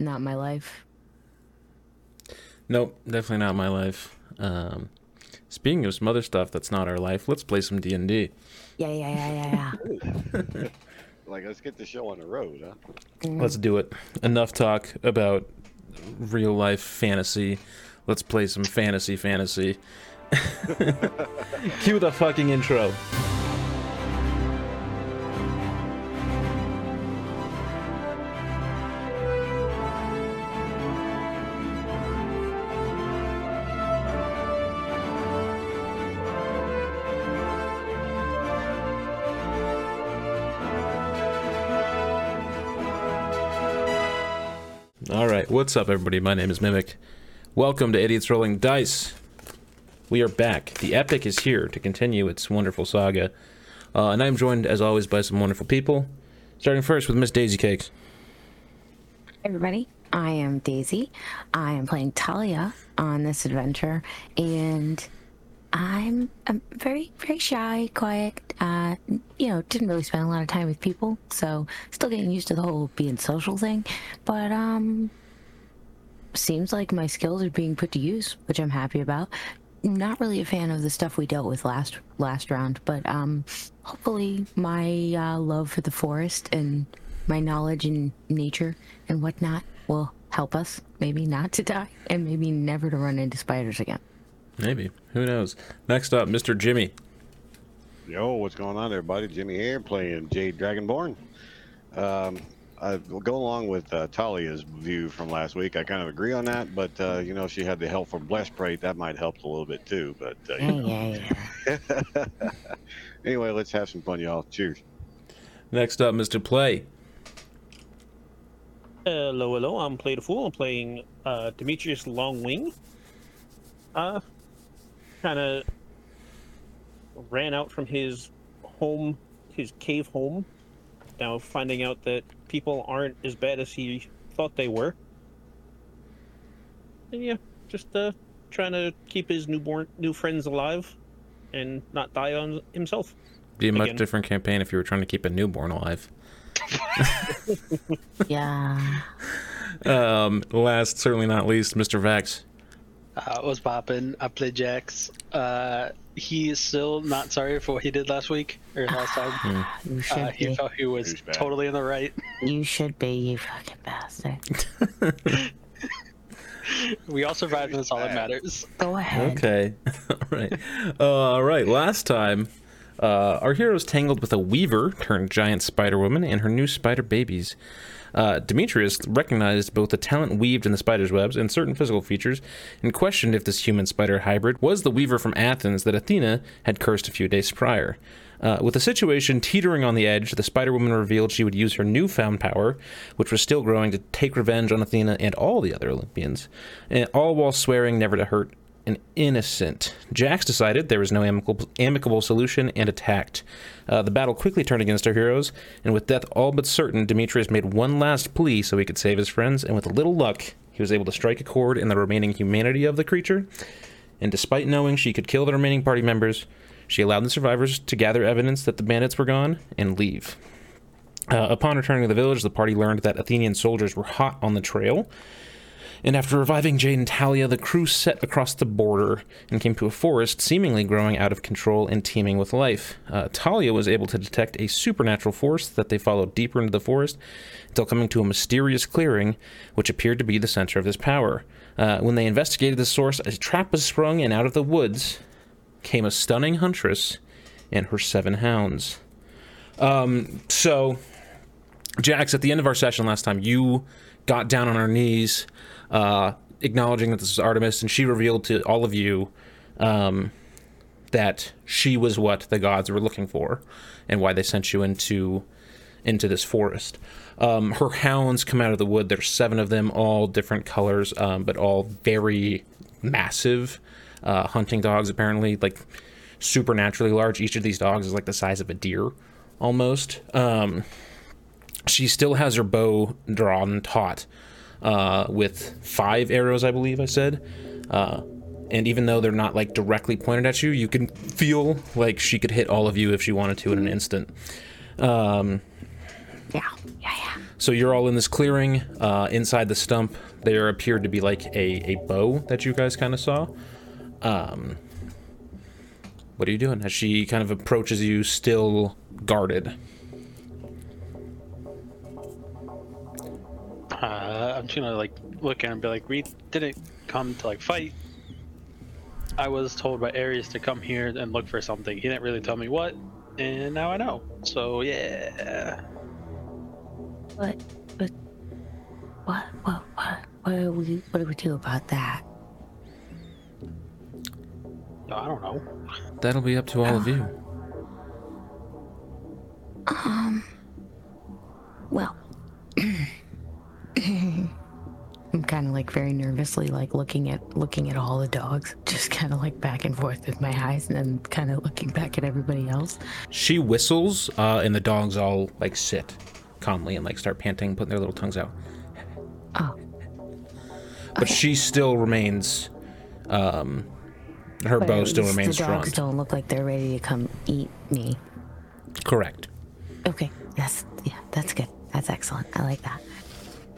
not my life. Nope, definitely not my life. Um, speaking of some other stuff that's not our life, let's play some D and D. Yeah, yeah, yeah, yeah, yeah. Like, let's get the show on the road, huh? Let's do it. Enough talk about real life fantasy. Let's play some fantasy fantasy. Cue the fucking intro. What's up, everybody? My name is Mimic. Welcome to Idiots Rolling Dice. We are back. The epic is here to continue its wonderful saga, uh, and I'm joined, as always, by some wonderful people. Starting first with Miss Daisy Cakes. Everybody, I am Daisy. I am playing Talia on this adventure, and I'm, I'm very, very shy, quiet. Uh, you know, didn't really spend a lot of time with people, so still getting used to the whole being social thing. But um, seems like my skills are being put to use, which I'm happy about. Not really a fan of the stuff we dealt with last last round, but um, hopefully my uh, love for the forest and my knowledge in nature and whatnot will help us maybe not to die and maybe never to run into spiders again. Maybe. Who knows? Next up, Mr. Jimmy. Yo, what's going on, everybody? Jimmy here, playing Jade Dragonborn. Um, I will go along with uh, Talia's view from last week. I kind of agree on that, but uh, you know, she had the help from Blessprite. That might help a little bit too. But uh, you Yeah, yeah, yeah. anyway, let's have some fun, y'all. Cheers. Next up, Mr. Play. Hello, hello. I'm Play the Fool. I'm playing uh, Demetrius Longwing. Uh, kind of ran out from his home, his cave home. Now finding out that people aren't as bad as he thought they were. And yeah, just uh, trying to keep his newborn new friends alive, and not die on himself. Be a much Again. different campaign if you were trying to keep a newborn alive. yeah. Um, last, certainly not least, Mr. Vax. Uh, was popping. I played Jax. Uh, he is still not sorry for what he did last week or last time. You should Uh, he be. felt he was Douchebag. totally in the right. You should be, you fucking bastard. We all survived, and that's all that matters. Go ahead. Okay. all right. Uh, all right. Last time, uh, our heroes tangled with a weaver turned giant spider woman and her new spider babies. Uh, Demetrius recognized both the talent weaved in the spider's webs and certain physical features, and questioned if this human spider hybrid was the weaver from Athens that Athena had cursed a few days prior. Uh, with the situation teetering on the edge, the Spider Woman revealed she would use her newfound power, which was still growing, to take revenge on Athena and all the other Olympians, and all while swearing never to hurt an innocent. Jax decided there was no amicable, amicable solution and attacked. Uh, the battle quickly turned against our heroes, and with death all but certain, Demetrius made one last plea so he could save his friends, and with a little luck, he was able to strike a chord in the remaining humanity of the creature. And despite knowing she could kill the remaining party members, she allowed the survivors to gather evidence that the bandits were gone and leave. Uh, upon returning to the village, the party learned that Athenian soldiers were hot on the trail. And after reviving Jade and Talia, the crew set across the border and came to a forest seemingly growing out of control and teeming with life. Uh, Talia was able to detect a supernatural force that they followed deeper into the forest until coming to a mysterious clearing, which appeared to be the center of this power. Uh, when they investigated the source, a trap was sprung, and out of the woods came a stunning huntress and her seven hounds. Um, so, Jax, at the end of our session last time, you got down on our knees, uh, acknowledging that this is Artemis, and she revealed to all of you um, that she was what the gods were looking for, and why they sent you into into this forest. Um, her hounds come out of the wood. There's seven of them, all different colors, um, but all very massive uh, hunting dogs. Apparently, like supernaturally large. Each of these dogs is like the size of a deer, almost. Um, she still has her bow drawn taut uh, with five arrows, I believe I said. Uh, and even though they're not like directly pointed at you, you can feel like she could hit all of you if she wanted to in an instant. Um, Yeah, yeah, yeah. So you're all in this clearing. Uh, inside the stump, there appeared to be like a, a bow that you guys kind of saw. Um, what are you doing? As she kind of approaches you, still guarded. Uh, I'm just gonna like look at him and be like, we didn't come to like fight. I was told by Ares to come here and look for something. He didn't really tell me what, and now I know. So yeah. What? What? What? What? What? What do we? What do we do about that? No, I don't know. That'll be up to all of you. Um. Well. I'm kind of like very nervously like looking at looking at all the dogs, just kind of like back and forth with my eyes, and then kind of looking back at everybody else. She whistles, uh, and the dogs all like sit calmly and like start panting, putting their little tongues out. Oh, But she still remains. Um, her but bow still remains the strong. dogs don't look like they're ready to come eat me. Correct. Okay, that's yeah, that's good. That's excellent. I like that.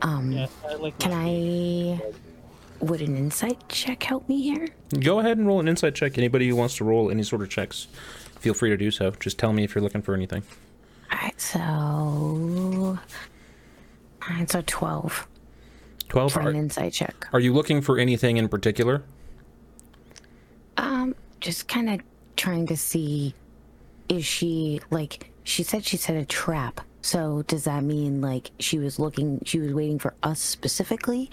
Um, Yeah, I like can I? Would an insight check help me here? Go ahead and roll an insight check. Anybody who wants to roll any sort of checks, feel free to do so. Just tell me if you're looking for anything. All right, so it's a Twelve for an Are, insight check. are you looking for anything in particular? Um, just kind of trying to see is she like she said she set a trap. So does that mean like she was looking she was waiting for us specifically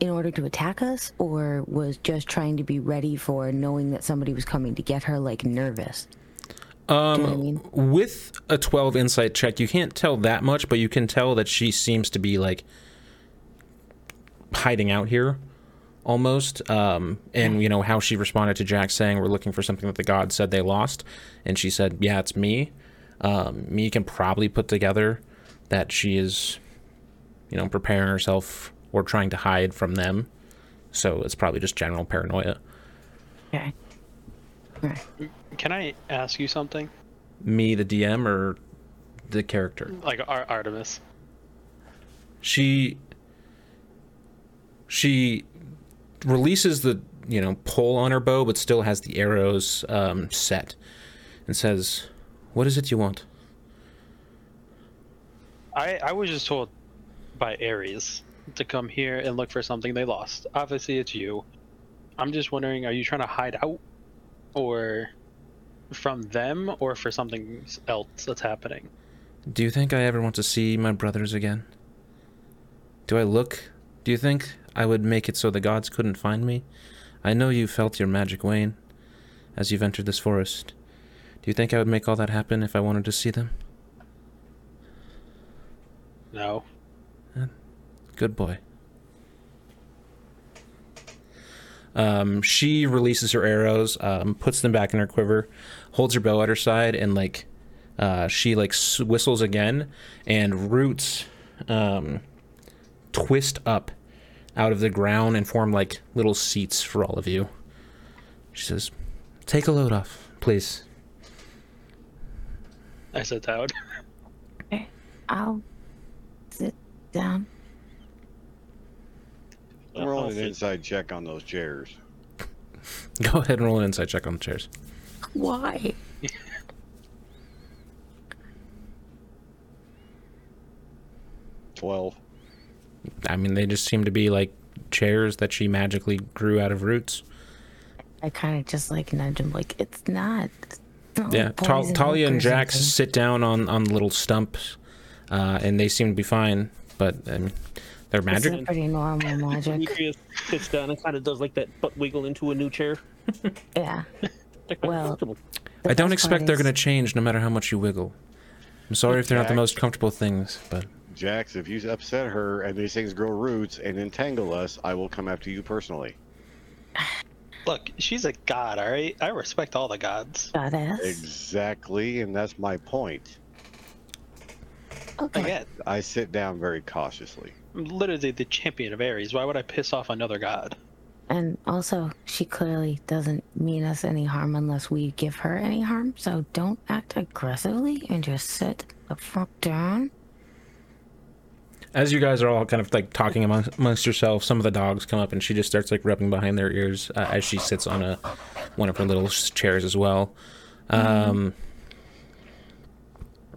in order to attack us or was just trying to be ready for knowing that somebody was coming to get her like nervous? Um, you know I mean? with a 12 insight check, you can't tell that much, but you can tell that she seems to be like hiding out here almost. Um, and you know how she responded to Jack saying, We're looking for something that the gods said they lost. And she said, Yeah, it's me. Um, me can probably put together that she is, you know, preparing herself or trying to hide from them. So it's probably just general paranoia. Okay. Alright. Can I ask you something? Me, the DM, or the character? Like Ar- Artemis. she she releases the you know pull on her bow but still has the arrows um, set and says what is it you want I I was just told by Ares to come here and look for something they lost. Obviously, it's you. I'm just wondering, are you trying to hide out, or from them, or for something else that's happening? do you think i ever want to see my brothers again do i look do you think i would make it so the gods couldn't find me i know you felt your magic wane as you've entered this forest do you think i would make all that happen if i wanted to see them No. Good boy. Um, she releases her arrows, um, puts them back in her quiver, holds her bow at her side, and like uh, she like whistles again, and roots um, twist up out of the ground and form like little seats for all of you. She says, "Take a load off, please." I said down. Okay. I'll sit down. I'm rolling an sit- insight check on those chairs. Go ahead and roll an insight check on the chairs. Why? Twelve. I mean, they just seem to be like chairs that she magically grew out of roots. I kind of just like nudge him, like it's not. It's Yeah, Tal- Talia and Jax something. sit down on on the little stumps, uh, and they seem to be fine. But I mean, they're This magic. is pretty normal magic. Demetrius sits down and kind of does like that butt wiggle into a new chair. yeah. Well- I don't expect part they're is- going to change no matter how much you wiggle. I'm sorry if they're not the most comfortable things, but Jax, if you upset her and these things grow roots and entangle us, I will come after you personally. Look, she's a god, all right. I respect all the gods. goddess. Exactly, and that's my point. Okay. Again, I sit down very cautiously. I'm literally the champion of Ares. Why would I piss off another god? And also, she clearly doesn't mean us any harm unless we give her any harm. So don't act aggressively and just sit the fuck down. As you guys are all kind of like talking among, amongst yourselves, some of the dogs come up and she just starts like rubbing behind their ears uh, as she sits on a one of her little chairs as well. Um,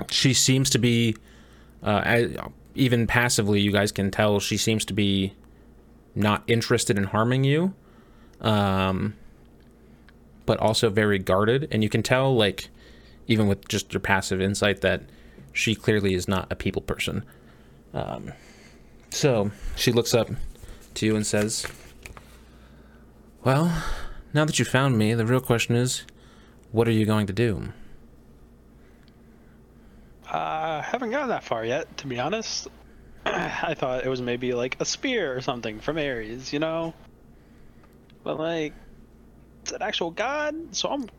she seems to be, uh, I, even passively, you guys can tell she seems to be not interested in harming you, um, but also very guarded. And you can tell, like, even with just your passive insight, that she clearly is not a people person. Um, so she looks up to you and says, Well, now that you found me, the real question is, what are you going to do? Uh, haven't gotten that far yet, to be honest. I thought it was maybe like a spear or something from Ares, you know? But like, it's an actual god, so I'm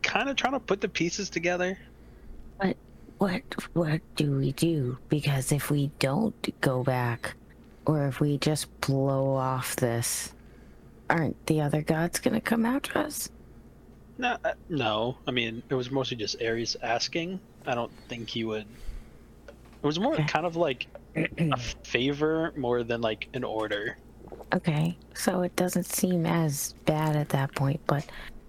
kind of trying to put the pieces together. What what what do we do? Because if we don't go back, or if we just blow off this, aren't the other gods gonna come after us? No, uh, no. I mean, it was mostly just Ares asking. I don't think he would. It was more Okay. kind of like a favor more than like an order. Okay, so it doesn't seem as bad at that point, but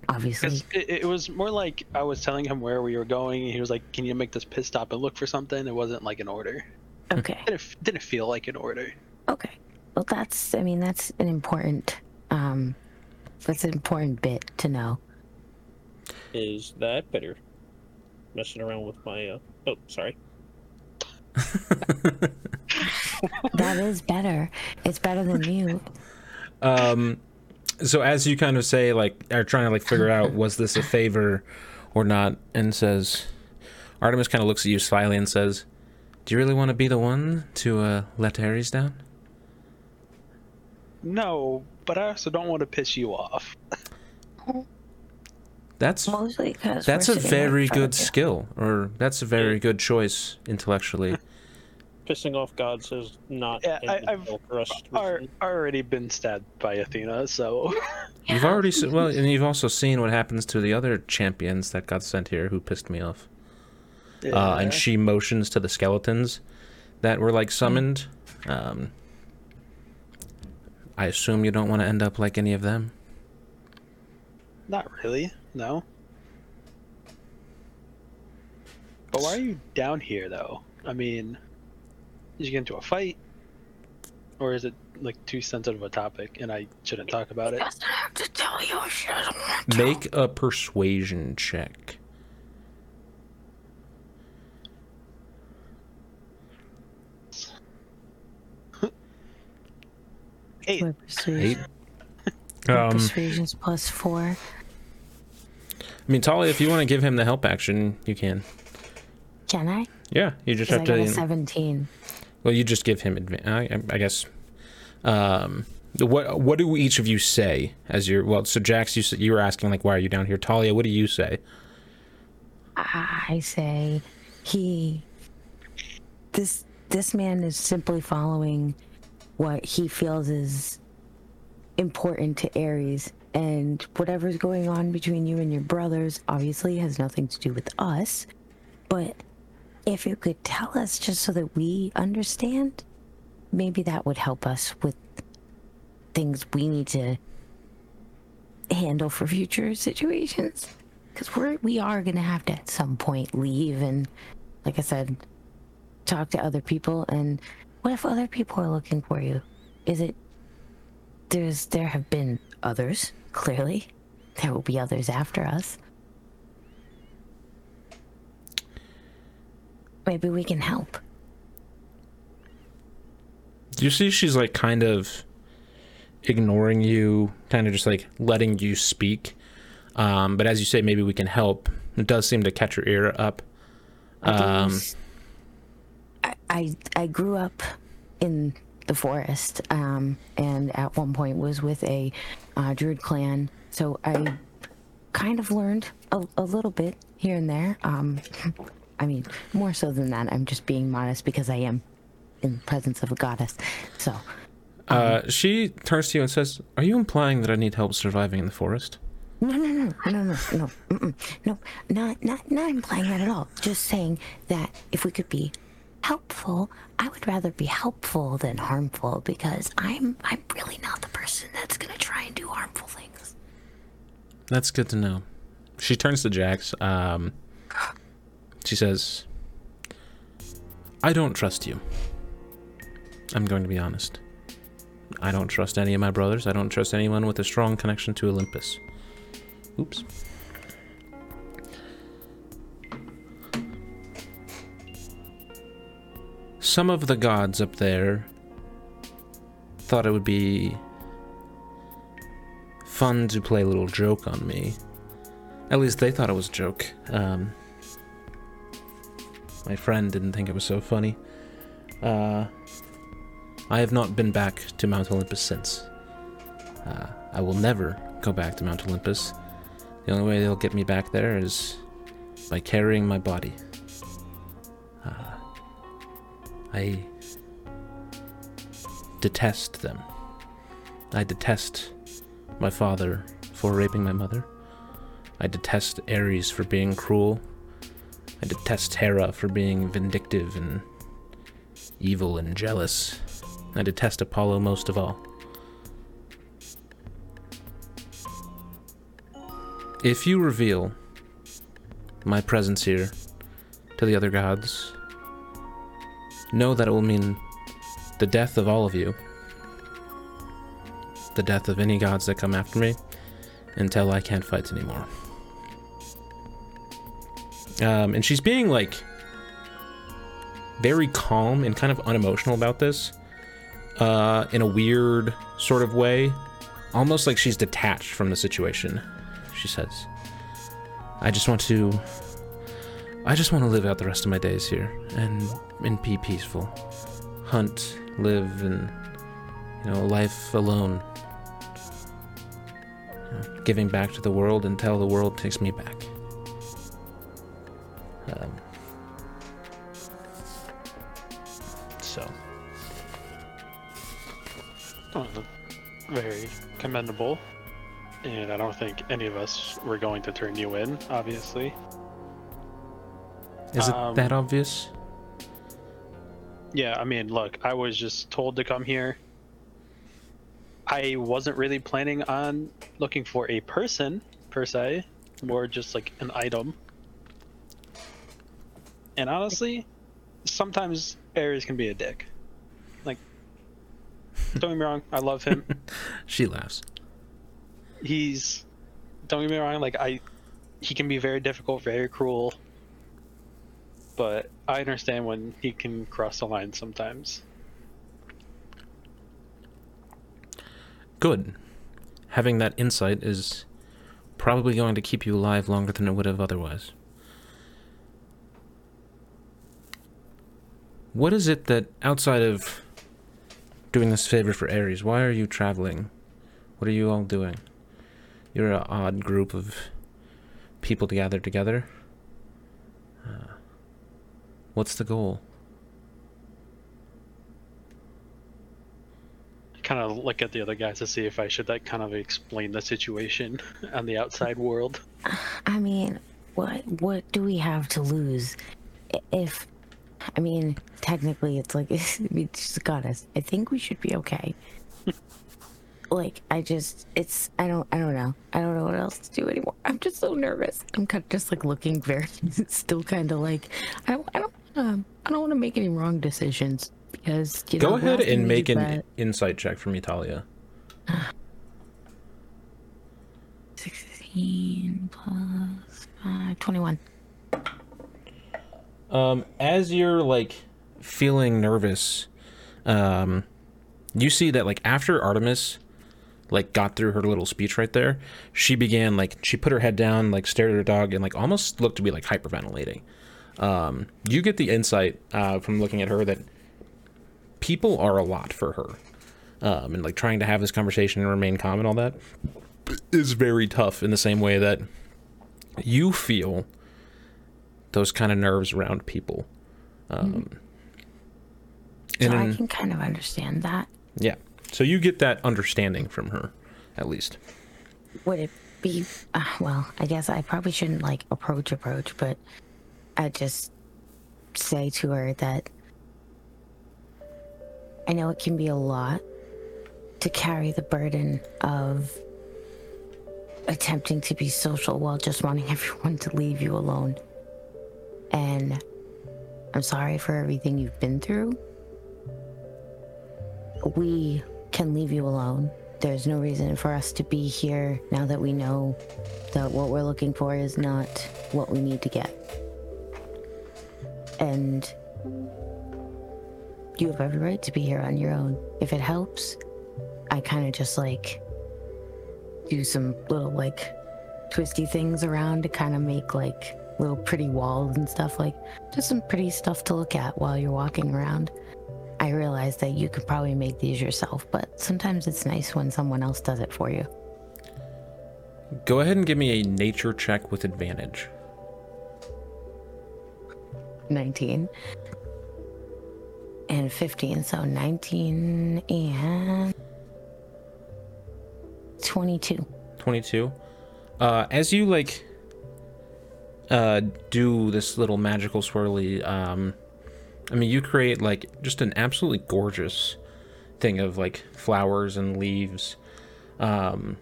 obviously, it, it was more like I was telling him where we were going, and he was like, "Can you make this pit stop and look for something?" It wasn't like an order. okay, Didn't didn't feel like an order. okay. Well, that's I mean that's an important um, that's an important bit to know. Is that better? Messing around with my. Uh... Oh, sorry. That is better. It's better than you. Um, so as you kind of say, like, are trying to like figure out was this a favor or not, and says, Artemis kind of looks at you slyly and says, "Do you really want to be the one to uh, let Ares down?" No, but I also don't want to piss you off. That's Mostly because that's a very good skill, or that's a very good choice intellectually. Pissing off gods is not Yeah, I, I've for us. Ar- already been stabbed by Athena, so You've already se- well, and you've also seen what happens to the other champions that got sent here who pissed me off. uh, and she motions to the skeletons that were like summoned. Um, I assume you don't want to end up like any of them. not really. No. But why are you down here, though? I mean, did you get into a fight, or is it like too sensitive a topic and I shouldn't talk about it? Doesn't have to tell you she doesn't want to. Make a persuasion check. Eight. My persuasion, Eight. Um, persuasion's plus four. I mean, Tali, if you want to give him the help action, you can. Can I? Yeah, you just have I got a to. seventeen. Well, you just give him advan I, I guess. Um, what what do each of you say as you're? Well, so Jax, you you were asking like, why are you down here? Talia, what do you say? I say he this this man is simply following what he feels is important to Ares and whatever's going on between you and your brothers obviously has nothing to do with us but if you could tell us just so that we understand maybe that would help us with things we need to handle for future situations. Because we're we are gonna have to at some point leave and like i said talk to other people. And what if other people are looking for you? Is it there's there have been others clearly. There will be others after us maybe we can help. You see she's like kind of ignoring you kind of just like letting you speak? Um, but as you say maybe we can help. It does seem to catch your ear up. Um, I, I I grew up in the forest, um, and at one point was with a uh, druid clan, so I kind of learned a, a little bit here and there. Um, I mean, more so than that. I'm just being modest because I am in the presence of a goddess. So uh, she turns to you and says are you implying that i need help surviving in the forest no, no, no, no, no, no, no, no, not not not implying that at all. Just saying that if we could be helpful, I would rather be helpful than harmful because I'm I'm really not the person that's gonna try and do harmful things. That's good to know. She turns to Jax. Um, she says, I don't trust you. I'm going to be honest. I don't trust any of my brothers. I don't trust anyone with a strong connection to Olympus. Oops. Some of the gods up there thought it would be fun to play a little joke on me. At least they thought it was a joke. Um, my friend didn't think it was so funny. Uh, I have not been back to Mount Olympus since. Uh, I will never go back to Mount Olympus. The only way they'll get me back there is by carrying my body. Uh, I detest them. I detest my father for raping my mother. I detest Ares for being cruel. I detest Hera for being vindictive and evil and jealous. I detest Apollo most of all. If you reveal my presence here to the other gods, know that it will mean the death of all of you, the death of any gods that come after me, until I can't fight anymore. Um, and she's being like very calm and kind of unemotional about this uh, in a weird sort of way, almost like she's detached from the situation. She says, I just want to. I just want to live out the rest of my days here and and be peaceful. Hunt, live, and you know, life alone. You know, giving back to the world until the world takes me back. Um, so, Oh, very commendable. And I don't think any of us were going to turn you in, obviously. is it Um, that obvious? Yeah, I mean, look, I was just told to come here. I wasn't really planning on looking for a person, per se, more just like an item. And honestly, sometimes Ares can be a dick. Like, don't get me wrong, I love him. She laughs. He's, don't get me wrong, like, I, he can be very difficult, very cruel. But I understand when he can cross the line sometimes. Good. Having that insight is probably going to keep you alive longer than it would have otherwise. What is it that, outside of doing this favor for Ares, why are you traveling? What are you all doing? You're an odd group of people to gather together. Uh, what's the goal? kind of look at the other guys to see if I should like kind of explain the situation on the outside world. I mean, what what do we have to lose? If I mean, technically, it's like just got us. I think we should be okay. like, I just, it's, I don't, I don't know. I don't know what else to do anymore. I'm just so nervous. I'm kind of just like looking very, still kind of like, I don't, I don't, um, I don't want to make any wrong decisions because you Go know, ahead and make an that- insight check for me, Talia. 16 plus 5, 21. Um, as you're like feeling nervous, um, you see that like after Artemis like got through her little speech right there, she began like she put her head down, like stared at her dog, and like almost looked to be like hyperventilating. Um, you get the insight uh, from looking at her that people are a lot for her, um, and like trying to have this conversation and remain calm and all that is very tough. In the same way that you feel those kind of nerves around people. Um, So and I can kind of understand that. yeah, so you get that understanding from her, at least. Would it be, uh, well, I guess I probably shouldn't like approach, approach, but I just say to her that I know it can be a lot to carry the burden of attempting to be social while just wanting everyone to leave you alone. And I'm sorry for everything you've been through. We can leave you alone. There's no reason for us to be here now that we know that what we're looking for is not what we need to get. And you have every right to be here on your own. If it helps, I kind of just like do some little like twisty things around to kind of make like little pretty walls and stuff like just some pretty stuff to look at while you're walking around. I realize that you could probably make these yourself, but sometimes it's nice when someone else does it for you. Go ahead and give me a nature check with advantage. 19 and 15, so 19 and 22. 22. Uh, as you like uh, do this little magical swirly, um, I mean, you create like just an absolutely gorgeous thing of like flowers and leaves. Um,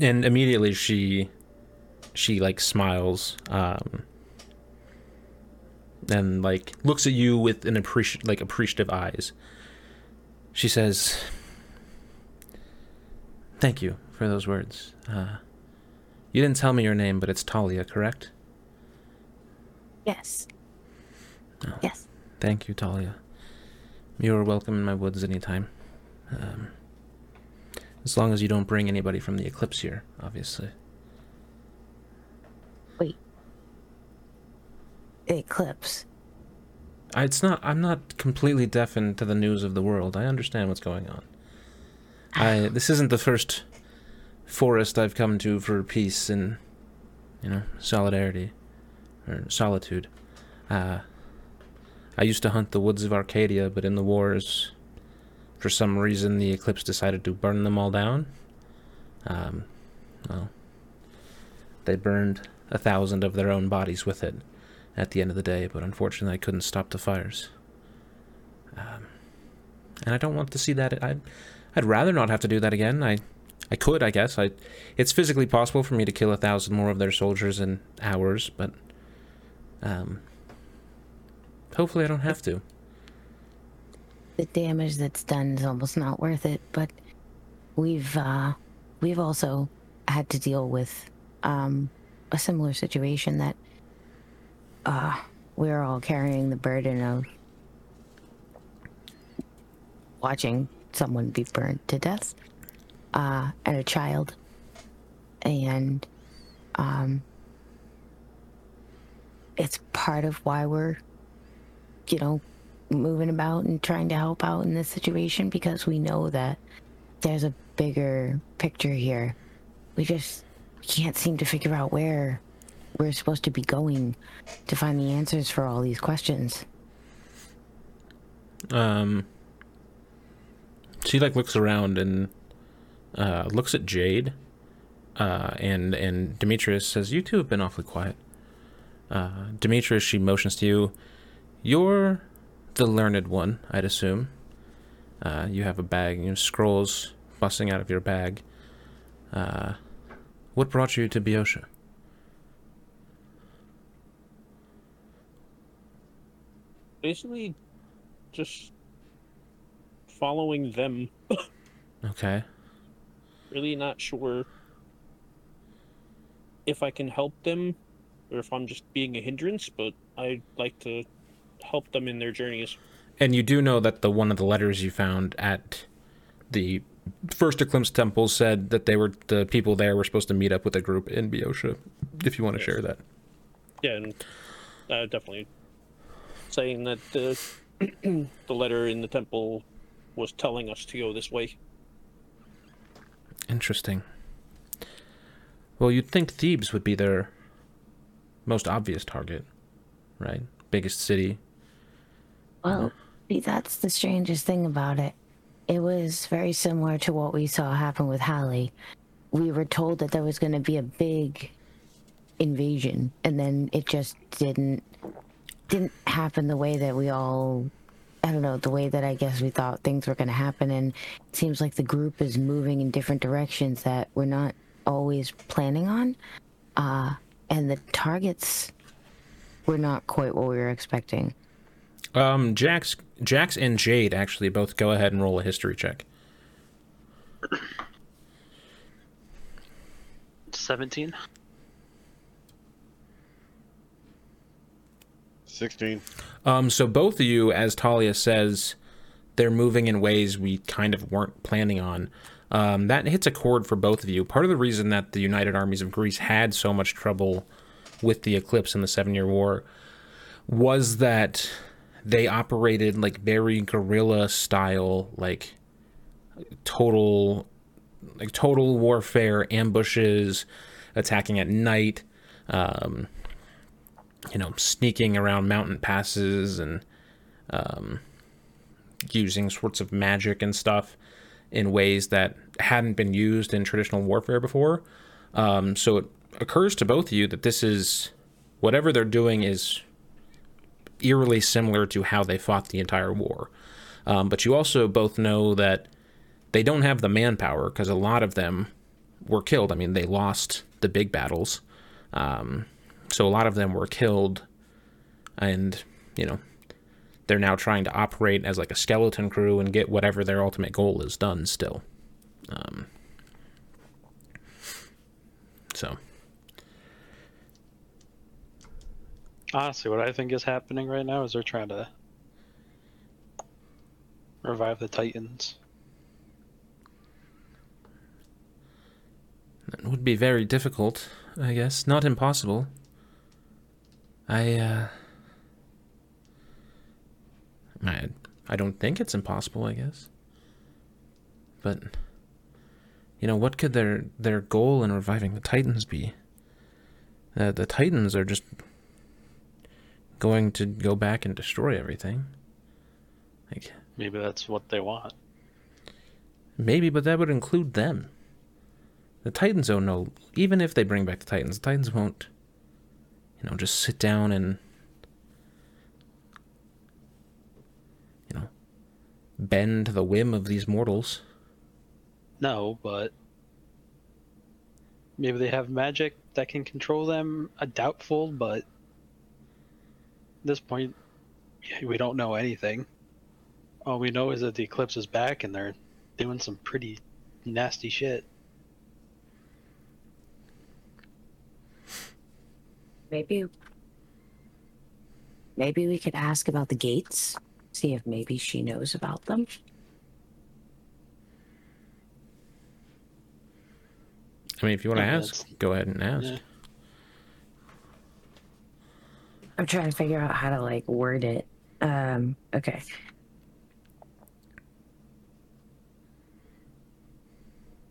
and immediately she she like smiles um and like looks at you with an appreci- like appreciative eyes she says thank you for those words uh you didn't tell me your name but it's talia correct Yes. Yes. thank you talia you are welcome in my woods anytime um as long as you don't bring anybody from the eclipse here obviously Wait. Eclipse. I- It's not. I'm not completely deafened to the news of the world. I understand what's going on. I. This isn't the first forest I've come to for peace and, you know, solidarity, or solitude. Uh, I used to hunt the woods of Arcadia, but in the wars, for some reason, the Eclipse decided to burn them all down. Um, well, they burned a thousand of their own bodies with it at the end of the day, but unfortunately I couldn't stop the fires. Um, and I don't want to see that. I'd, I'd rather not have to do that again. I, I could, I guess. I, it's physically possible for me to kill a thousand more of their soldiers in hours, but um, hopefully I don't have to. The damage that's done is almost not worth it, but we've uh we've also had to deal with um a similar situation that uh we're all carrying the burden of watching someone be burned to death uh and a child and um it's part of why we're you know moving about and trying to help out in this situation because we know that there's a bigger picture here. We just can't seem to figure out where we're supposed to be going to find the answers for all these questions. Um, she like looks around and uh, looks at Jade, uh, and and Demetrius says, "You two have been awfully quiet." Uh, Demetrius, she motions to you. You're the learned one, I'd assume. Uh, you have a bag, you know, scrolls busting out of your bag. Uh, what brought you to Boeotia? Basically, just following them. Okay. Really not sure if I can help them or if I'm just being a hindrance, but I'd like to help them in their journeys. And you do know that the one of the letters you found at the first Eclipse Temple said that they were the people there were supposed to meet up with a group in Boeotia. If you want to share that. Yeah, and uh, definitely saying that the the letter in the temple was telling us to go this way. Interesting. Well, you'd think Thebes would be their most obvious target, right? Biggest city. Well, that's the strangest thing about it. It was very similar to what we saw happen with Hallie. We were told that there was going to be a big invasion, and then it just didn't didn't happen the way that we all I don't know the way that I guess we thought things were going to happen, and it seems like the group is moving in different directions that we're not always planning on, uh, and the targets were not quite what we were expecting. Um, Jax, Jax, and Jade actually both go ahead and roll a history check. 17. 16. Um, so both of you, as Talia says, they're moving in ways we kind of weren't planning on. Um, that hits a chord for both of you. Part of the reason that the United Armies of Greece had so much trouble with the Eclipse in the Seven Year War was that they operated like very guerrilla style, like total, like total warfare, ambushes, attacking at night. Um, you know, sneaking around mountain passes and um, using sorts of magic and stuff in ways that hadn't been used in traditional warfare before. Um, so it occurs to both of you that this is whatever they're doing is eerily similar to how they fought the entire war. Um, but you also both know that they don't have the manpower because a lot of them were killed. I mean, they lost the big battles. Um, so a lot of them were killed, and you know, they're now trying to operate as like a skeleton crew and get whatever their ultimate goal is done. Still, um, so Honestly, what I think is happening right now is they're trying to revive the Titans. that would be very difficult, I guess. Not impossible. I uh, I I don't think it's impossible. I guess, but you know, what could their their goal in reviving the Titans be? Uh, the Titans are just going to go back and destroy everything. Like Maybe that's what they want. maybe, but that would include them. The Titans don't know. Even if they bring back the Titans, the Titans won't, you know, just sit down and, you know, bend to the whim of these mortals. No, but maybe they have magic that can control them. A doubtful, but at this point, we don't know anything. All we know is that the eclipse is back and they're doing some pretty nasty shit. Maybe, maybe we could ask about the gates. See if maybe she knows about them. I mean, if you want to Yeah, ask, go ahead and ask. Yeah. I'm trying to figure out how to like word it. Um, okay.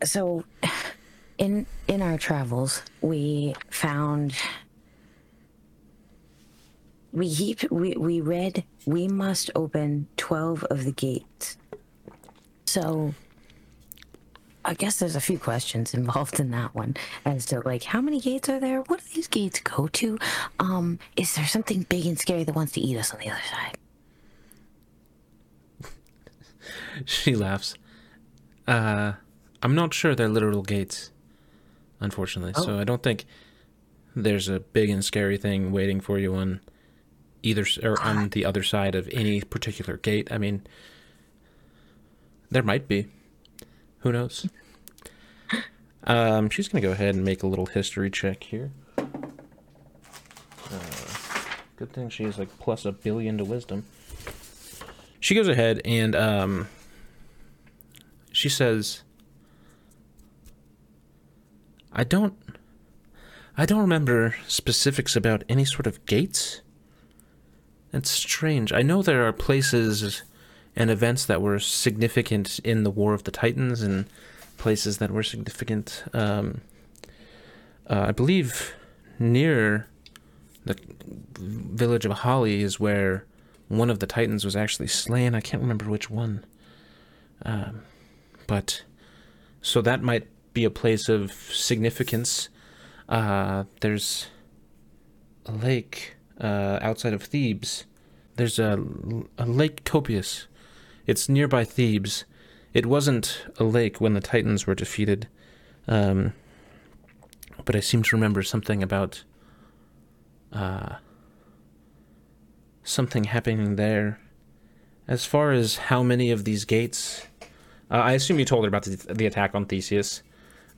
So in in our travels, we found we keep we, we read we must open 12 of the gates. So I guess there's a few questions involved in that one as to like how many gates are there? What do these gates go to? Um, is there something big and scary that wants to eat us on the other side? She laughs. Uh, I'm not sure they're literal gates, unfortunately. So I don't think there's a big and scary thing waiting for you on either or on the other side of any particular gate. I mean, there might be. Who knows? Um, she's gonna go ahead and make a little history check here. Uh, good thing she has like plus a billion to wisdom. She goes ahead and um, she says, "I don't, I don't remember specifics about any sort of gates. It's strange. I know there are places and events that were significant in the War of the Titans, and places that were significant. Um, uh, I believe near the village of Holly is where." one of the titans was actually slain. I can't remember which one. Um, but so that might be a place of significance. Uh, there's a lake uh, outside of Thebes there's a, a Lake Copais. It's nearby Thebes. It wasn't a lake when the Titans were defeated. Um, but I seem to remember something about uh, something happening there. As far as how many of these gates, uh, I assume you told her about the, the attack on Theseus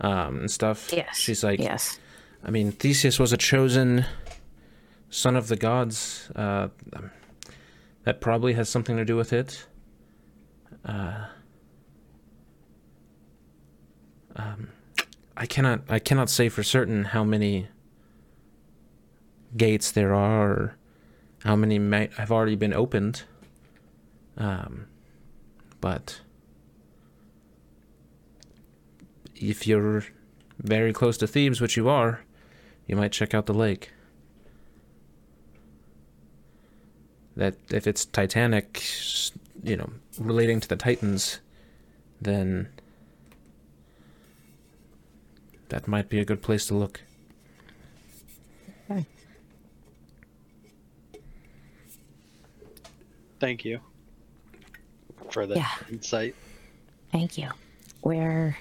um, and stuff. Yes. She's like, yes. I mean, Theseus was a chosen son of the gods. Uh, that probably has something to do with it. Uh, um, I cannot. I cannot say for certain how many gates there are, or how many may have already been opened. Um, but if you're very close to Thebes, which you are, you might check out the lake. That if it's Titanic, you know, relating to the Titans, then that might be a good place to look. Thank you for the Yeah. insight. Thank you. Where,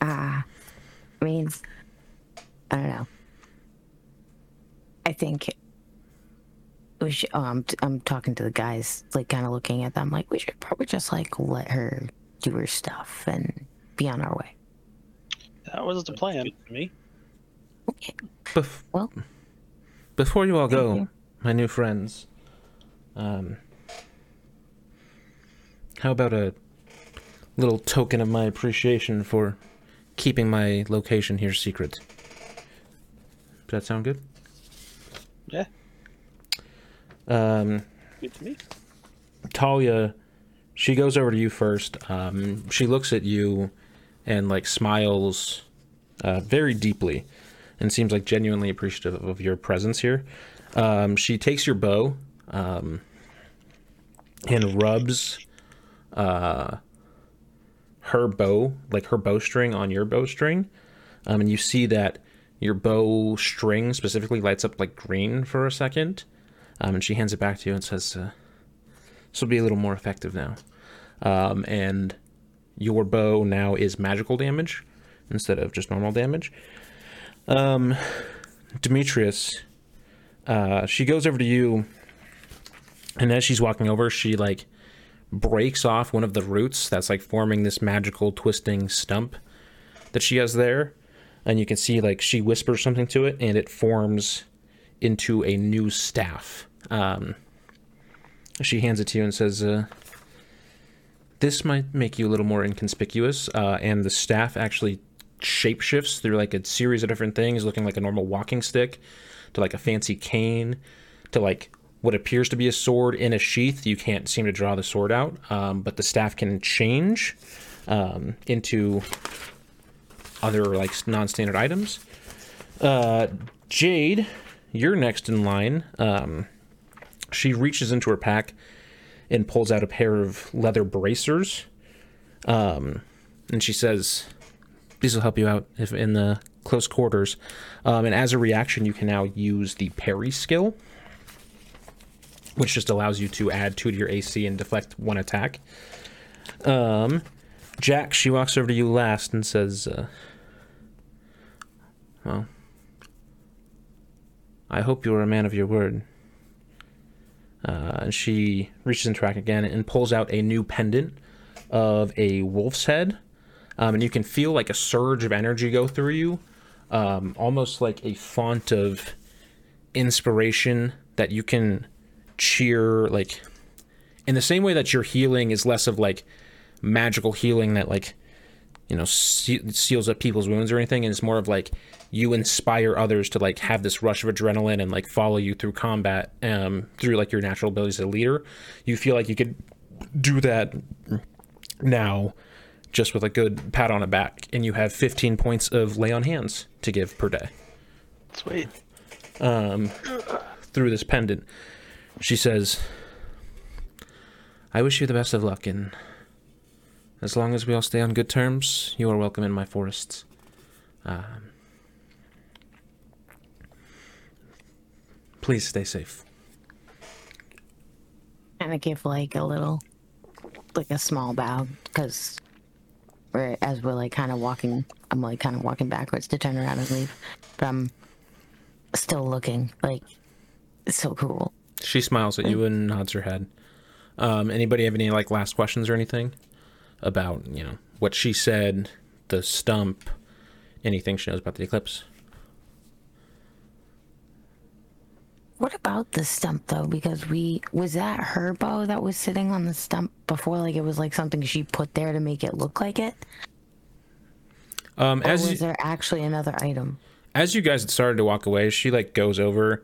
uh, I mean, I don't know. I think we should. Oh, I'm I'm talking to the guys, like kind of looking at them, like we should probably just like let her do her stuff and be on our way. That was the plan. Good to me. Okay. Bef- Well, before you all go, you. my new friends, um, how about a little token of my appreciation for keeping my location here secret? Does that sound good? Yeah. Um, Good to me. Talia, she goes over to you first. Um, she looks at you and like smiles uh, very deeply and seems like genuinely appreciative of your presence here. Um, she takes your bow um, and rubs uh, her bow, like her bowstring, on your bowstring. Um, and you see that your bow string specifically lights up like green for a second. Um, and she hands it back to you and says, uh, this will be a little more effective now. Um, and your bow now is magical damage instead of just normal damage. Um, Demetrius, uh, she goes over to you, and as she's walking over, she like breaks off one of the roots that's like forming this magical twisting stump that she has there. And you can see like she whispers something to it, and it forms into a new staff. Um, she hands it to you and says, uh, "This might make you a little more inconspicuous." Uh, and the staff actually shapeshifts through like a series of different things, looking like a normal walking stick, to like a fancy cane, to like what appears to be a sword in a sheath. You can't seem to draw the sword out, um, but the staff can change um, into other like non-standard items. Uh, Jade, you're next in line. Um, she reaches into her pack and pulls out a pair of leather bracers. Um, and she says, "These will help you out if in the close quarters." Um, and as a reaction, you can now use the parry skill, which just allows you to add two to your AC and deflect one attack. Um, Jack, she walks over to you last and says, uh, "Well." I hope you are a man of your word. Uh, and she reaches into her rack again and pulls out a new pendant of a wolf's head. Um, and you can feel like a surge of energy go through you, um, almost like a font of inspiration that you can cheer, like in the same way that your healing is less of like magical healing that like you know se- seals up people's wounds or anything and it's more of like you inspire others to like have this rush of adrenaline and like follow you through combat um through like your natural abilities as a leader you feel like you could do that now just with a good pat on the back and you have 15 points of lay on hands to give per day Sweet. Um, through this pendant she says i wish you the best of luck and as long as we all stay on good terms you are welcome in my forests um, please stay safe kind of give like a little, like a small bow, because we're as we're like kind of walking. I'm like kind of walking backwards to turn around and leave, but I'm still looking like so cool. She smiles at you and nods her head. Um, anybody have any like last questions or anything about you know what she said, the stump, anything she knows about the eclipse? What about the stump though? Because we was that her bow that was sitting on the stump before, like it was like something she put there to make it look like it. Um, Or as was you, there actually another item? as you guys had started to walk away, she like goes over,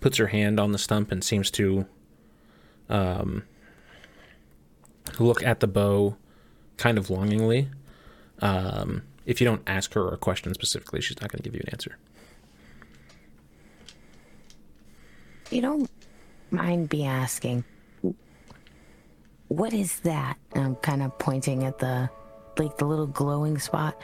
puts her hand on the stump, and seems to um, look at the bow kind of longingly. Um, if you don't ask her a question specifically, she's not going to give you an answer. You don't mind me asking, what is that? And I'm kind of pointing at the, like the little glowing spot.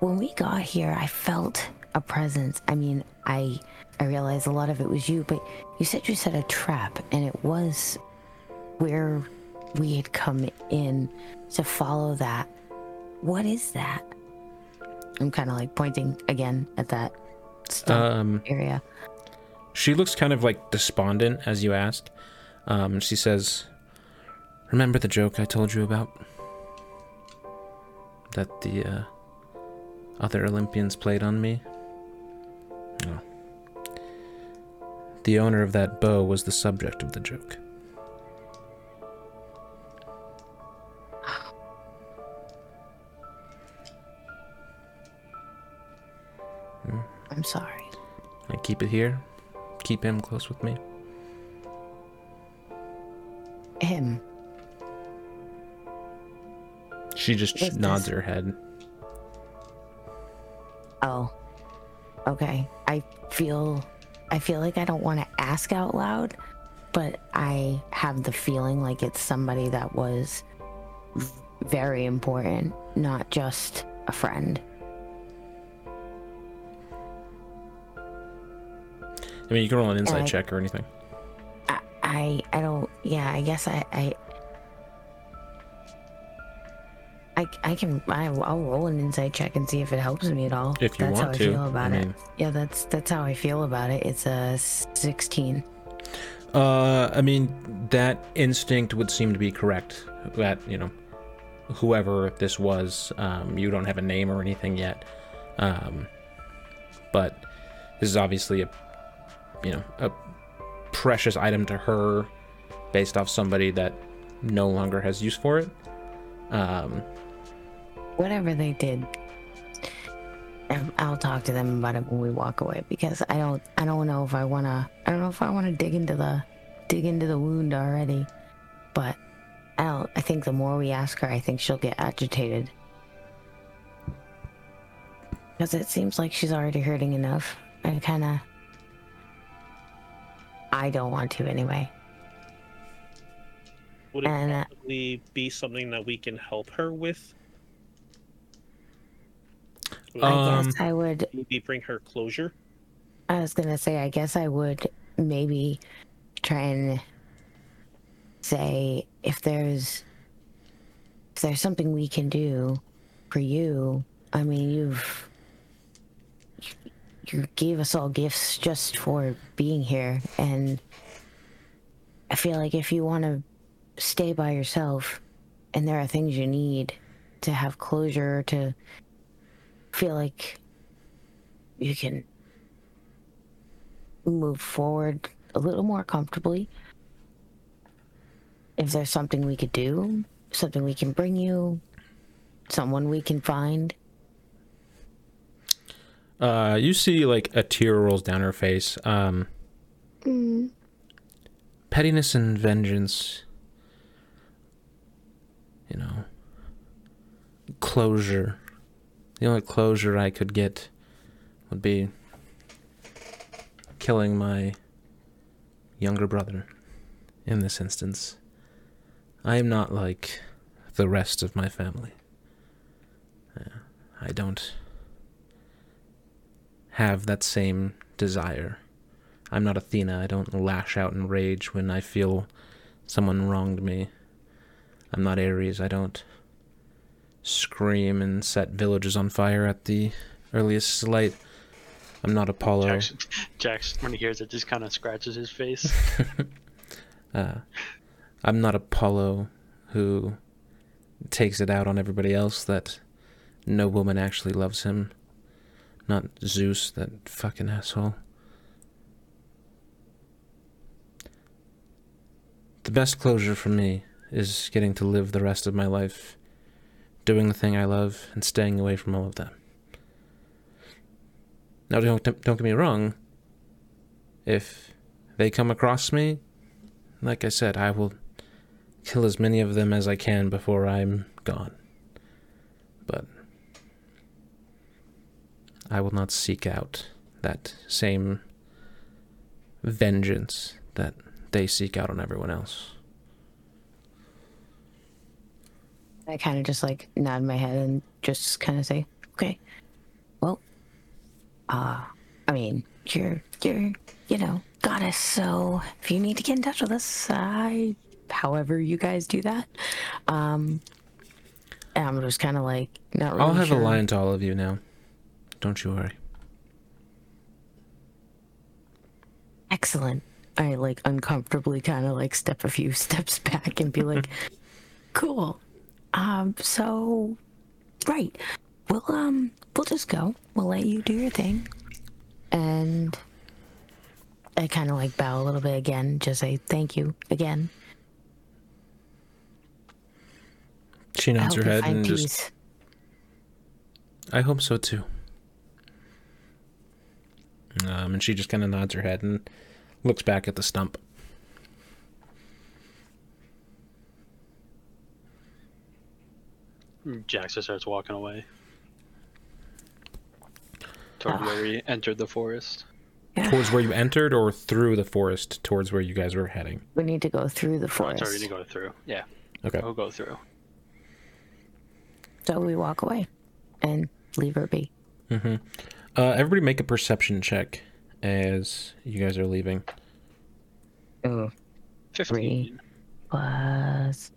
When we got here, I felt a presence. I mean, I, I realized a lot of it was you, but you said you set a trap, and it was where we had come in to follow that. What is that? I'm kind of like pointing again at that Um, area. She looks kind of like despondent as you ask. Um, she says, Remember the joke I told you about? That the uh, other Olympians played on me? No. The owner of that bow was the subject of the joke. I'm sorry. I keep it here. Keep him close with me. Him. She just What's nods this? her head. Oh. Okay. I feel I feel like I don't want to ask out loud, but I have the feeling like it's somebody that was very important, not just a friend. I mean, you can roll an insight I- check or anything. I I, I don't yeah, I guess I I I, I can I, I'll roll an insight check and see if it helps me at all. If you that's want how to, I feel about I it. Yeah, that's that's how I feel about it. It's a sixteen. Uh, I mean, that instinct would seem to be correct. That, you know, whoever this was, um, you don't have a name or anything yet. Um, but this is obviously a, you know, a precious item to her based off somebody that no longer has use for it. Um, whatever they did um, i'll talk to them about it when we walk away because i don't i don't know if i want to i don't know if i want to dig into the dig into the wound already but i don't i think the more we ask her i think she'll get agitated because it seems like she's already hurting enough I kind of i don't want to anyway Would it And, uh, possibly be something that we can help her with? Would i Um, guess i would maybe bring her closure? I was gonna say, I guess I would maybe try and say if there's if there's something we can do for you. I mean, you've you gave us all gifts just for being here, and I feel like if you want to stay by yourself, and there are things you need to have closure, to feel like you can move forward a little more comfortably. If there's something we could do, something we can bring you, someone we can find. Uh, you see like a tear rolls down her face. Um, pettiness and vengeance. You know, closure. The only closure I could get would be killing my younger brother in this instance. I am not like the rest of my family. Uh, I don't have that same desire. I'm not Athena. I don't lash out in rage when I feel someone wronged me. I'm not Ares. I don't scream and set villages on fire at the earliest light. I'm not Apollo. Jackson, Jackson, when he hears it, just kind of scratches his face. Uh, I'm not Apollo who takes it out on everybody else that no woman actually loves him. Not Zeus, that fucking asshole. The best closure for me is getting to live the rest of my life doing the thing I love and staying away from all of that. Now, don't, don't get me wrong. If they come across me, like I said, I will kill as many of them as I can before I'm gone. But I will not seek out that same vengeance that they seek out on everyone else. I kind of just like nod my head and just kind of say, "Okay, well, uh, I mean, you're you're you know goddess, so if you need to get in touch with us, I, however you guys do that, um, I'm just kind of like not really I'll have sure. a line to all of you now. Don't you worry. Excellent. I like uncomfortably kind of like step a few steps back and be like, "Cool." Um. So, right. We'll um. We'll just go. We'll let you do your thing. And I kind of like bow a little bit again. Just say thank you again. She nods her head and peace. just. I hope so too. Um, and she just kind of nods her head and looks back at the stump. Jackson starts walking away. Toward where he entered the forest. Yeah. Towards where you entered, or through the forest towards where you guys were heading. We need to go through the Oh, Sorry, we already to go through. Yeah, Okay. we'll go through. So we walk away and leave her be. Uh, everybody make a perception check as you guys are leaving. Oh. 15. Plus,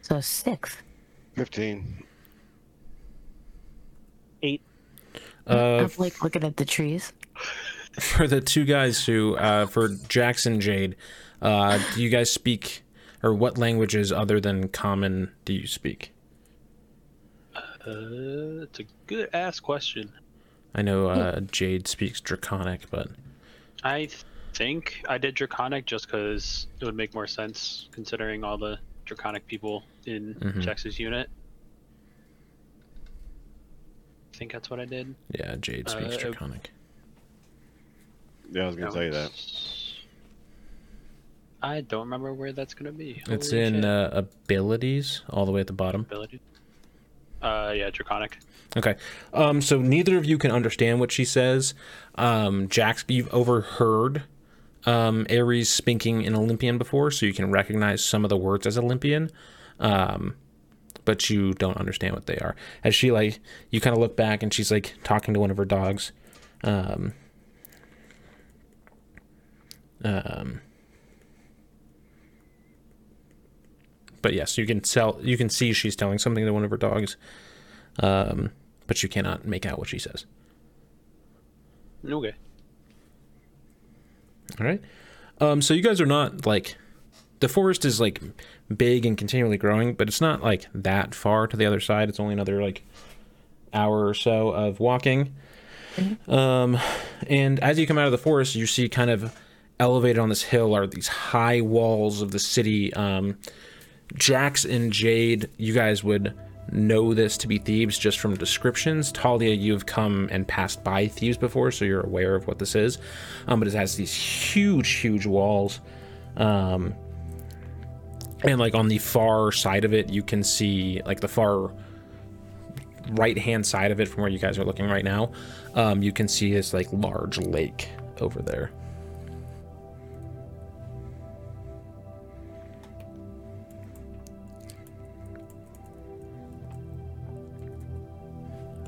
so six. 15. Eight. Uh, I'm like looking at the trees. for the two guys who, uh, for Jackson Jade, uh, do you guys speak, or what languages other than common do you speak? Uh, it's a good ass question. I know uh, Jade speaks Draconic, but I think I did Draconic just because it would make more sense considering all the Draconic people in Mhm. Jax's unit. I think that's what I did. yeah, Jade speaks Uh, Draconic. Yeah, I was going to tell you that. I don't remember where that's gonna be. It's in uh, abilities, all the way at the bottom. ability. Uh, yeah, Draconic. Okay. Um, so neither of you can understand what she says. Um, Jax, you've overheard um, Ares speaking in Olympian before, so you can recognize some of the words as Olympian, um, but you don't understand what they are. As she like, you kind of look back and she's like talking to one of her dogs. Um, um, but yes, you can tell. You can see she's telling something to one of her dogs um, but you cannot make out what she says. Okay. All right. Um, so you guys are not like the forest is like big and continually growing, but it's not like that far to the other side. It's only another like hour or so of walking. Um, and as you come out of the forest, you see kind of elevated on this hill are these high walls of the city. Um, Jax and Jade, you guys would know this to be Thebes just from descriptions. Talia, you've come and passed by Thebes before, so you're aware of what this is. Um, but it has these huge, huge walls. Um, and like on the far side of it, you can see like the far right hand side of it from where you guys are looking right now. Um, you can see this like large lake over there.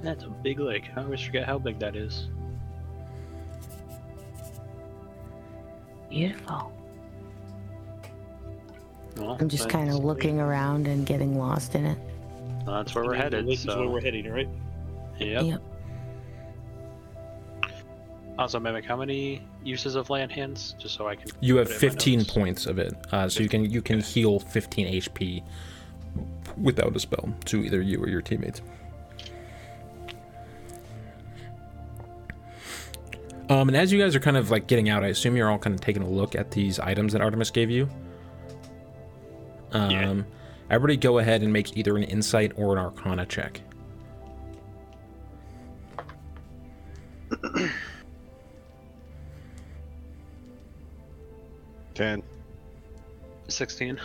That's a big lake. I always forget how big that is. Beautiful. Well, I'm just kind of that's- looking around and getting lost in it. That's where I we're mean, the headed. lake is So, where we're heading, right? Yep. Yep. Also, mimic, how many uses of lay on hands? Just so I can. You have put it in my 15 points of it, uh, so you can you can heal 15 HP without a spell to either you or your teammates. Um, and as you guys are kind of like getting out, I assume you're all kind of taking a look at these items that Artemis gave you. Um, Yeah. Everybody, go ahead and make either an insight or an Arcana check. Ten. 16.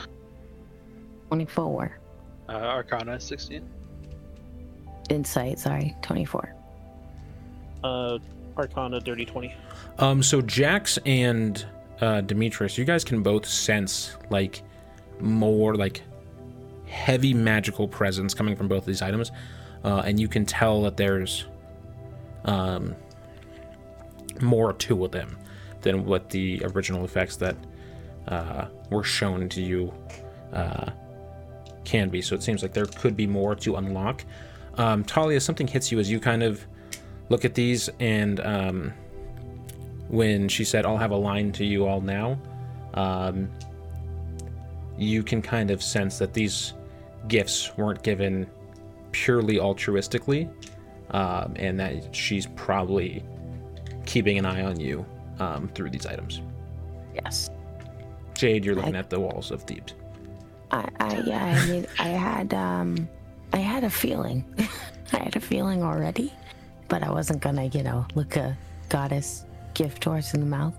24. Uh, Arcana, 16. Insight, sorry, 24. Uh, Arcana, dirty twenty. Um, so Jax and uh, Demetrius, you guys can both sense like more like heavy magical presence coming from both of these items, uh, and you can tell that there's um, more to them than what the original effects that uh, were shown to you uh, can be. So it seems like there could be more to unlock. Um, Talia, something hits you as you kind of look at these, and um, when she said, I'll have a line to you all now, um, you can kind of sense that these gifts weren't given purely altruistically, um, and that she's probably keeping an eye on you um, through these items. Yes. Jade, you're looking at the walls of Thebes. I, I yeah, I mean, I had um, I had a feeling, I had a feeling already, but I wasn't gonna, you know, look a goddess gift horse in the mouth.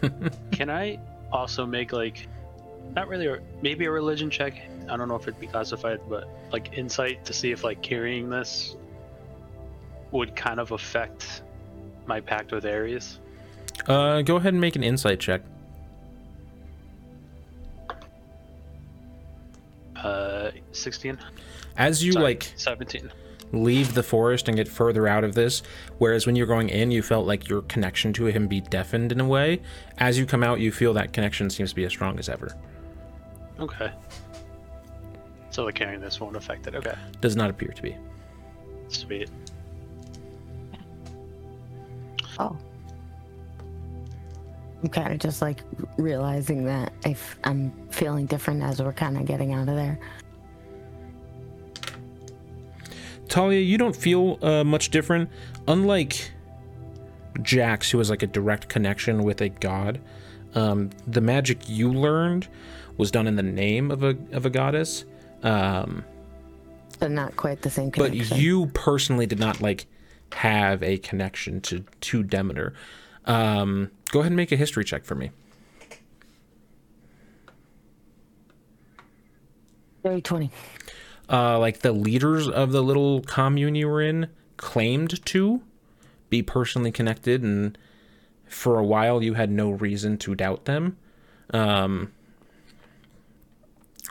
Can I also make like, not really, a, maybe a religion check? I don't know if it'd be classified, but like insight to see if like carrying this would kind of affect my pact with Ares. Uh, go ahead and make an insight check. Uh, 16. As you Sorry, like 17. Leave the forest and get further out of this. Whereas when you're going in, you felt like your connection to him be deafened in a way. As you come out, you feel that connection seems to be as strong as ever. Okay. So the carrying this won't affect it. Okay. Does not appear to be. Sweet. Oh. I'm kind of just like realizing that I f- I'm feeling different as we're kind of getting out of there. Talia, you don't feel uh, much different. Unlike Jax, who has like a direct connection with a god, um, the magic you learned was done in the name of a of a goddess. Um, But not quite the same connection. but you personally did not like have a connection to to Demeter. Um, go ahead and make a history check for me. Very 20. Uh, like the leaders of the little commune you were in claimed to be personally connected, and for a while you had no reason to doubt them. Um,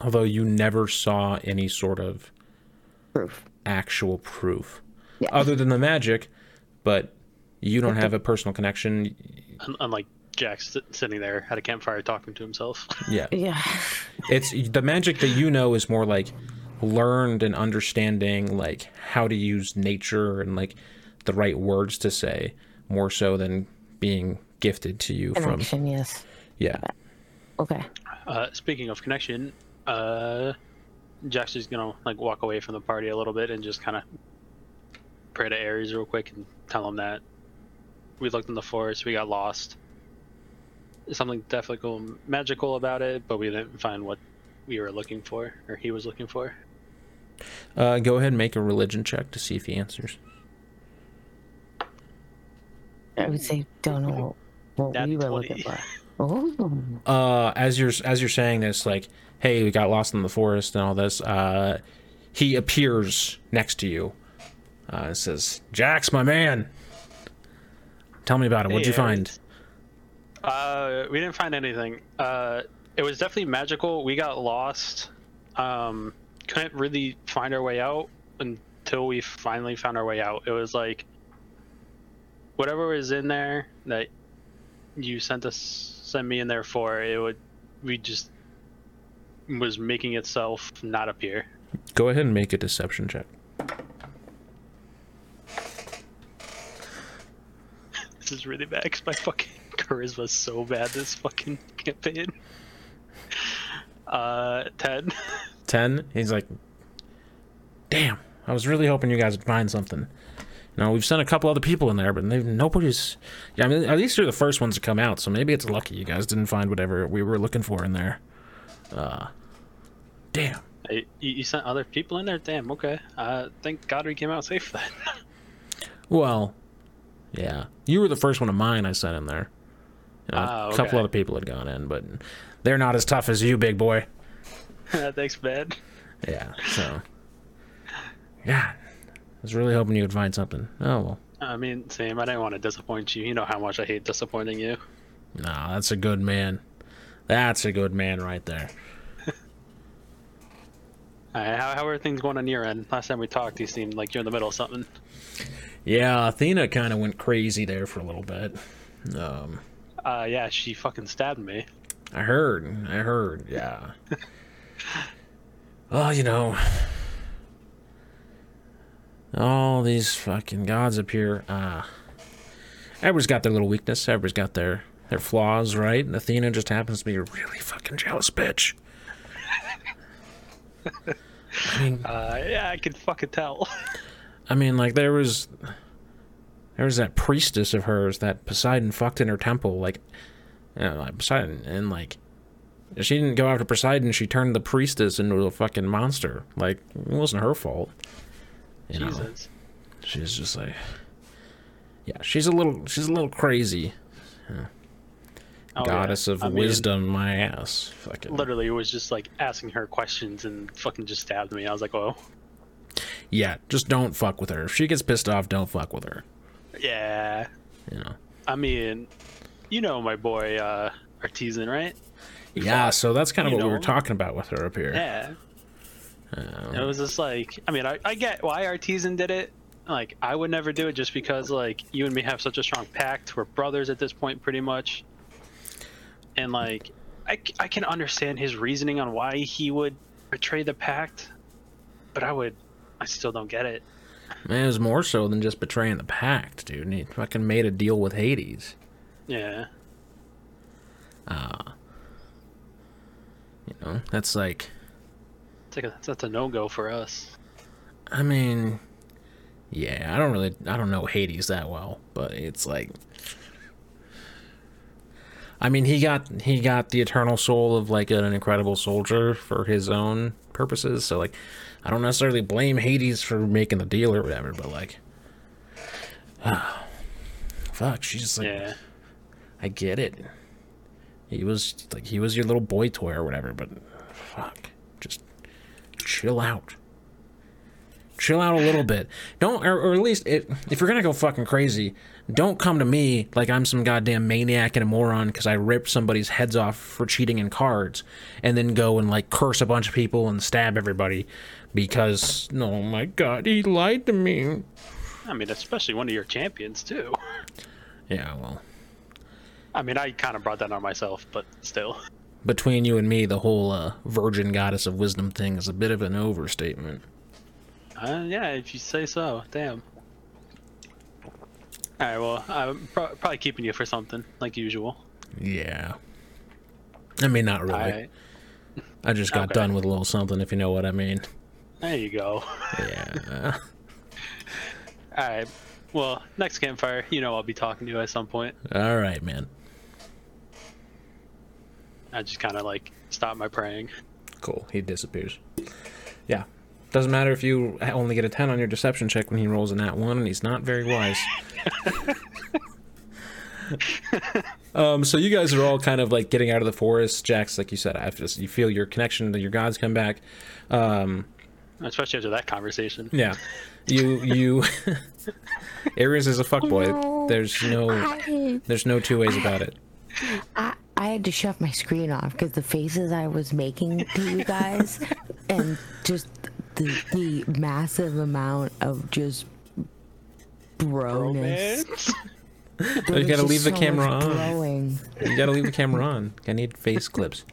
although you never saw any sort of Proof. actual proof Yeah. other than the magic, but you don't have a personal connection. Unlike Jack sitting there at a campfire talking to himself. Yeah. Yeah. it's the magic that you know is more like learned and understanding like how to use nature and like the right words to say more so than being gifted to you from Connection, yes. yeah Okay. Uh, speaking of connection, uh, Jack's just gonna like walk away from the party a little bit and just kind of pray to Ares real quick and tell him that we looked in the forest, we got lost. There's something definitely magical about it, but we didn't find what we were looking for or he was looking for. Uh, go ahead and make a religion check to see if he answers I would say, don't know what Nat we were 20. looking for. Oh. uh as you're as you're saying this like hey we got lost in the forest and all this uh he appears next to you uh and says jax my man tell me about it what'd you find Uh, we didn't find anything. Uh, it was definitely magical. We got lost. Um, couldn't really find our way out until we finally found our way out. It was like whatever was in there that you sent us, sent me in there for. It would, we just was making itself not appear. Go ahead and make a deception check. This is really bad because my fucking charisma's so bad this fucking campaign. Uh, ten. 10 he's like damn i was really hoping you guys would find something you know we've sent a couple other people in there but nobody's yeah i mean at least you're the first ones to come out so maybe it's lucky you guys didn't find whatever we were looking for in there uh damn Hey, You, you sent other people in there. Damn. Okay. Uh, thank God we came out safe then. well yeah you were the first one of mine i sent in there you know, Ah, a couple other people had gone in but they're not as tough as you big boy Thanks, man. yeah so yeah i was really hoping you would find something oh well I mean, same. I didn't want to disappoint you. You know how much I hate disappointing you. Nah, that's a good man. That's a good man right there. Alright, how, how are things going on your end? Last time we talked, you seemed like you're in the middle of something. Yeah, Athena kind of went crazy there for a little bit. Um, Uh, yeah, she fucking stabbed me. I heard. I heard. Yeah. well, you know, all these fucking gods up here. Uh, everybody's got their little weakness. Everybody's got their their flaws, right? And Athena just happens to be a really fucking jealous bitch. I mean, Uh, yeah, I can fucking tell. I mean, like there was there was that priestess of hers that Poseidon fucked in her temple, like, you know, like Poseidon, and like she didn't go after Poseidon. She turned the priestess into a fucking monster. Like it wasn't her fault. You know, Jesus. she's just like, yeah, she's a little, she's a little crazy. Oh, yeah. Goddess of I mean, wisdom, my ass. Fucking Literally it was just like asking her questions and fucking just stabbed me. I was like, oh, yeah. Just don't fuck with her. If she gets pissed off, don't fuck with her. yeah. You know. I mean, you know my boy uh, Artisan, right? Yeah, so that's kind of you what we were talking about with her up here. Yeah. Um, It was just like, I mean, I, I get why Artisan did it. Like, I would never do it just because, like, you and me have such a strong pact. We're brothers at this point, pretty much. And, like, I, I can understand his reasoning on why he would betray the pact, but I would, I still don't get it. Man, it was more so than just betraying the pact, dude. He fucking made a deal with Hades. Yeah. Ah. You know, that's like, It's like a, that's a no go for us. I mean, yeah, I don't really, I don't know Hades that well, but it's like, I mean, he got he got the eternal soul of like an incredible soldier for his own purposes. So like, I don't necessarily blame Hades for making the deal or whatever, but like, fuck, she's just like, Yeah. I get it. He was like he was your little boy toy or whatever, but fuck, just chill out. Chill out a little bit. Don't, or, or at least it, if you're gonna go fucking crazy, don't come to me like I'm some goddamn maniac and a moron because I ripped somebody's heads off for cheating in cards, and then go and like curse a bunch of people and stab everybody because oh my god, he lied to me. I mean, especially one of your champions, too. Yeah, well, I mean, I kind of brought that on myself, but still. between you and me, the whole uh, virgin goddess of wisdom thing is a bit of an overstatement. Uh, yeah, if you say so. Damn. All right. Well, I'm pro- probably keeping you for something, like usual. Yeah. I mean, not really. All right. I just got Okay. done with a little something, if you know what I mean. There you go. Yeah. All right. Well, next campfire, you know I'll be talking to you at some point. All right, man. I just kind of like stop my praying. Cool. He disappears. Yeah. Doesn't matter if you only get a 10 on your deception check when he rolls in that one, and he's not very wise. um, so you guys are all kind of like getting out of the forest. Jax, like you said, after this, you feel your connection to your gods come back. Um, Especially after that conversation. yeah. You, you. Ares is a fuckboy. No. There's no, I, there's no two ways about it. I, I had to shut my screen off because the faces I was making to you guys and just the, the massive amount of just broness. There You gotta leave the so camera on. Blowing. You gotta leave the camera on. I need face clips.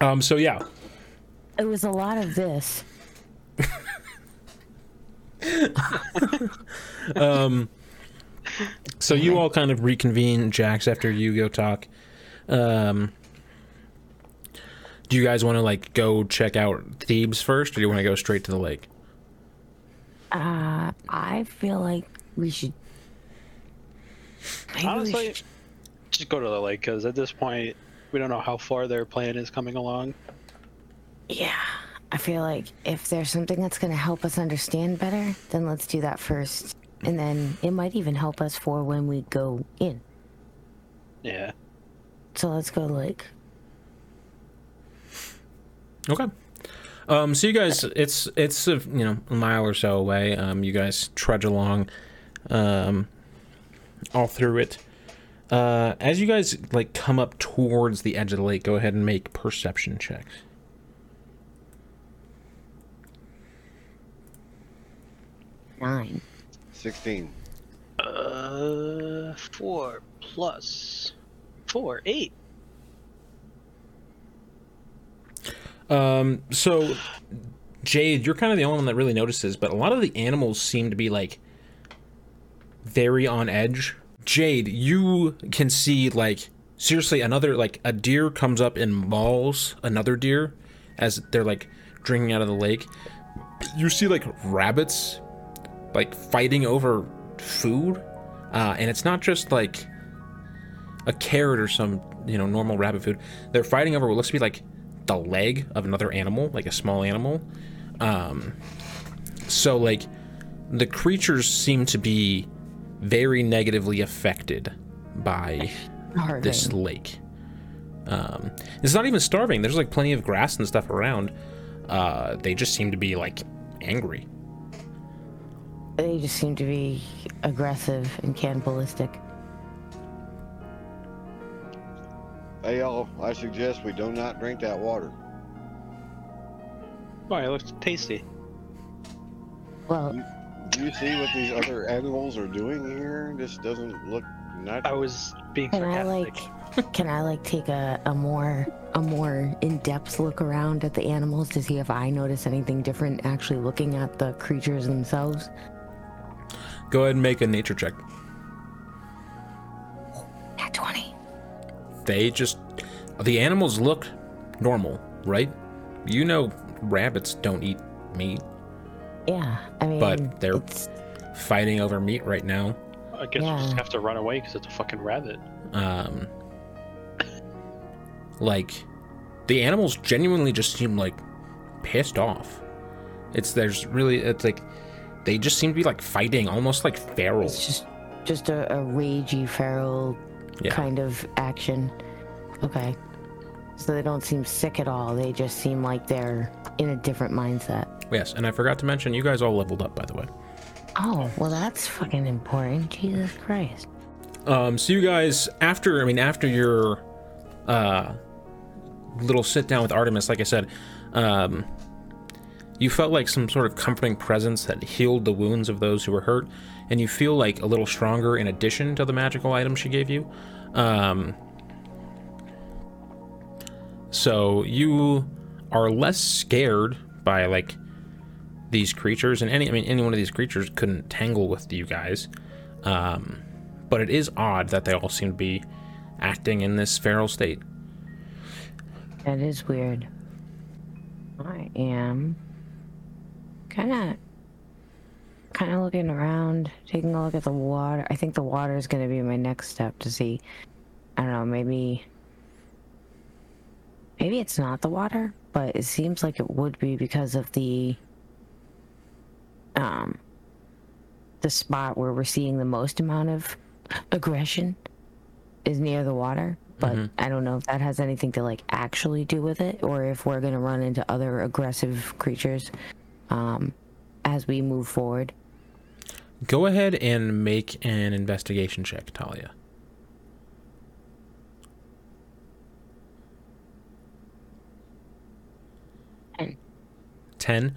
Um. So yeah. It was a lot of this. So you all kind of reconvene, Jax, after you go talk. Um. Do you guys want to like go check out Thebes first, or do you want to go straight to the lake? Uh, I feel like we should. Maybe we Honestly, should- just go to the lake because at this point, we don't know how far their plan is coming along. yeah. I feel like if there's something that's going to help us understand better, then let's do that first. And then it might even help us for when we go in. Yeah. So let's go, like, Okay. Um, so you guys, it's it's a, you know a mile or so away. Um, you guys trudge along, um, all through it. Uh, as you guys like come up towards the edge of the lake, go ahead and make perception checks. nine. 16. Uh, four plus four, eight. Um, so Jade, you're kind of the only one that really notices, but a lot of the animals seem to be like very on edge. Jade, you can see like seriously another like a deer comes up and mauls another deer as they're like drinking out of the lake. You see like rabbits like fighting over food, uh, and it's not just like a carrot or some you know normal rabbit food. They're fighting over what looks to be like the leg of another animal, like a small animal. Um, so like the creatures seem to be very negatively affected by Starving. this lake. Um, it's not even starving. There's like plenty of grass and stuff around. Uh, they just seem to be like angry. They just seem to be aggressive and cannibalistic. Hey, y'all, I suggest we do not drink that water. Oh, it looks tasty. Well, Do you see what these other animals are doing here? This doesn't look nice. I was being can I sarcastic. like, can I like take a, a more a more in depth look around at the animals to see if I notice anything different? Actually, looking at the creatures themselves. Go ahead and make a nature check. At twenty. They just the animals look normal, right? You know rabbits don't eat meat. Yeah, I mean, But they're- it's, Fighting over meat right now. I guess we just have to run away because it's a fucking rabbit. um like the animals genuinely just seem like pissed off it's there's really it's like they just seem to be like fighting almost like feral it's just just a, a ragey feral yeah kind of action. Okay. So they don't seem sick at all. They just seem like they're in a different mindset. yes and i forgot to mention you guys all leveled up by the way Oh, well, that's fucking important. Jesus Christ. um so you guys after i mean after your uh little sit down with artemis like i said um you felt like some sort of comforting presence that healed the wounds of those who were hurt and you feel like a little stronger in addition to the magical item she gave you? Um so you are less scared by like these creatures and any i mean any one of these creatures couldn't tangle with you guys. Um but it is odd that they all seem to be acting in this feral state. That is weird. I am kind of kind of looking around, taking a look at the water. I think the water is going to be my next step to see. I don't know, maybe maybe it's not the water, but it seems like it would be because of the um the spot where we're seeing the most amount of aggression is near the water but i don't know if that has anything to like actually do with it or if we're going to run into other aggressive creatures um as we move forward. Go ahead and make an investigation check talia. 10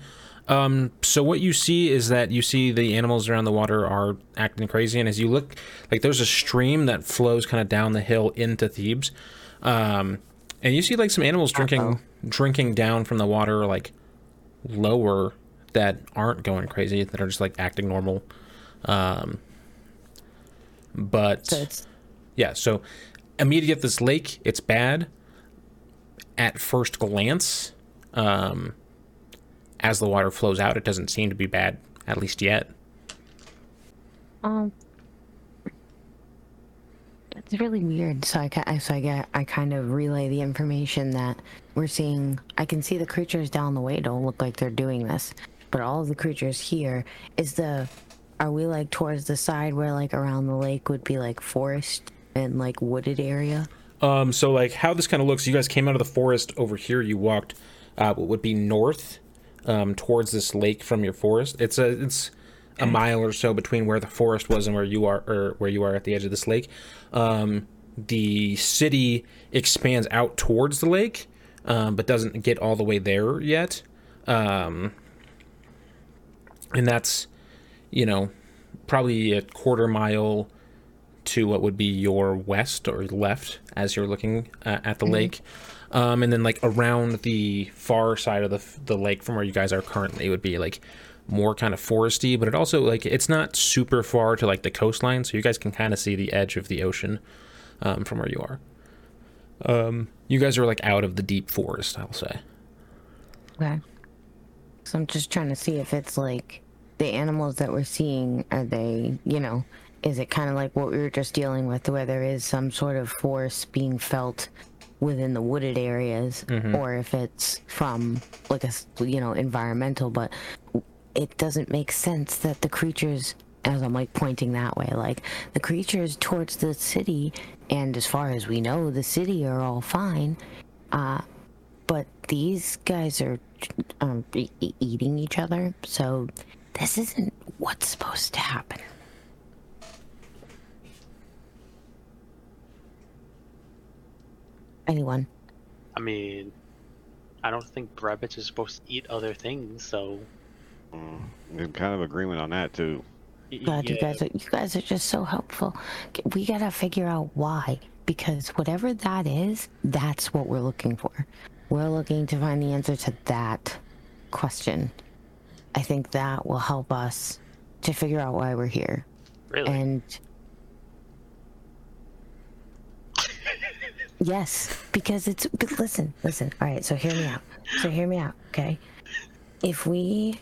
um so what you see is that you see the animals around the water are acting crazy and as you look like there's a stream that flows kind of down the hill into thebes. Um And you see like some animals drinking Uh-oh. drinking down from the water like lower that aren't going crazy that are just like acting normal. Um but So yeah, so immediately at this lake, it's bad at first glance. Um as the water flows out, it doesn't seem to be bad at least yet. um. It's really weird. So I, so I get, I kind of relay the information that we're seeing. I can see the creatures down the way don't look like they're doing this, but all of the creatures here is the. Are we like towards the side where like around the lake would be like forest and like wooded area? Um, so like how this kind of looks, you guys came out of the forest over here. You walked, uh, what would be north, um, towards this lake from your forest. It's a it's a mile or so between where the forest was and where you are, or where you are at the edge of this lake. Um, the city expands out towards the lake, um, but doesn't get all the way there yet. Um, and that's, you know, probably a quarter mile to what would be your west or left as you're looking uh, at the lake. Um, and then like around the far side of the, the lake from where you guys are currently would be like more kind of foresty, but it also like it's not super far to like the coastline, so you guys can kind of see the edge of the ocean um, from where you are. Um, you guys are like out of the deep forest, I'll say. Okay. So I'm just trying to see if it's like the animals that we're seeing, are they, you know, is it kind of like what we were just dealing with, where there is some sort of force being felt within the wooded areas, or if it's from like a you know, environmental, but it doesn't make sense that the creatures as I'm like pointing that way, like the creatures towards the city, and as far as we know, the city are all fine. Uh, but these guys are um, e- eating each other, so this isn't what's supposed to happen. Anyone? I mean, I don't think rabbits are supposed to eat other things, so mm, In kind of agreement on that too. God, you guys are you guys are just so helpful. We gotta figure out why, because whatever that is, that's what we're looking for. We're looking to find the answer to that question. I think that will help us to figure out why we're here. really, And yes, because it's but listen, listen. All right, so hear me out. So hear me out, okay? If we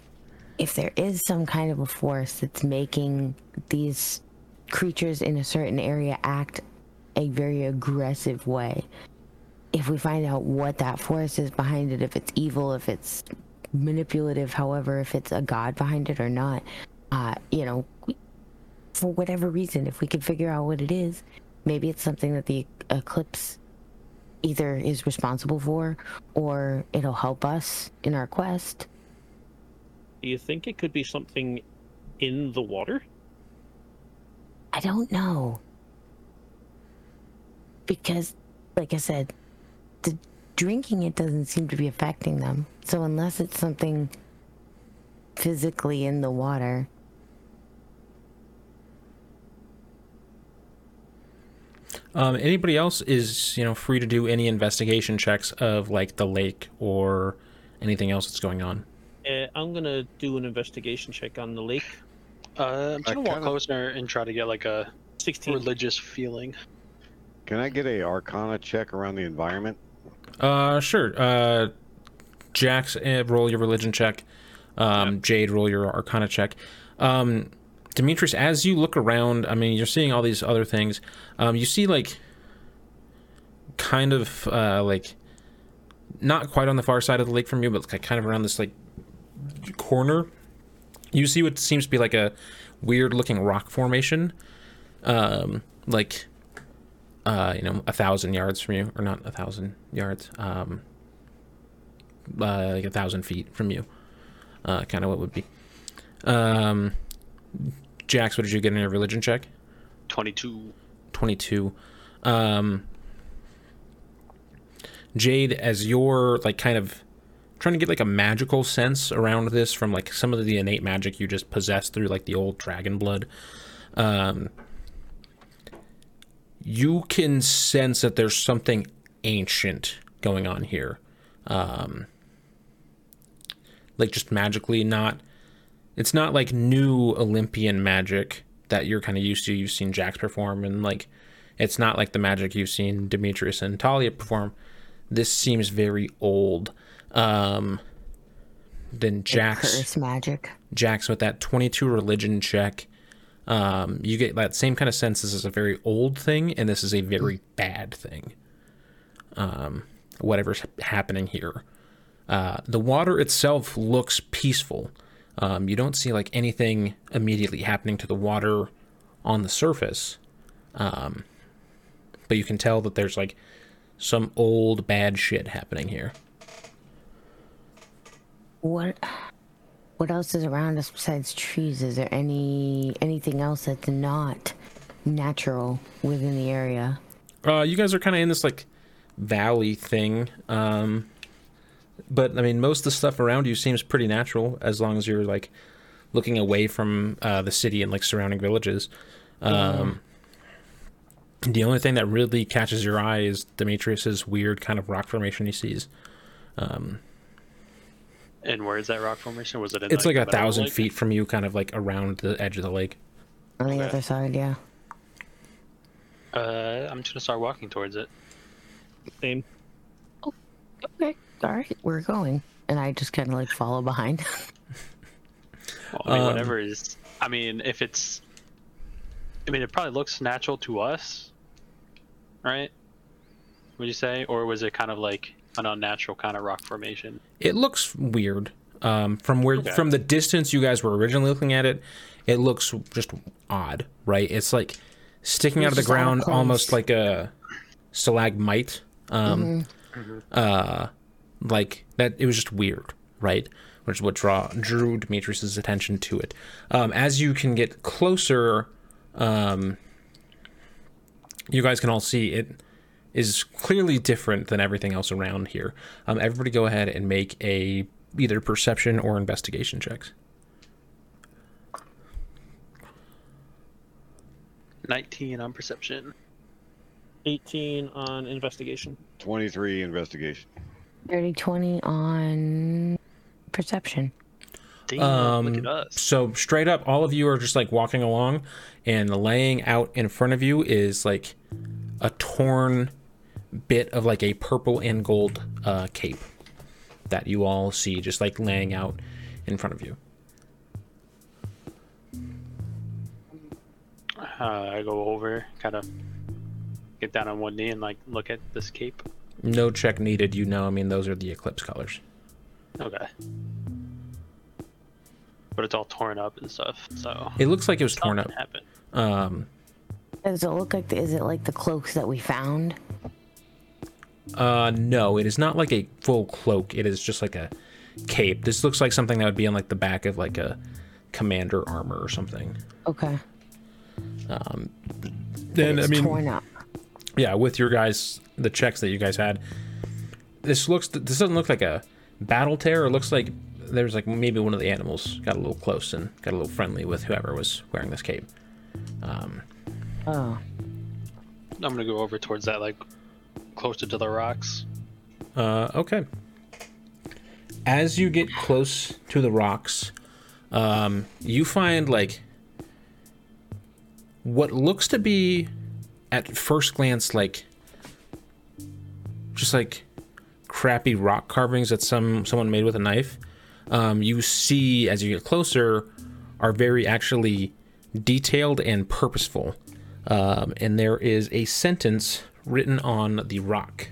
if there is some kind of a force that's making these creatures in a certain area act a very aggressive way, if we find out what that force is behind it, if it's evil, if it's manipulative, however, if it's a god behind it or not, uh, you know, for whatever reason, if we can figure out what it is, maybe it's something that the eclipse either is responsible for or it'll help us in our quest. Do you think it could be something in the water? I don't know. Because, like I said, the drinking it doesn't seem to be affecting them. So unless it's something physically in the water, Um, anybody else is you know free to do any investigation checks of like the lake or anything else that's going on. Uh, I'm gonna do an investigation check on the lake. uh, I'm I gonna walk kinda- closer and try to get like a 16. religious feeling. Can I get a Arcana check around the environment? Uh, sure. Uh, Jax, eh, roll your religion check. Um, Jade, roll your Arcana check. Um, Demetrius, as you look around, I mean, you're seeing all these other things. Um, you see like kind of uh, like not quite on the far side of the lake from you, but like kind of around this like corner. You see what seems to be like a weird looking rock formation, um, like uh, you know, a thousand yards from you, or not a thousand yards, um, uh, like a thousand feet from you, uh, kind of what would be. Um, Jax, what did you get in your religion check? Twenty-two. 22. Um, Jade, as you're like kind of trying to get like a magical sense around this from like some of the innate magic you just possess through like the old dragon blood, um, you can sense that there's something ancient going on here. Um, like just magically, not. It's not like new Olympian magic that you're kind of used to. You've seen Jax perform, and like, it's not like the magic you've seen Demetrius and Talia perform. This seems very old. Um, then Jax. Magic. Jax with that 22 religion check. Um, you get that same kind of sense. This is a very old thing, and this is a very bad thing. Um, whatever's happening here. Uh, the water itself looks peaceful. Um, you don't see like anything immediately happening to the water on the surface. Um, but you can tell that there's like some old bad shit happening here. What what else is around us besides trees? Is there any anything else that's not natural within the area? Uh, you guys are kind of in this like valley thing. Um, but I mean, most of the stuff around you seems pretty natural as long as you're like looking away from uh, the city and like surrounding villages. Um, The only thing that really catches your eye is Demetrius's weird kind of rock formation he sees. And where is that rock formation? Was it in It's like the a middle of the thousand lake? feet from you, kind of like around the edge of the lake. On the Okay. other side, yeah. Uh, I'm just gonna start walking towards it. Same. Oh, Okay. All right, we're going. And I just kind of like follow behind. Well, I mean, Um, whatever is. I mean, if it's. I mean, it probably looks natural to us, right? Would you say, or was it kind of like an unnatural kind of rock formation? It looks weird. Um, from where Okay. from the distance you guys were originally looking at it, it looks just odd, right? It's like sticking out of the It's of ground, almost like a stalagmite. Um, Mm-hmm. uh, like that. It was just weird, right? Which is what draw drew Demetrius's attention to it. Um, as you can get closer, um, you guys can all see it is clearly different than everything else around here. Um, everybody go ahead and make a either perception or investigation checks. 19 on perception. 18 on investigation. 23 investigation. 30 20 on perception. Damn, Um, look at us. So straight up, all of you are just like walking along, and laying out in front of you is like a torn bit of like a purple and gold uh, cape that you all see just like laying out in front of you. Uh, I go over, kind of get down on one knee and like look at this cape. No check needed. You know, I mean, those are the eclipse colors. Okay. But it's all torn up and stuff, so It looks like it was torn up. happened. Um, Does it look like, the, is it like the cloaks that we found? Uh, no, it is not like a full cloak. It is just like a cape. This looks like something that would be on like the back of like a commander armor or something. Okay. Um, then I mean, torn up. yeah, with your guys, the checks that you guys had, this looks. This doesn't look like a battle tear. It looks like there's like maybe one of the animals got a little close and got a little friendly with whoever was wearing this cape. Um, oh. I'm gonna go over towards that, like closer to the rocks. Uh, okay. As you get close to the rocks, um, you find like what looks to be, at first glance, like just like crappy rock carvings that some someone made with a knife. Um, you see as you get closer are very actually detailed and purposeful. Um, and there is a sentence written on the rock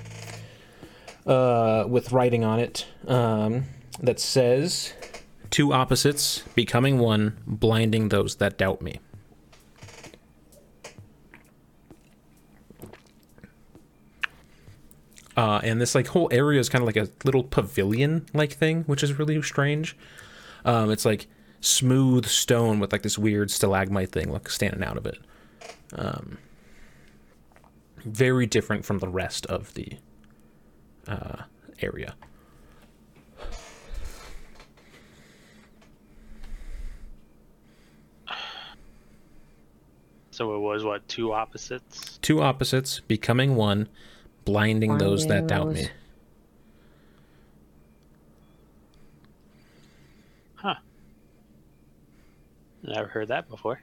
uh, with writing on it um, that says, Two opposites becoming one, blinding those that doubt me. Uh, and this like whole area is kind of like a little pavilion like thing, which is really strange. Um, it's like smooth stone with like this weird stalagmite thing like standing out of it. Um, very different from the rest of the uh, area. So it was what two opposites? Two opposites becoming one, blinding, blinding those that those. doubt me. Huh. Never heard that before.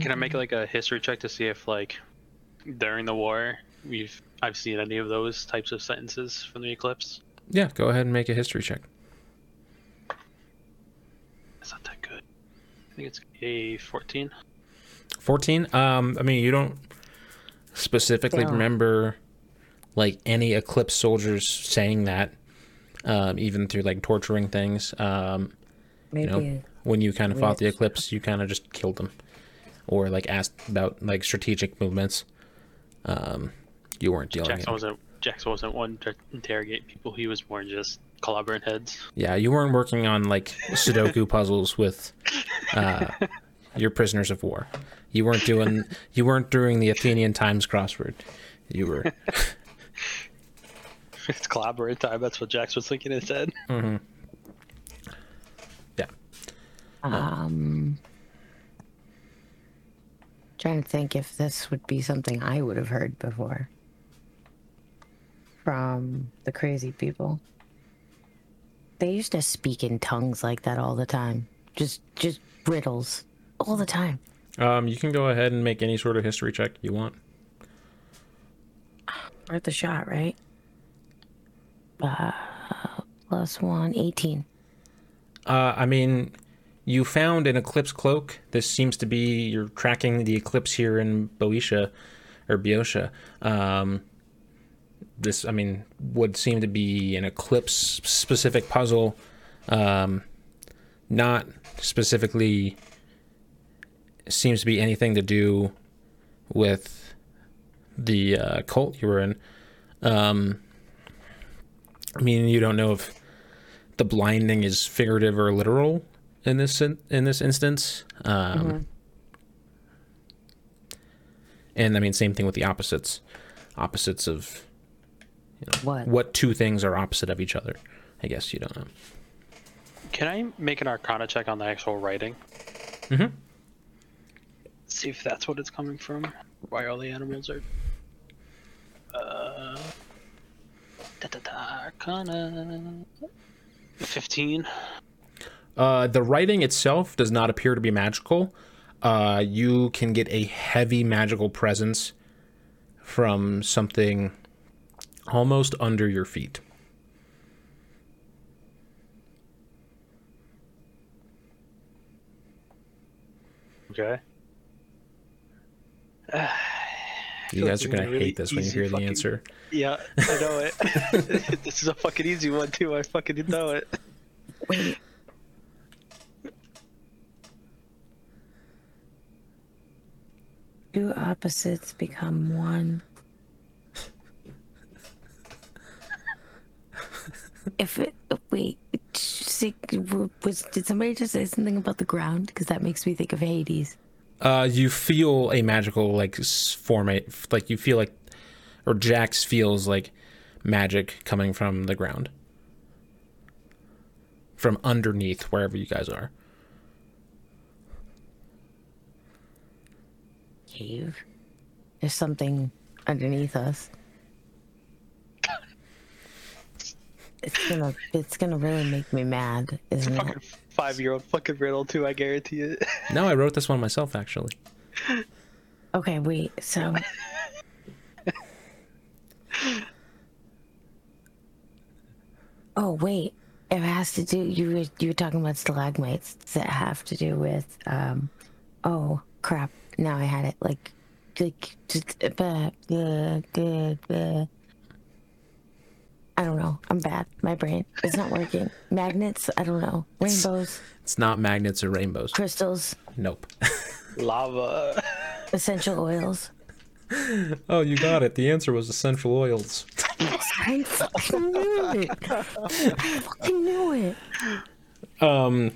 Can I make like a history check to see if like during the war we've I've seen any of those types of sentences from the eclipse? Yeah, go ahead and make a history check. It's not that good. I think it's a fourteen. 14 um i mean you don't specifically Yeah. remember like any eclipse soldiers saying that um even through like torturing things um Maybe. know, when you kind of fought the eclipse you kind of just killed them or like asked about like strategic movements um you weren't dealing Jackson it. wasn't Jackson wasn't one to interrogate people. He was more just clobbering heads. yeah you weren't working on like sudoku puzzles with uh your prisoners of war you weren't doing you weren't doing the athenian times crossword you were it's clobbering time. That's what Jax was thinking in his head. yeah Um, trying to think if this would be something I would have heard before from the crazy people. They used to speak in tongues like that all the time. Just, just riddles all the time. Um, you can go ahead and make any sort of history check you want. Worth the shot, right? Uh, plus one, 18. Uh, I mean, you found an eclipse cloak. This seems to be you're tracking the eclipse here in Boeotia or Boeotia. Um, this, I mean, would seem to be an eclipse specific puzzle. Um, not specifically seems to be anything to do with the uh, cult you were in. Um, I mean, you don't know if the blinding is figurative or literal in this in, in this instance. Um, And I mean, same thing with the opposites. Opposites of What? what two things are opposite of each other. I guess you don't know. Can I make an Arcana check on the actual writing? Mhm. See if that's what it's coming from. Why all the animals are. Uh. Da, da, da, Arcana. 15. Uh, the writing itself does not appear to be magical. Uh, you can get a heavy magical presence from something almost under your feet. Okay. You guys are gonna Really hate this when you easy hear the answer. Yeah, I know it. this is a fucking easy one, too. I fucking know it. Wait. Do opposites become one? if it wait, was did somebody just say something about the ground? Because that makes me think of Hades. Uh, you feel a magical like formate, like you feel like, or Jax feels like magic coming from the ground, from underneath wherever you guys are. Cave. There's something underneath us. It's gonna, it's gonna really make me mad, isn't Fucking it? five year old fucking riddle, too. I guarantee it. No, I wrote this one myself actually. Okay, wait. So, oh wait, it has to do. You were you were talking about stalagmites. Does it have to do with? Um, oh crap! Now I had it. Like, like just uh, blah, blah, blah, blah. I don't know. I'm bad. My brain is not working. Magnets. I don't know. Rainbows, It's not magnets or rainbows. crystals, Nope. Lava. essential oils. oh, you got it. The answer was essential oils. I fucking knew it. I fucking knew it. Um,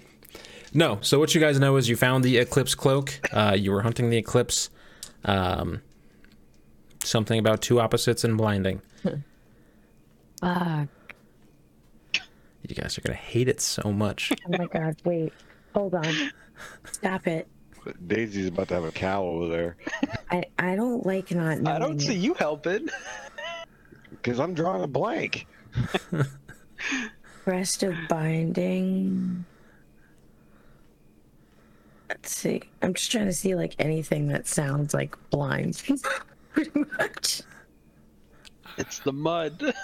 no. So what you guys know is you found the eclipse cloak. Uh, you were hunting the eclipse. Um, something about two opposites and blinding. Fuck. You guys are gonna hate it so much. Oh my god, wait. Hold on. Stop it. Daisy's about to have a cow over there. I, I don't like not knowing. I don't it. see you helping. Because I'm drawing a blank. Rest of binding. Let's see. I'm just trying to see like anything that sounds like blind. Pretty much. It's the mud.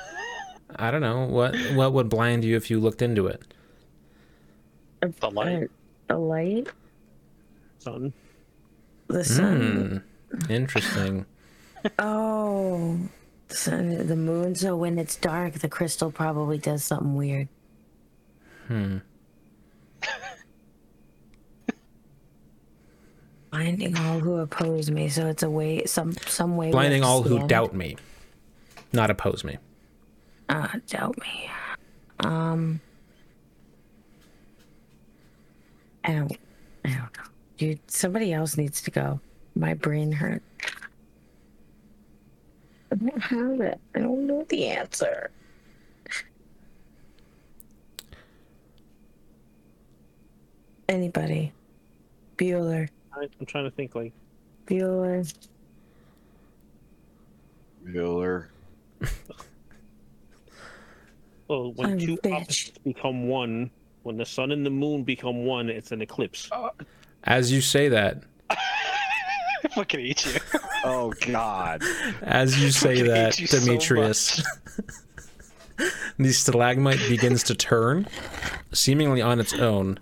I don't know what what would blind you if you looked into it. The light. A light. Son. The sun. Hmm. Interesting. Oh. The sun, the moon. So when it's dark, the crystal probably does something weird. Hmm. Blinding all who oppose me. So it's a way, some some way. Blinding all who doubt me, not oppose me. Uh, doubt me. Um, I don't. I don't know. Dude, somebody else needs to go. My brain hurt. I don't have it. I don't know the answer. Anybody? Bueller. I, I'm trying to think like Bueller. Bueller. well when I'm two bitch. opposites become one, when the sun and the moon become one, it's an eclipse. As you say that, I fucking eat you. Oh God. as you say that, hate you so Demetrius, the stalagmite begins to turn, seemingly on its own,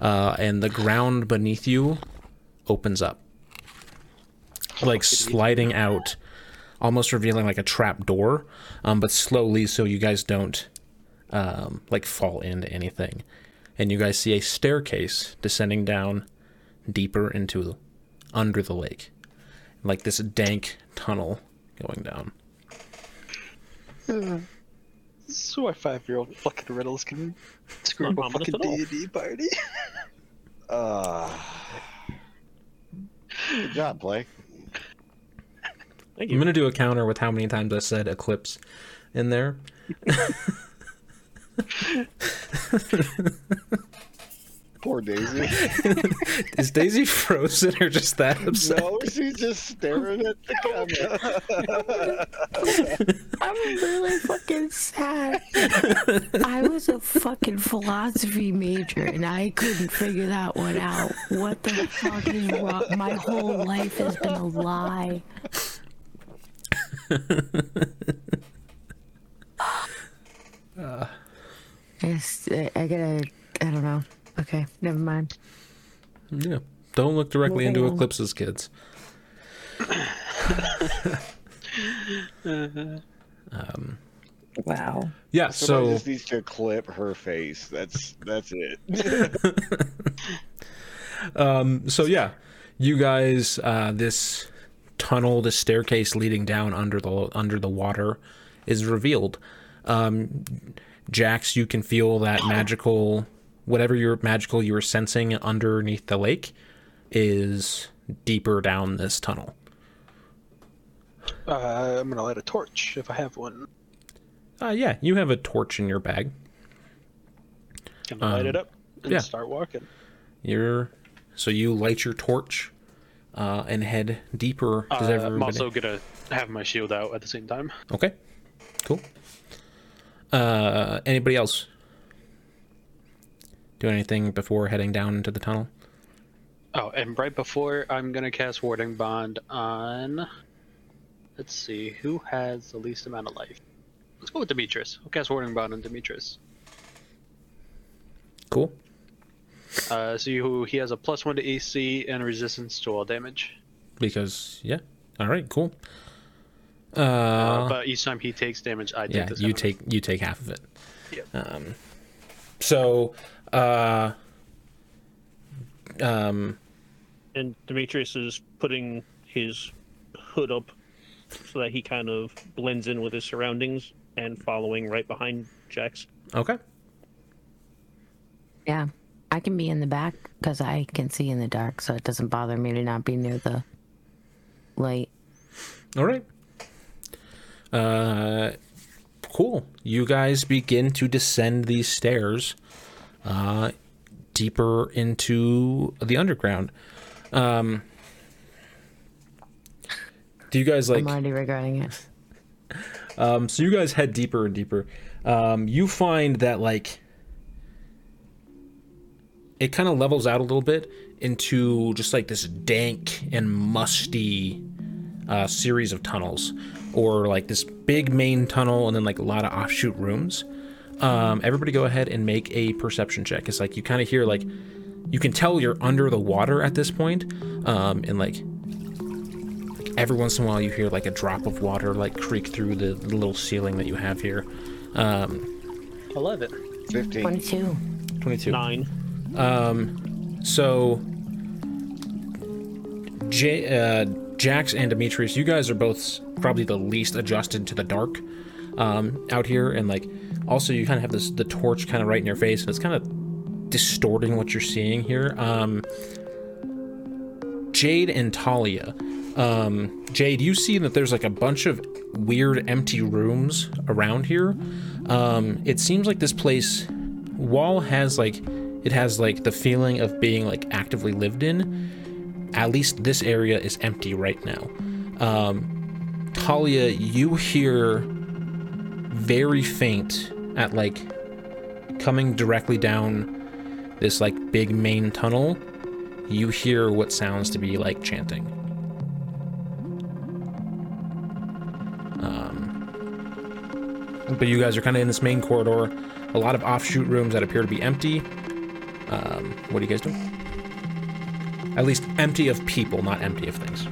uh, and the ground beneath you opens up, like sliding out, almost revealing like a trap door, um, but slowly, so you guys don't um, like fall into anything. And you guys see a staircase descending down deeper into under the lake, like this dank tunnel going down. So why five-year-old fucking riddles can screw up a fucking at. D and D party? Uh, good job, play. Thank you. I'm gonna do a counter with how many times I said eclipse in there. Poor Daisy. Is Daisy frozen or just that upset? no, she's just staring at the camera. I'm really fucking sad. I was a fucking philosophy major and I couldn't figure that one out. What the fuck is wrong? My whole life has been a lie. Yes, I, I gotta. I don't know. Okay, never mind. Yeah. Don't look directly into on. eclipses, kids. Wow. Yeah, Somebody so just needs to clip her face. That's that's it. um so yeah, you guys uh this tunnel, this staircase leading down under the under the water is revealed. Um Jax, you can feel that magical whatever your magical you were sensing underneath the lake is deeper down this tunnel. Uh, I'm gonna light a torch if I have one. Uh yeah, you have a torch in your bag. Can I light it up and yeah. start walking? You're so you light your torch uh, and head deeper. Uh, everybody... I'm also gonna have my shield out at the same time. Okay, cool. Uh, anybody else do anything before heading down into the tunnel? Oh, and right before I'm gonna cast Warding Bond on. Let's see, who has the least amount of life? Let's go with Demetrius. I'll cast Warding Bond on Demetrius. Cool. Uh, see who he has a plus one to AC and resistance to all damage. Because yeah. All right. Cool. Uh, Uh, but each time he takes damage, I take yeah, you damage. take you take half of it. Yep. Um, so, uh, um, and Demetrius is putting his hood up so that he kind of blends in with his surroundings and following right behind Jax. okay. Yeah, I can be in the back because I can see in the dark, so it doesn't bother me to not be near the light. All right. Uh, cool. You guys begin to descend these stairs, uh, deeper into the underground. Um, do you guys like? I'm already regretting it. Um, so you guys head deeper and deeper. Um, you find that like it kind of levels out a little bit into just like this dank and musty uh, series of tunnels, or like this big main tunnel and then like a lot of offshoot rooms. Um, everybody, go ahead and make a perception check. It's like you kind of hear like you can tell you're under the water at this point, um, and like every once in a while you hear like a drop of water like creak through the little ceiling that you have here. Um, 11. 15. 22. 22. Nine. Um, So, J, uh, Jax and Demetrius, you guys are both probably the least adjusted to the dark um, out here, and like also you kind of have this the torch kind of right in your face, and it's kind of distorting what you're seeing here. Um, Jade and Talia. Um, Jade, you see that there's like a bunch of weird empty rooms around here. Um, it seems like this place, Wall has like, it has like the feeling of being like actively lived in. At least this area is empty right now. Um, Talia, you hear very faint at like coming directly down this like big main tunnel. You hear what sounds to be like chanting. Um, but you guys are kind of in this main corridor. A lot of offshoot rooms that appear to be empty. Um, what are you guys doing? At least empty of people, not empty of things.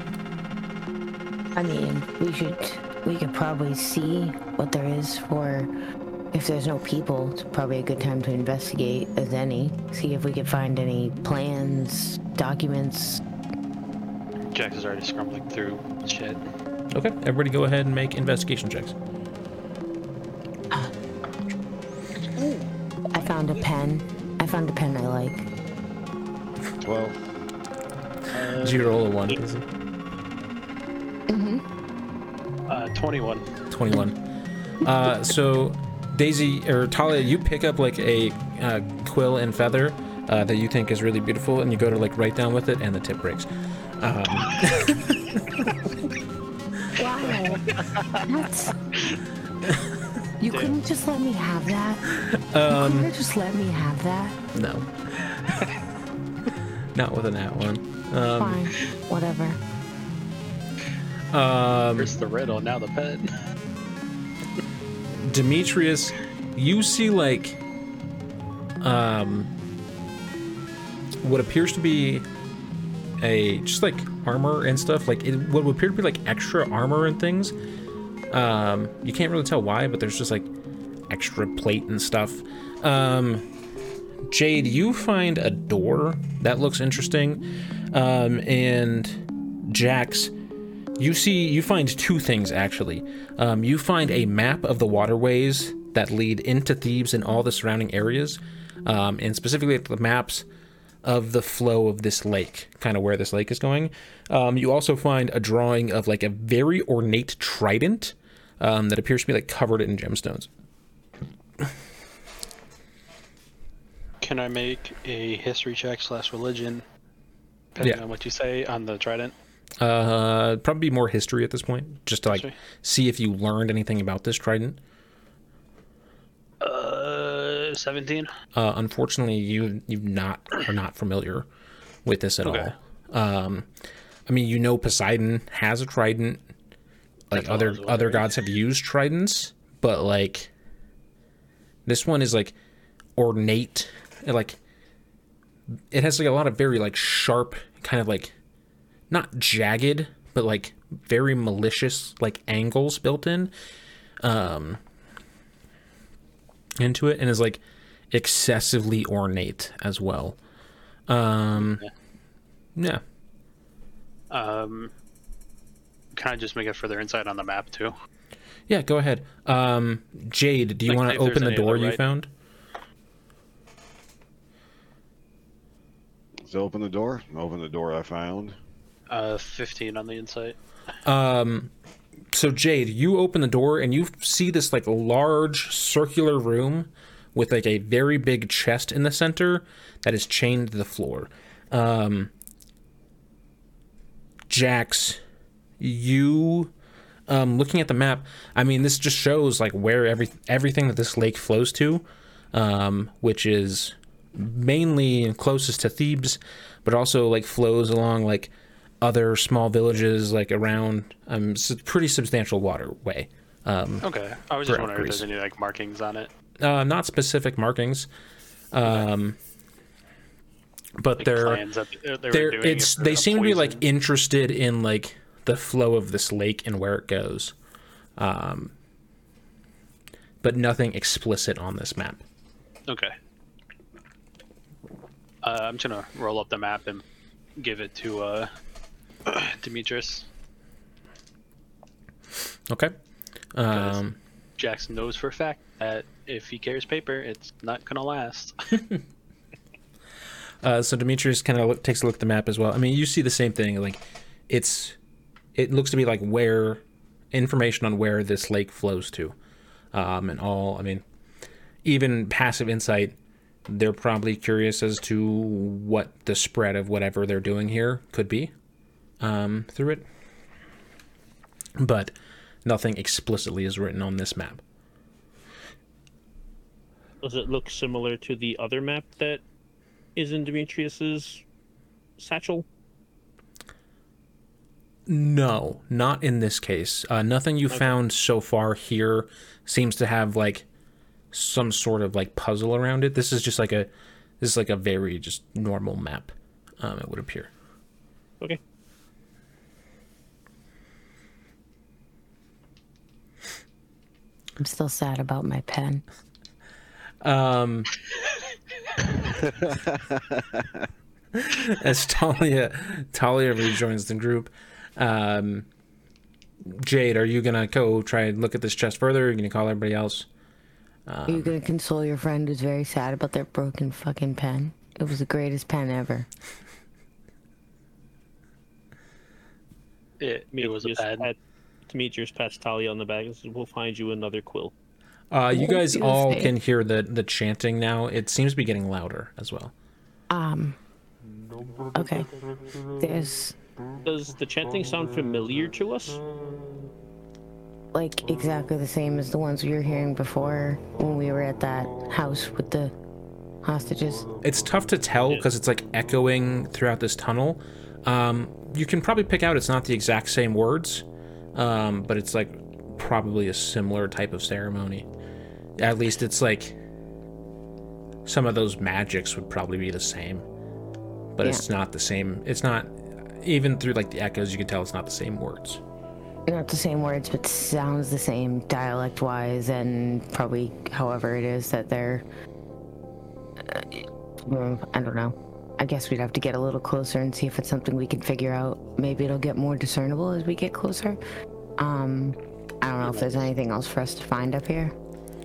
I mean, we should, we could probably see what there is for. If there's no people, it's probably a good time to investigate as any. See if we can find any plans, documents. Jax is already scrambling through the shit. Okay, everybody go ahead and make investigation checks. Uh, I found a pen. I found a pen I like. 12. Did you roll a one? Izzy? Uh, 21. 21. Uh, so, Daisy or Talia, you pick up like a uh, quill and feather uh, that you think is really beautiful, and you go to like write down with it, and the tip breaks. Um, Wow. That's. You couldn't just let me have that. You couldn't just let me have that. no, not with an nat one. Um, Fine, whatever. Um, First the riddle, now the pet. Demetrius, you see like um what appears to be a just like armor and stuff, like it, what would appear to be like extra armor and things. Um, you can't really tell why, but there's just like extra plate and stuff. Um, Jade, you find a door that looks interesting, um, and Jax, you see you find two things actually um, you find a map of the waterways that lead into thebes and all the surrounding areas um, and specifically the maps of the flow of this lake kind of where this lake is going um, you also find a drawing of like a very ornate trident um, that appears to be like covered in gemstones Can I make a history check slash religion? Depending Yeah. on what you say on the trident. Uh, probably more history at this point just to like History. see if you learned anything about this trident Uh, 17. Uh, unfortunately, you you not are not familiar with this at Okay. all. Um, I mean, you know Poseidon has a trident. Like That's other other gods have used tridents, but like this one is like ornate. and, Like it has like a lot of very like sharp, kind of like not jagged, but like very malicious like angles built in. Um, into it and is like excessively ornate as well. Um, yeah. Um, can I just make a further insight on the map too? Yeah, go ahead. Um, Jade, do you Like, want to open the door you right- found? So open the door. Open the door I found. Uh, 15 on the insight. Um, so Jade, you open the door and you see this like large circular room with like a very big chest in the center that is chained to the floor. Um, Jax, you um, looking at the map, I mean, this just shows like where every everything that this lake flows to, um, which is mainly closest to Thebes, but also like flows along like other small villages like around. Um, it's a pretty substantial waterway. Um, Okay. I was just wondering if Greece. there's any like markings on it. uh, not specific markings, um, but Like they're they they're doing it's if they seem to be like interested in like the flow of this lake and where it goes um but nothing explicit on this map Okay. Uh, I'm just gonna roll up the map and give it to uh, Demetrius. okay um Jackson knows for a fact that if he carries paper, it's not gonna last. uh so demetrius kind of takes a look at the map as well i mean you see the same thing like it's it looks to be like where information on where this lake flows to um and all i mean even passive insight they're probably curious as to what the spread of whatever they're doing here could be um, through it. But nothing explicitly is written on this map. Does it look similar to the other map that is in Demetrius's satchel? No, not in this case. Uh, nothing you found so far here seems to have like some sort of like puzzle around it. This is just like a this is like a very just normal map. Um, it would appear. Okay. I'm still sad about my pen. Um, as Talia Talia rejoins the group, um, Jade, are you gonna go try and look at this chest further? Or are you gonna call everybody else? Are you gonna console your friend who's very sad about their broken fucking pen? It was the greatest pen ever. It, it was a Just bad. Pat Demetrius pats Talia on the back and says, "We'll find you another quill." Uh, you guys all say? can hear the the chanting now. It seems to be getting louder as well. Um. Okay. There's Does the chanting sound familiar to us? like exactly the same as the ones we were hearing before when we were at that house with the hostages. It's tough to tell because it's like echoing throughout this tunnel. Um, you can probably pick out it's not the exact same words, um, but it's like probably a similar type of ceremony. At least it's like some of those magics would probably be the same, but it's not the same. It's not even through like the echoes. You can tell it's not the same words. Not the same words, but sounds the same dialect wise, and probably however it is that they're. Uh, I don't know. I guess we'd have to get a little closer and see if it's something we can figure out. Maybe it'll get more discernible as we get closer. Um, I don't know if there's anything else for us to find up here.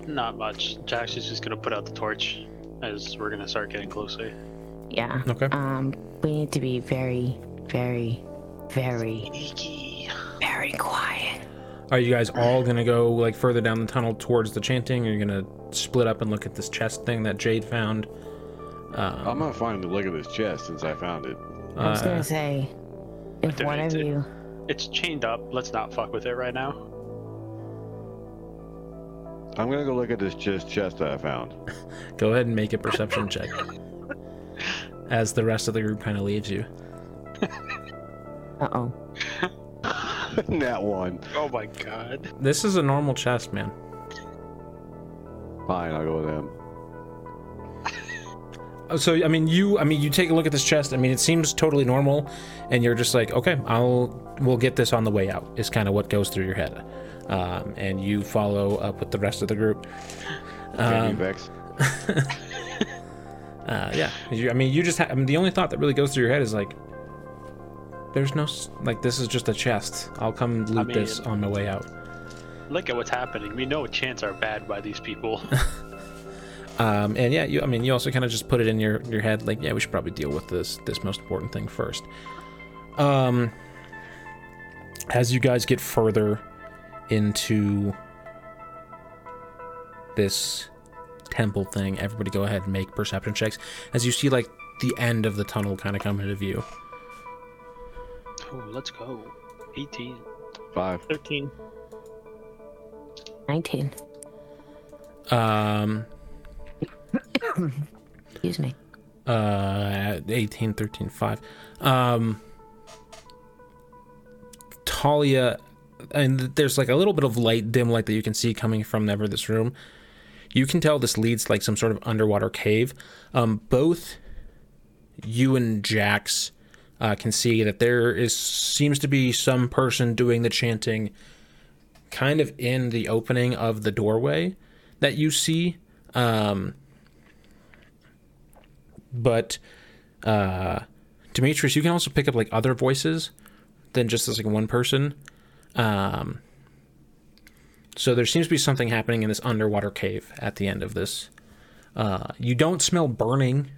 Not much. Jax is just gonna put out the torch as we're gonna start getting closer. Yeah. Okay. Um, we need to be very, very, very, very quiet. Are you guys all gonna go like further down the tunnel towards the chanting? Or are you gonna split up and look at this chest thing that Jade found? I'm gonna find the look at this chest since I found it. I was Uh, gonna say, if one of to. you, It's chained up. Let's not fuck with it right now. I'm gonna go look at this chest chest that I found. Go ahead and make a perception check. As the rest of the group kind of leaves you. uh oh, that one. Oh my god. This is a normal chest, man. Fine, I'll go with him. So I mean, you I mean, you take a look at this chest. I mean, it seems totally normal, and you're just like, okay, I'll we'll get this on the way out. Is kind of what goes through your head, um, and you follow up with the rest of the group. Vex. Uh, yeah, you, I mean, you just ha- I mean, the only thought that really goes through your head is like, there's no like this is just a chest. I'll come loot mean- this on my way out. Look at what's happening. We know chants are bad by these people. Um, and yeah, you I mean, you also kind of just put it in your your head like, yeah, we should probably deal with this this most important thing first. Um, as you guys get further into this temple thing, everybody go ahead and make perception checks as you see like the end of the tunnel kind of come into view. oh, let's go. 18. Five. 13. 19. Um, Excuse me. uh, 18, 13, 5. Um, Talia, and there's like a little bit of light, dim light that you can see coming from never this room. You can tell this leads like some sort of underwater cave. Um, both you and Jax uh, can see that there is seems to be some person doing the chanting kind of in the opening of the doorway that you see. Um, but uh, Demetrius, you can also pick up like other voices than just as like one person. Um, so there seems to be something happening in this underwater cave at the end of this. Uh, you don't smell burning,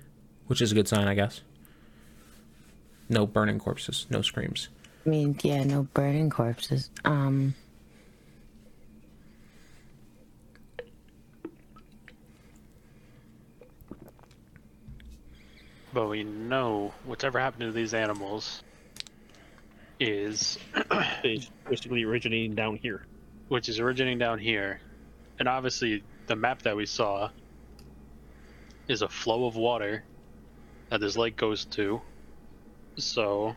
which is a good sign, I guess. No burning corpses, no screams. I mean, yeah, no burning corpses. Um, But we know whatever happened to these animals is, basically originating down here. which is originating down here, and obviously the map that we saw is a flow of water that this lake goes to. So,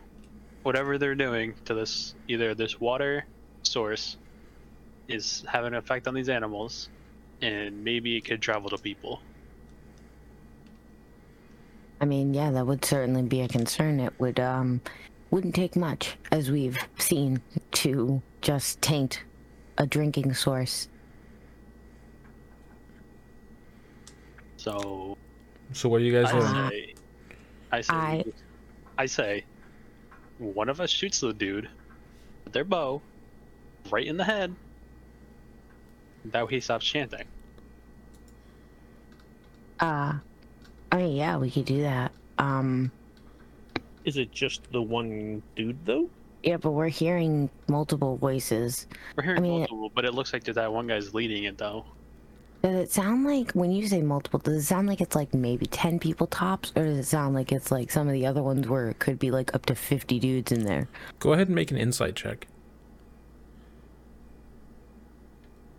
whatever they're doing to this, either this water source is having an effect on these animals, and maybe it could travel to people. I mean, yeah, that would certainly be a concern. It would, um, wouldn't take much, as we've seen, to just taint a drinking source. So, So what are you guys doing? I say, I say, I- I say, one of us shoots the dude with their bow right in the head. That way he stops chanting. Uh, I mean, yeah, we could do that. Um, Is it just the one dude, though? yeah, but we're hearing multiple voices. We're hearing I mean- multiple, but it looks like that one guy's leading it though. Does it sound like when you say multiple? Does it sound like it's like maybe ten people tops, or does it sound like it's like some of the other ones where it could be like up to fifty dudes in there? Go ahead and make an insight check.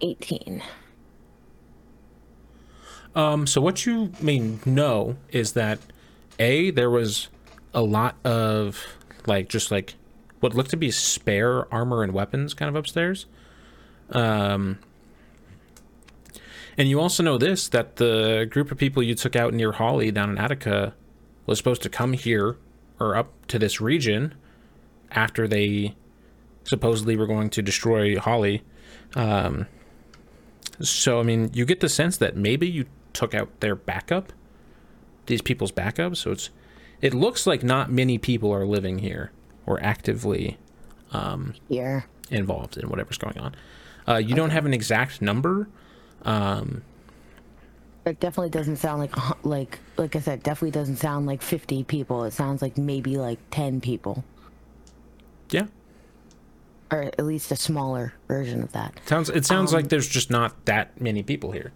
Eighteen. Um, so what you may know is that a there was a lot of like just like what looked to be spare armor and weapons kind of upstairs. Um, and you also know this that the group of people you took out near Holly down in Attica was supposed to come here or up to this region after they supposedly were going to destroy Holly. Um, so I mean, you get the sense that maybe you took out their backup, these people's backup. So it's, it looks like not many people are living here or actively Here. involved in whatever's going on. Uh, you don't have an exact number. Um, It definitely doesn't sound like like like I said, definitely doesn't sound like fifty people. It sounds like maybe like ten people, yeah, or at least a smaller version of that. sounds. It sounds like there's just not that many people here.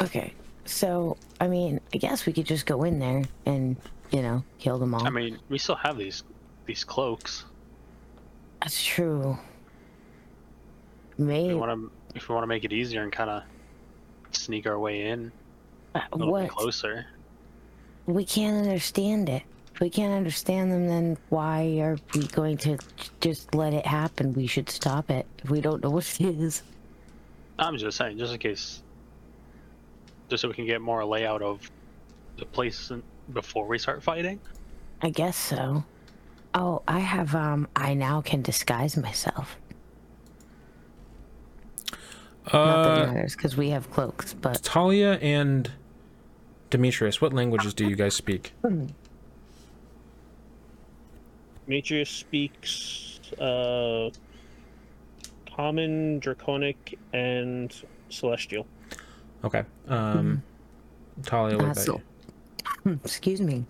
Okay, so I mean, I guess we could just go in there and you know kill them all. I mean, we still have these these cloaks. That's true. If we Maybe want to, if we want to make it easier and kind of sneak our way in uh, a little what bit closer. we can't understand it. If we can't understand them, then why are we going to just let it happen? We should stop it if we don't know what it is. I'm just saying, just in case, just so we can get more layout of the place before we start fighting. I guess so. Oh, I have um I now can disguise myself. Not that Uh, it matters because we have cloaks, but Talia and Demetrius, what languages do you guys speak? Demetrius speaks uh, Common, Draconic, and Celestial. Okay. Um, Talia, what Uh, about so- you? excuse me.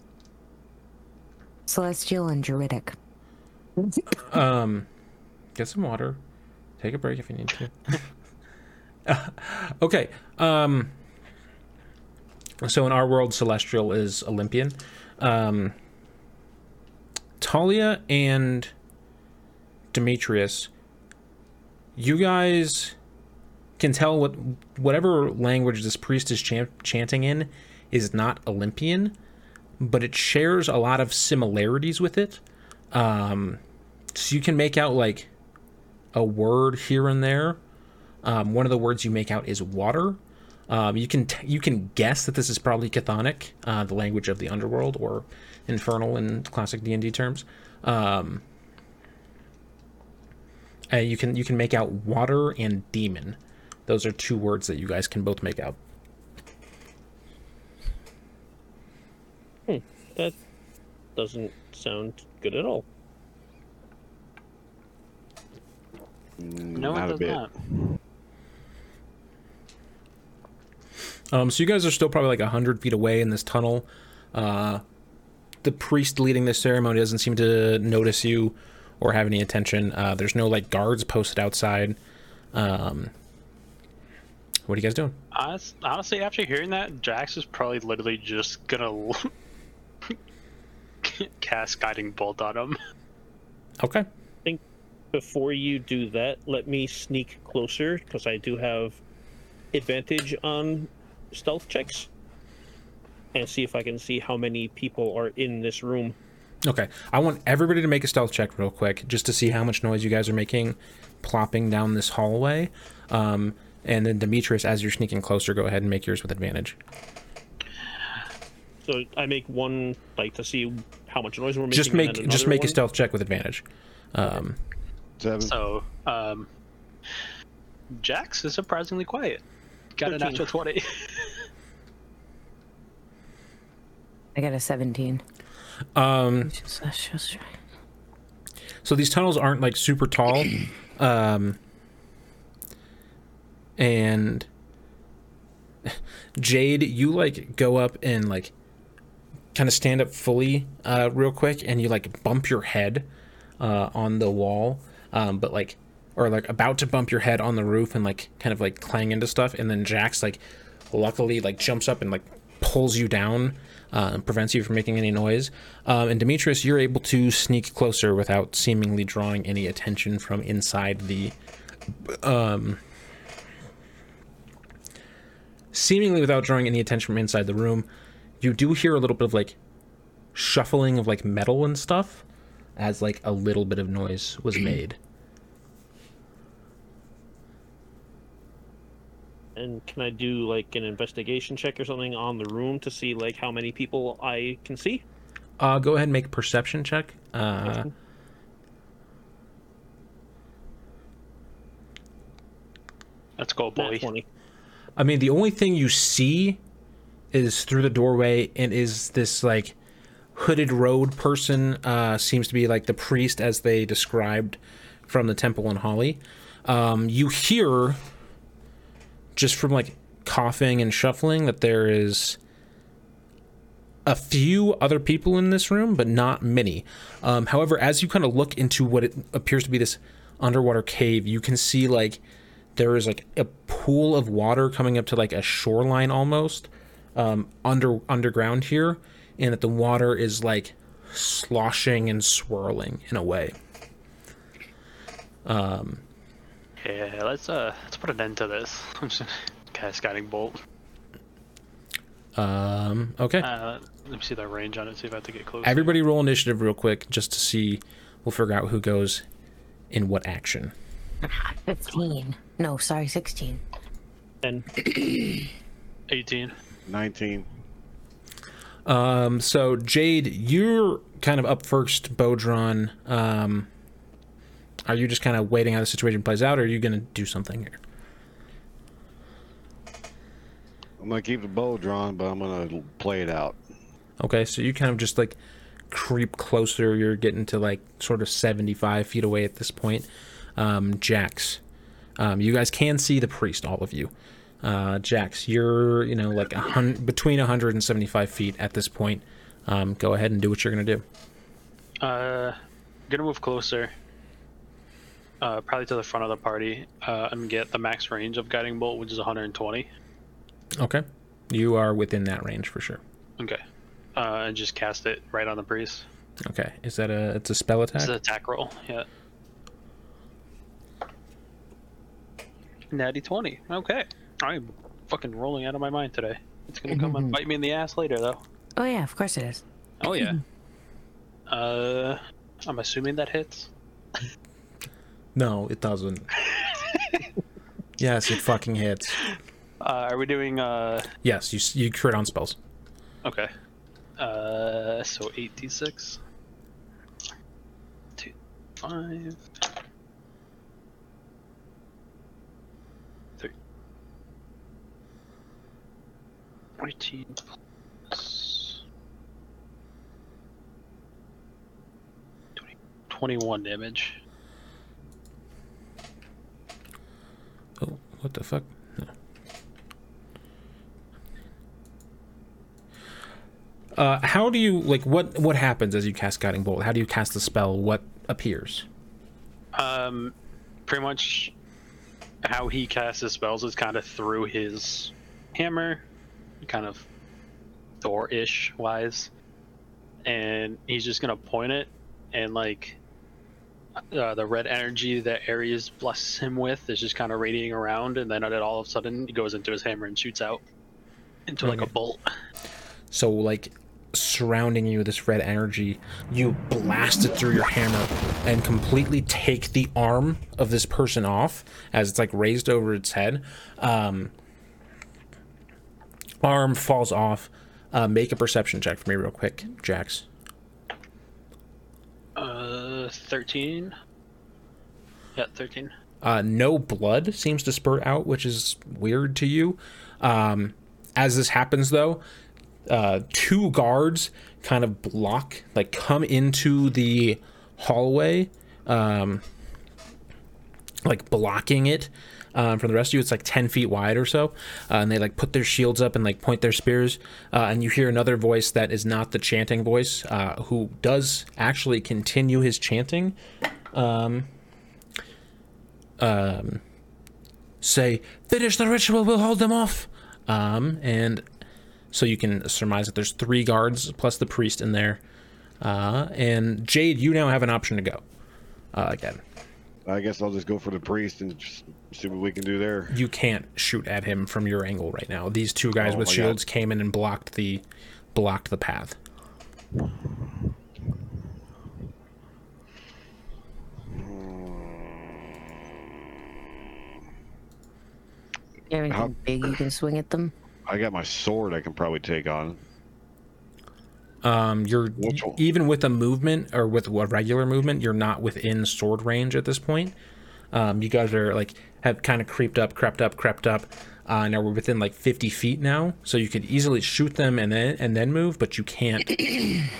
Celestial and Druidic. Um, get some water. Take a break if you need to. okay. Um, so in our world, celestial is Olympian. Um, Talia and Demetrius, you guys can tell what whatever language this priest is chan- chanting in is not Olympian, but it shares a lot of similarities with it. Um, so you can make out like a word here and there. Um, one of the words you make out is water. Um, you can t- you can guess that this is probably Chthonic, uh, the language of the underworld, or Infernal in classic D and D terms. Um, uh, you can you can make out water and demon. Those are two words that you guys can both make out. That doesn't sound good at all. Mm, No, not it a does bit. not. Um, so you guys are still probably like hundred feet away in this tunnel. Uh, the priest leading this ceremony doesn't seem to notice you or have any attention. Uh, there's no like guards posted outside. Um, what are you guys doing? Honestly, after hearing that, Jax is probably literally just gonna cast guiding bolt on him. Okay. I think before you do that, let me sneak closer because I do have advantage on stealth checks and see if I can see how many people are in this room. Okay. I want everybody to make a stealth check real quick, just to see how much noise you guys are making, plopping down this hallway. Um, and then Demetrius, as you're sneaking closer, go ahead and make yours with advantage. So I make one like to see how much noise we're making. Just make just another make a stealth check with advantage. Um, Seven. So, um, Jax is surprisingly quiet. Got a 13. natural 20. I got a 17. um, Just, just. So these tunnels aren't like super tall. Um, and Jade, you like go up and like kind of stand up fully uh, real quick and you like bump your head uh, on the wall. Um, but like, or like about to bump your head on the roof and like kind of like clang into stuff. And then Jax like luckily like jumps up and like pulls you down uh, and prevents you from making any noise. Um, and Demetrius, you're able to sneak closer without seemingly drawing any attention from inside the. Um, seemingly without drawing any attention from inside the room, you do hear a little bit of like shuffling of like metal and stuff as like a little bit of noise was made. And can I do like an investigation check or something on the room to see like how many people I can see? Uh, go ahead and make a perception check. Uh, Let's go, Nat boy. 20. I mean, the only thing you see is through the doorway and is this like hooded road person. Uh, seems to be like the priest as they described from the temple in Holly. Um, you hear just from like coughing and shuffling that there is a few other people in this room, but not many. Um, however, as you kind of look into what it appears to be this underwater cave, you can see like there is like a pool of water coming up to like a shoreline almost um, under underground here, and that the water is like sloshing and swirling in a way. Yeah, let's uh, let's put an end to this. I'm just gonna cast guiding bolt. Um, okay, Uh, let me see that range on it. See if I have to get close. everybody roll initiative real quick just to see. We'll figure out who goes in what action. 15. No, sorry, 16. And 18. 19. Um, so Jade, you're kind of up first, bow drawn. Um, are you just kind of waiting how the situation plays out, or are you going to do something here? I'm gonna keep the bow drawn, but I'm gonna play it out. Okay, so you kind of just like creep closer. You're getting to like sort of 75 feet away at this point. Um, Jax, um, you guys can see the priest, all of you. Uh, Jax, you're you know like a between 175 feet at this point. Um, go ahead and do what you're gonna do. Uh, gonna move closer. Uh, probably to the front of the party. Uh, and get the max range of guiding bolt, which is 120. Okay, you are within that range for sure. Okay. Uh, and just cast it right on the priest. Okay, is that a it's a spell attack? It's an attack roll. Yeah. Natty 20. Okay. I'm fucking rolling out of my mind today. It's gonna come and bite me in the ass later, though. Oh yeah, of course it is. Oh, yeah. uh, I'm assuming that hits. No, it doesn't. yes, it fucking hits. Uh, are we doing, uh, Yes, you s- you crit on spells. okay. Uh, so 8d6. 2, 5. 3. 14 plus 20, 21 damage. Oh, what the fuck? No. Uh, how do you like what what happens as you cast guiding bolt? How do you cast the spell? What appears? Um, pretty much how he casts his spells is kind of through his hammer, kind of Thor-ish wise, and he's just gonna point it, and like uh, the red energy that Ares blesses him with is just kind of radiating around, and then all of a sudden he goes into his hammer and shoots out into like a bolt. So like surrounding you with this red energy, you blast it through your hammer and completely take the arm of this person off as it's like raised over its head. Um, arm falls off. Uh, make a perception check for me real quick, Jax. Uh, thirteen. Yeah, thirteen. Uh, no blood seems to spurt out, which is weird to you. Um, as this happens, though, uh, two guards kind of block, like come into the hallway, um, like blocking it. Um, from the rest of you, it's like ten feet wide or so, uh, and they like put their shields up and like point their spears. Uh, and you hear another voice that is not the chanting voice, uh, who does actually continue his chanting. Um, um, say, finish the ritual, we'll hold them off. Um, and so you can surmise that there's three guards plus the priest in there. Uh, and Jade, you now have an option to go. Uh, again, I guess I'll just go for the priest and just see what we can do there. you can't shoot at him from your angle right now. These two guys Oh with my shields came in and blocked the blocked the path. You have anything How- big you can swing at them? I got my sword I can probably take on. Um, you're even with a movement or with a regular movement, you're not within sword range at this point. Um, you guys are like have kind of creeped up, crept up, crept up. Uh, now we're within like 50 feet now, so you could easily shoot them and then and then move, but you can't.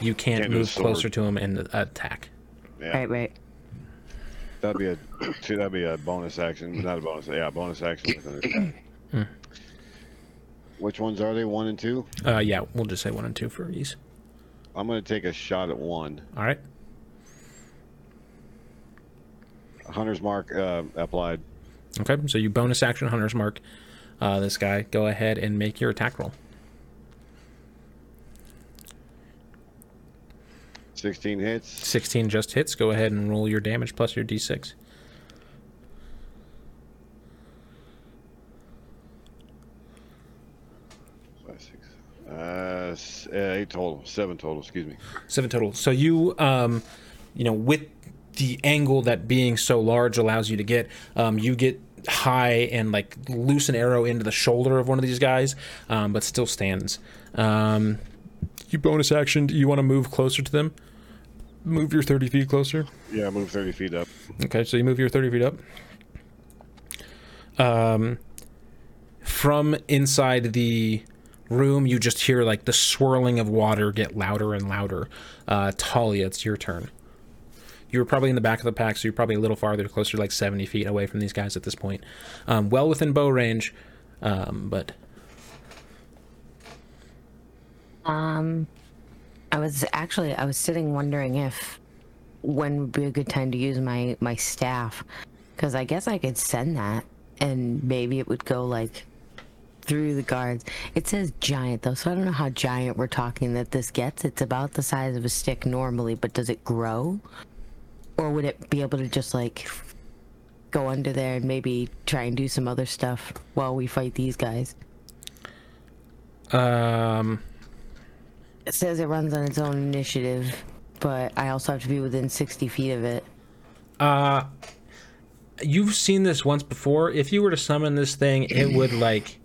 You can't, Can't move closer to them and attack. Yeah, Right, right. that'd be a see, that'd be a bonus action, not a bonus. Yeah, bonus action with an attack. Hmm. Which ones are they? One and two. Uh, yeah, we'll just say one and two for ease. I'm gonna take a shot at one. All right. Hunter's mark uh, applied. Okay, so you bonus action hunter's mark. Uh, this guy, go ahead and make your attack roll. 16 hits. 16 just hits. Go ahead and roll your damage plus your d6. Five, six, uh, uh, eight total. Seven total. Excuse me. Seven total. So you, um, you know, with the angle that being so large allows you to get, um, you get high and like loose an arrow into the shoulder of one of these guys, um, but still stands. Um, you bonus action. Do you want to move closer to them. Move your 30 feet closer. Yeah, move 30 feet up. Okay, so you move your 30 feet up. Um, from inside the room, you just hear like the swirling of water get louder and louder. Uh, Talia, it's your turn. You were probably in the back of the pack, so you're probably a little farther, closer, like 70 feet away from these guys at this point. Um, well within bow range, um, but Um, I was actually I was sitting wondering if when would be a good time to use my my staff, because I guess I could send that and maybe it would go like through the guards. It says giant though, so I don't know how giant we're talking that this gets. It's about the size of a stick normally, but does it grow? Or would it be able to just like go under there and maybe try and do some other stuff while we fight these guys. Um, It says it runs on its own initiative, but I also have to be within 60 feet of it. uh, you've seen this once before. If you were to summon this thing, it would like,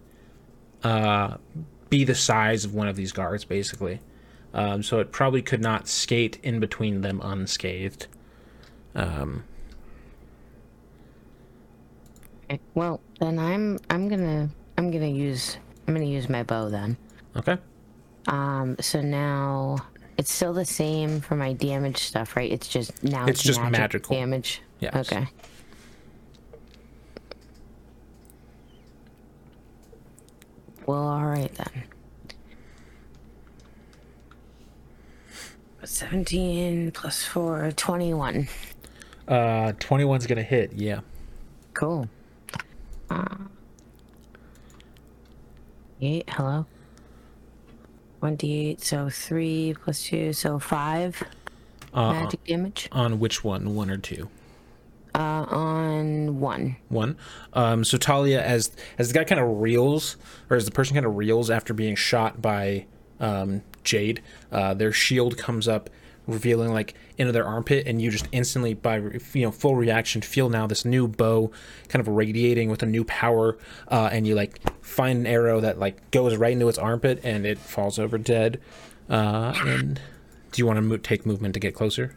uh, be the size of one of these guards, basically. Um, so it probably could not skate in between them unscathed. Um, Okay, Well, then I'm I'm gonna I'm gonna use I'm gonna use my bow then. okay. Um, so now it's still the same for my damage stuff, right? It's just now It's just magic magical. damage. Yes. Okay. Well, all right then. 17 plus 4, 21. Uh, 21's gonna hit. Yeah. Cool. Uh, eight, hello? 1d8, so 3 plus 2, so 5 Uh, magic damage. on which one? One or two? Uh, on 1. one. Um, so Talia, as as the guy kind of reels, or as the person kind of reels after being shot by um, Jade, uh, their shield comes up, revealing like into their armpit, and you just instantly, by you know full reaction, feel now this new bow kind of radiating with a new power, uh, and you like find an arrow that like goes right into its armpit, and it falls over dead. Uh, and do you want to mo- take movement to get closer?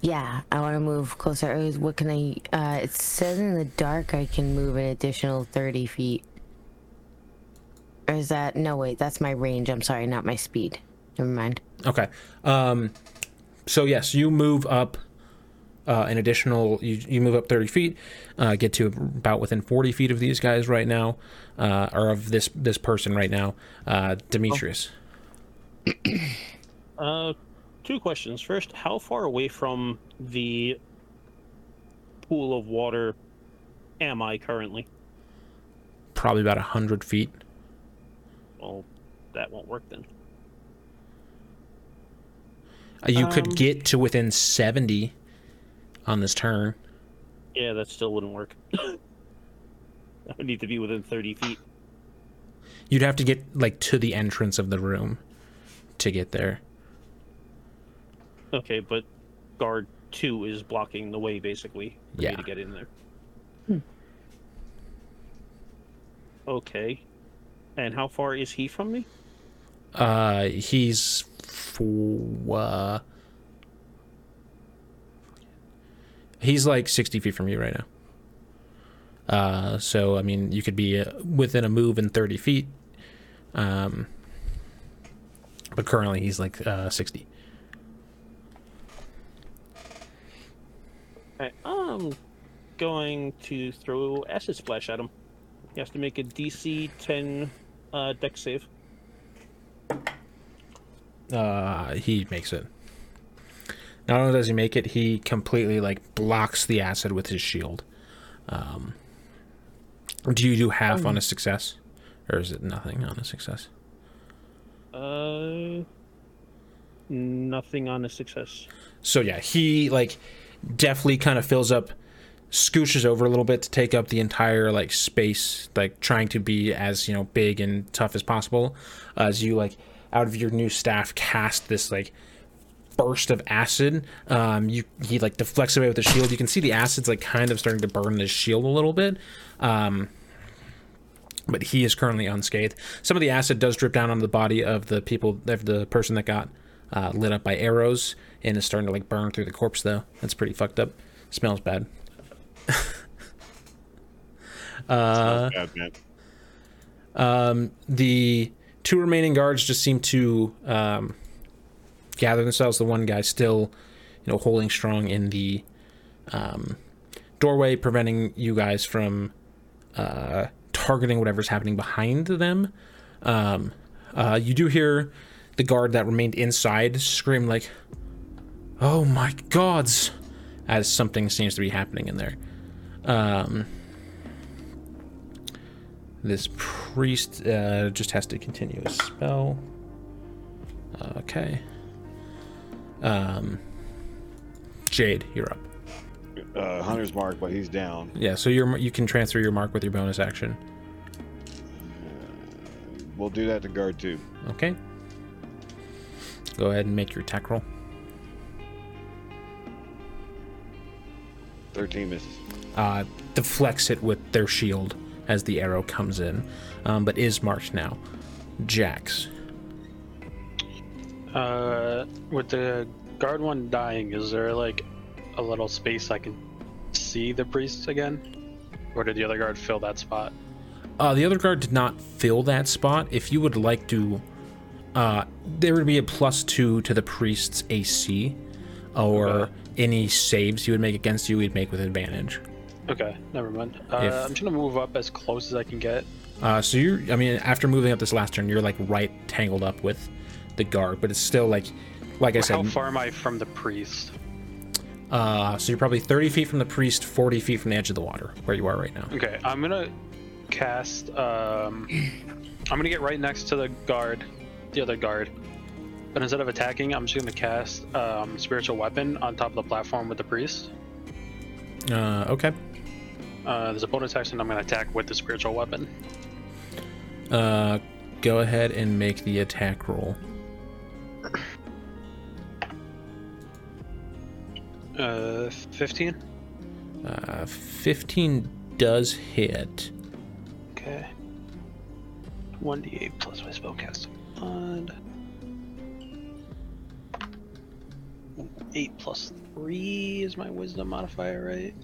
Yeah, I want to move closer. What can I? Uh, it says in the dark I can move an additional 30 feet. Or is that. No, wait, that's my range. I'm sorry, not my speed. Never mind. Okay. Um, so yes, you move up uh, an additional. You, you move up thirty feet, uh, get to about within forty feet of these guys right now, uh, or of this this person right now, uh, Demetrius. Uh, two questions. First, how far away from the pool of water am I currently? Probably about hundred feet. Well, that won't work then. You Um, could get to within seventy on this turn. Yeah, that still wouldn't work. I would need to be within 30 feet. You'd have to get like to the entrance of the room to get there. Okay, but guard 2 is blocking the way, basically, for Yeah. me to get in there. Okay. And how far is he from me? Uh, he's for. Uh, he's like sixty feet from you right now. Uh, so I mean, you could be uh, within a move in thirty feet. Um, but currently he's like uh sixty. Alright, I'm going to throw Acid Splash at him. He has to make a DC 10 uh, Dex save. Uh, he makes it. Not only does he make it, he completely like blocks the acid with his shield. Um, do you do half on a success, or is it nothing on a success? Uh, nothing on a success. So yeah, he like definitely kind of fills up, scooshes over a little bit to take up the entire like space, like trying to be as you know big and tough as possible. as you like out of your new staff cast this like burst of acid. Um, you he like deflects away with the shield. You can see the acid's like kind of starting to burn the shield a little bit. Um, but he is currently unscathed. Some of the acid does drip down on the body of the people of the person that got uh, lit up by arrows and is starting to like burn through the corpse though. That's pretty fucked up. Smells bad. Uh, Bad, um, the two remaining guards just seem to um, gather themselves. The one guy still, you know, holding strong in the um, doorway, preventing you guys from uh, targeting whatever's happening behind them. Um, uh, you do hear the guard that remained inside scream like, "Oh my gods!" as something seems to be happening in there. Um, this priest uh, just has to continue his spell. Okay. Um, Jade, you're up. uh, hunter's mark, but he's down. Yeah, so you're you can transfer your mark with your bonus action. We'll do that to guard two. Okay. Go ahead and make your attack roll. Thirteen misses. Uh, deflects it with their shield as the arrow comes in, um, but is marked now. Jax. Uh, with the guard one dying, is there like a little space I can see the priest again? Or did the other guard fill that spot? Uh, the other guard did not fill that spot. If you would like to, uh, there would be a plus two to the priest's AC, or Okay. any saves you would make against you, we'd make with advantage. Okay, never mind. Uh, If- I'm trying to move up as close as I can get. Uh, so you're, I mean, after moving up this last turn, you're like right tangled up with the guard, but it's still like, like I said. How far am I from the priest? uh, so you're probably 30 feet from the priest, 40 feet from the edge of the water, where you are right now. Okay, I'm gonna cast. Um, I'm gonna get right next to the guard, the other guard. But instead of attacking, I'm just gonna cast um, spiritual weapon on top of the platform with the priest. Uh, okay. Uh, there's a bonus action. I'm gonna attack with the spiritual weapon. Uh, go ahead and make the attack roll. Uh, 15. Uh, 15 does hit. Okay. 1d8 plus my spellcasting mod. 8 plus 3 is my wisdom modifier, right?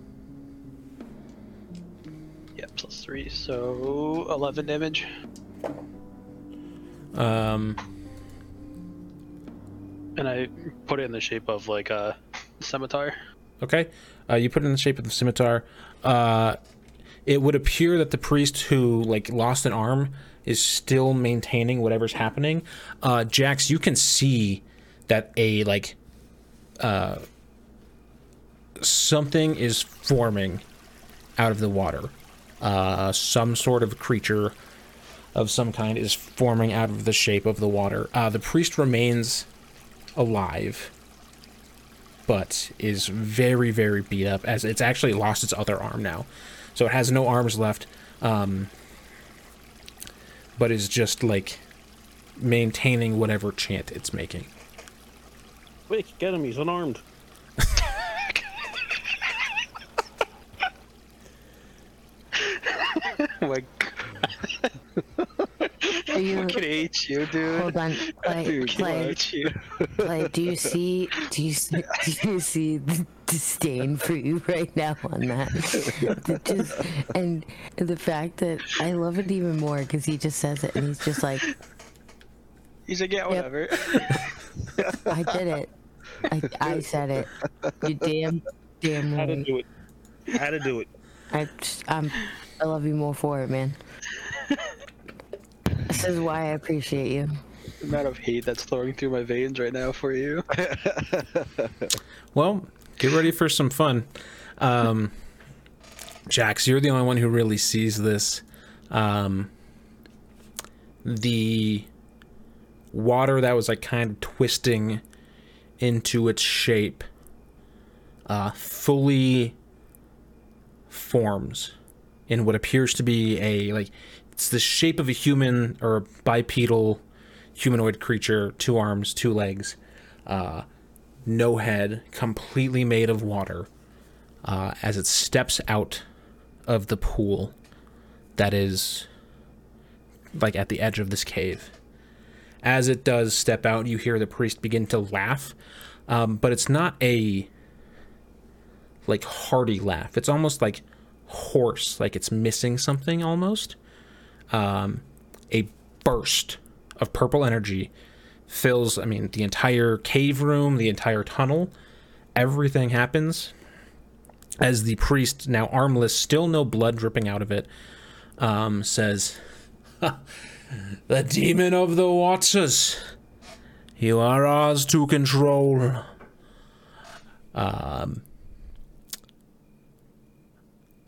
Yeah, plus 3, so 11 damage. Um, And I put it in the shape of like a scimitar. okay. Uh, you put it in the shape of the scimitar. Uh, it would appear that the priest who like lost an arm is still maintaining whatever's happening. Uh, Jax, you can see that a like uh, something is forming out of the water. Uh, some sort of creature of some kind is forming out of the shape of the water. Uh, the priest remains alive, but is very, very beat up as it's actually lost its other arm now. So it has no arms left, um, but is just like maintaining whatever chant it's making. Quick, get him. He's unarmed. my Are you? fucking hate you, dude. Hold on, play, Dude, play, hate you. play. Do you see? Do you see? Do you see the disdain for you right now on that? Just and the fact that I love it even more because he just says it and he's just like, He's like, yeah, whatever. I did it. I, I said it. You damn, damn How to right. do it. How to do it. I, I'm, I love you more for it, man. This is why I appreciate you. the amount of hate that's flowing through my veins right now for you. Well, get ready for some fun. Um, Jax, you're the only one who really sees this. Um, the water that was like kind of twisting into its shape uh, fully forms in what appears to be a like it's the shape of a human or a bipedal humanoid creature two arms two legs uh, no head, completely made of water, uh, as it steps out of the pool that is like at the edge of this cave. As it does step out, you hear the priest begin to laugh, um, but it's not a like hearty laugh. It's almost like hoarse, like it's missing something almost. Um, a burst of purple energy fills i mean the entire cave room the entire tunnel everything happens as the priest now armless still no blood dripping out of it um, says the demon of the waters you are ours to control um,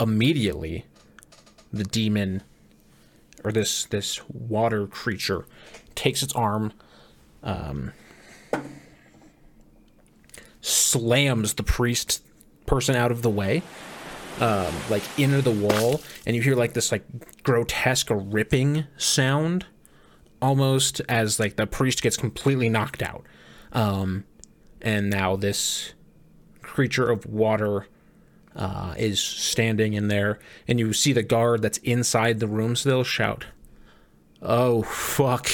immediately the demon or this this water creature takes its arm slams the priest person out of the way, um, like into the wall, and you hear like this like grotesque ripping sound, almost as like the priest gets completely knocked out, um, and now this creature of water uh, is standing in there, and you see the guard that's inside the room still shout, "Oh fuck!"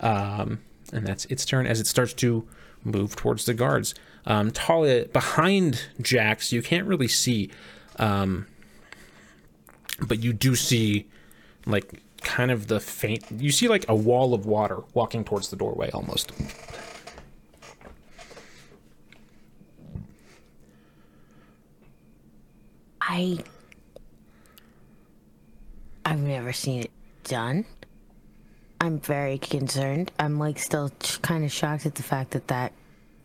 Um, and that's its turn as it starts to move towards the guards. Um, Talia, behind Jax, you can't really see, um, but you do see, like, kind of the faint. You see, like, a wall of water walking towards the doorway almost. I. I've never seen it done. I'm very concerned. I'm like still kind of shocked at the fact that that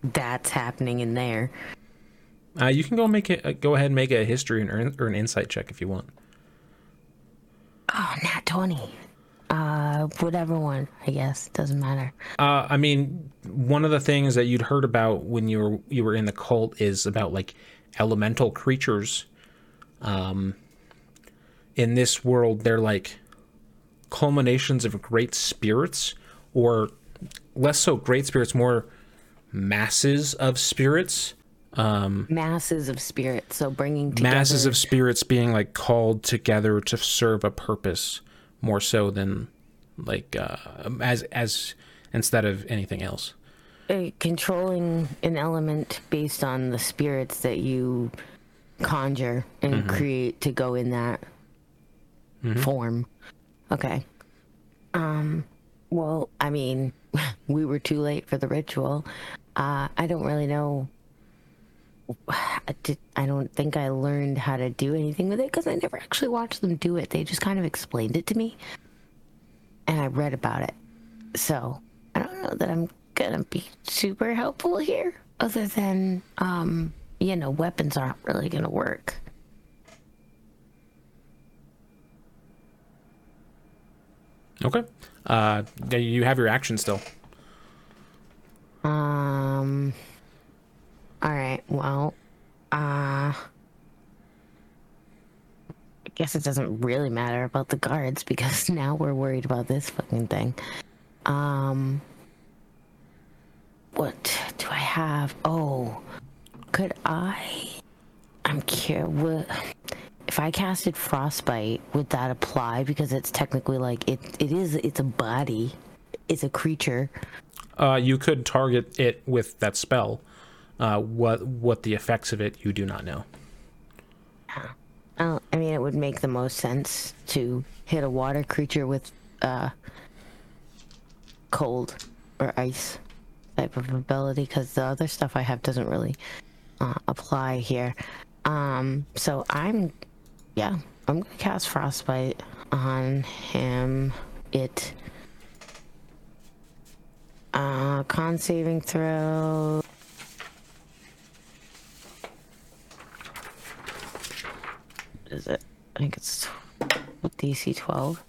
that's happening in there. Uh, you can go make it. Uh, go ahead and make a history and or an insight check if you want. Oh, Nat twenty. Uh, whatever one. I guess doesn't matter. Uh, I mean, one of the things that you'd heard about when you were you were in the cult is about like elemental creatures. Um, in this world, they're like culminations of great spirits, or less so great spirits, more masses of spirits. Um, masses of spirits. So bringing together... masses of spirits being like called together to serve a purpose more so than like uh, as as instead of anything else. Uh, controlling an element based on the spirits that you conjure and mm-hmm. create to go in that mm-hmm. form. Okay. Um, well, I mean, we were too late for the ritual. Uh, I don't really know. I, I don't think I learned how to do anything with it because I never actually watched them do it. They just kind of explained it to me, and I read about it. So I don't know that I'm gonna be super helpful here, other than, um, you know, weapons aren't really gonna work. Okay. Uh, you have your action still. Um. All right. Well, uh. I guess it doesn't really matter about the guards because now we're worried about this fucking thing. Um. What do I have? Oh, could I? I'm curious. If I casted frostbite, would that apply? Because it's technically like it. It is. It's a body. It's a creature. Uh, you could target it with that spell. Uh, what what the effects of it, you do not know. Yeah. Uh, I mean, it would make the most sense to hit a water creature with uh, cold or ice type of ability, because the other stuff I have doesn't really uh, apply here. Um, so I'm yeah, I'm gonna cast Frostbite on him. It. Uh, con saving throw. What is it? I think it's with DC 12.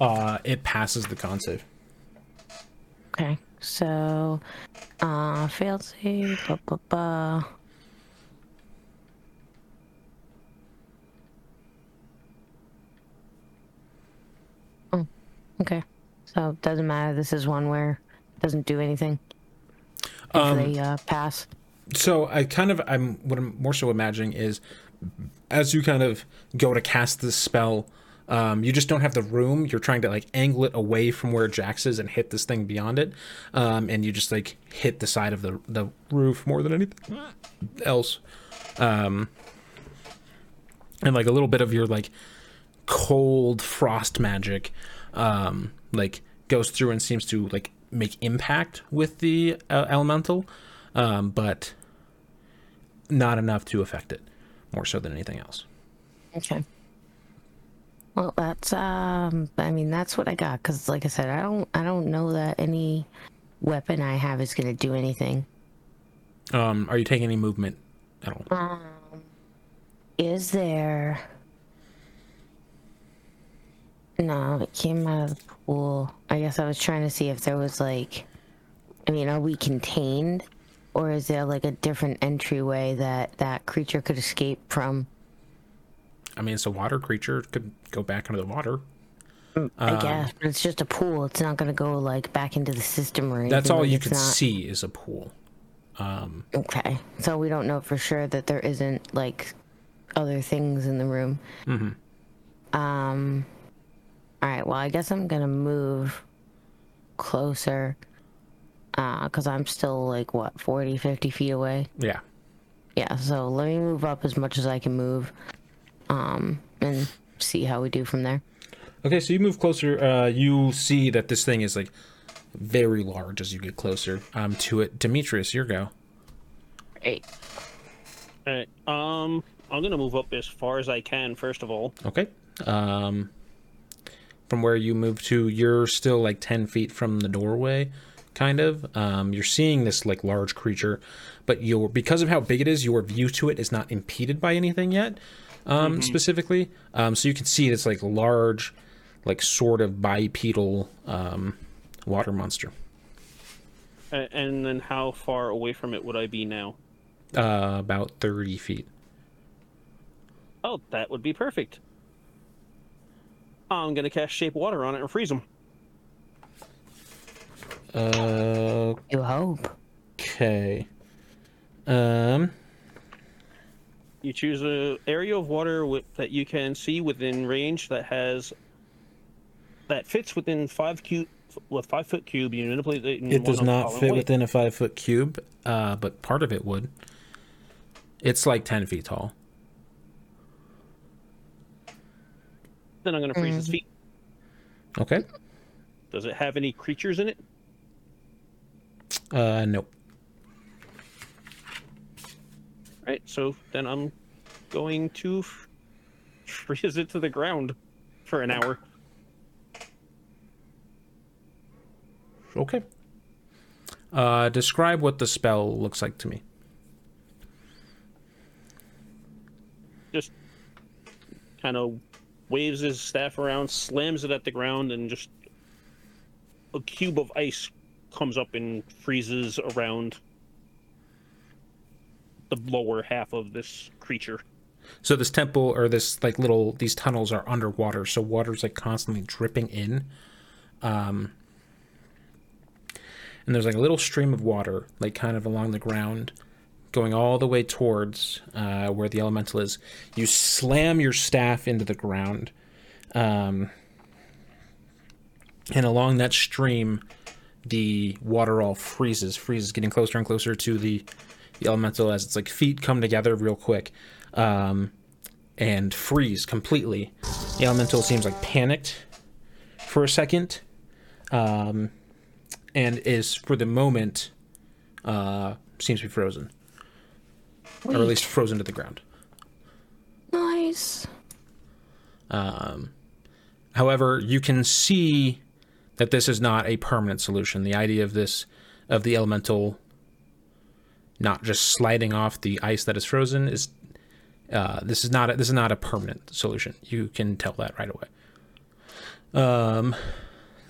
Uh, it passes the con save. Okay, so, uh, failed save, blah, blah, blah. Okay. So it doesn't matter. This is one where it doesn't do anything. Um, they uh, pass. So I kind of I'm what I'm more so imagining is as you kind of go to cast this spell, um, you just don't have the room. You're trying to like angle it away from where Jax is and hit this thing beyond it, um, and you just like hit the side of the the roof more than anything else, um, and like a little bit of your like cold frost magic um, like goes through and seems to like make impact with the uh, elemental, um, but not enough to affect it more so than anything else. Okay. Well, that's um. I mean, that's what I got. Cause like I said, I don't. I don't know that any weapon I have is gonna do anything. Um. Are you taking any movement at all? Um. Is there? No, it came out of the pool. I guess I was trying to see if there was like, I mean, are we contained, or is there like a different entryway that that creature could escape from? I mean, it's a water creature. It could go back into the water. I guess, but it's just a pool. It's not gonna go like back into the system or anything. That's all like, you can not- see is a pool. Okay, so we don't know for sure that there isn't like other things in the room. Mm-hmm. Um. All right. Well, I guess I'm gonna move closer. Uh, cause I'm still like what 40, 50 feet away. Yeah. Yeah. So let me move up as much as I can move. Um, and see how we do from there. Okay, so you move closer. Uh, you see that this thing is like very large as you get closer um, to it. Demetrius, your go. Great. All right. Um, I'm gonna move up as far as I can. First of all, Okay. Um, from where you move to, you're still like 10 feet from the doorway, kind of. Um, you're seeing this like large creature, but your because of how big it is, your view to it is not impeded by anything yet, um, specifically. Um, so you can see it's like large, like sort of bipedal um, water monster. And then how far away from it would I be now? Uh, about 30 feet. Oh, that would be perfect. I'm gonna cast Shape Water on it and freeze them. Uh, You hope. okay. Um, You choose a area of water with, that you can see within range that has that fits within five cube with five foot cube. You manipulate it. It does not fit way. within a five foot cube, uh, but part of it would. It's like 10 feet tall. Then I'm gonna freeze his feet. Okay. Does it have any creatures in it? Uh, nope. Right. So then I'm going to f- freeze it to the ground for an hour. Okay. Uh, describe what the spell looks like to me. Just kind of waves his staff around, slams it at the ground, and just a cube of ice comes up and freezes around the lower half of this creature. So this temple or this like little these tunnels are underwater, so water's like constantly dripping in. Um and there's like a little stream of water like kind of along the ground going all the way towards uh, where the elemental is. You slam your staff into the ground. Um and along that stream the water all freezes, freezes getting closer and closer to the the elemental as its like feet come together real quick um, and freeze completely. The elemental seems like panicked for a second, um, and is for the moment uh, seems to be frozen, or at least frozen to the ground. Nice. However, you can see that this is not a permanent solution. The idea of this, of the elemental not just sliding off the ice that is frozen, is uh, this is not a, this is not a permanent solution. You can tell that right away. Um,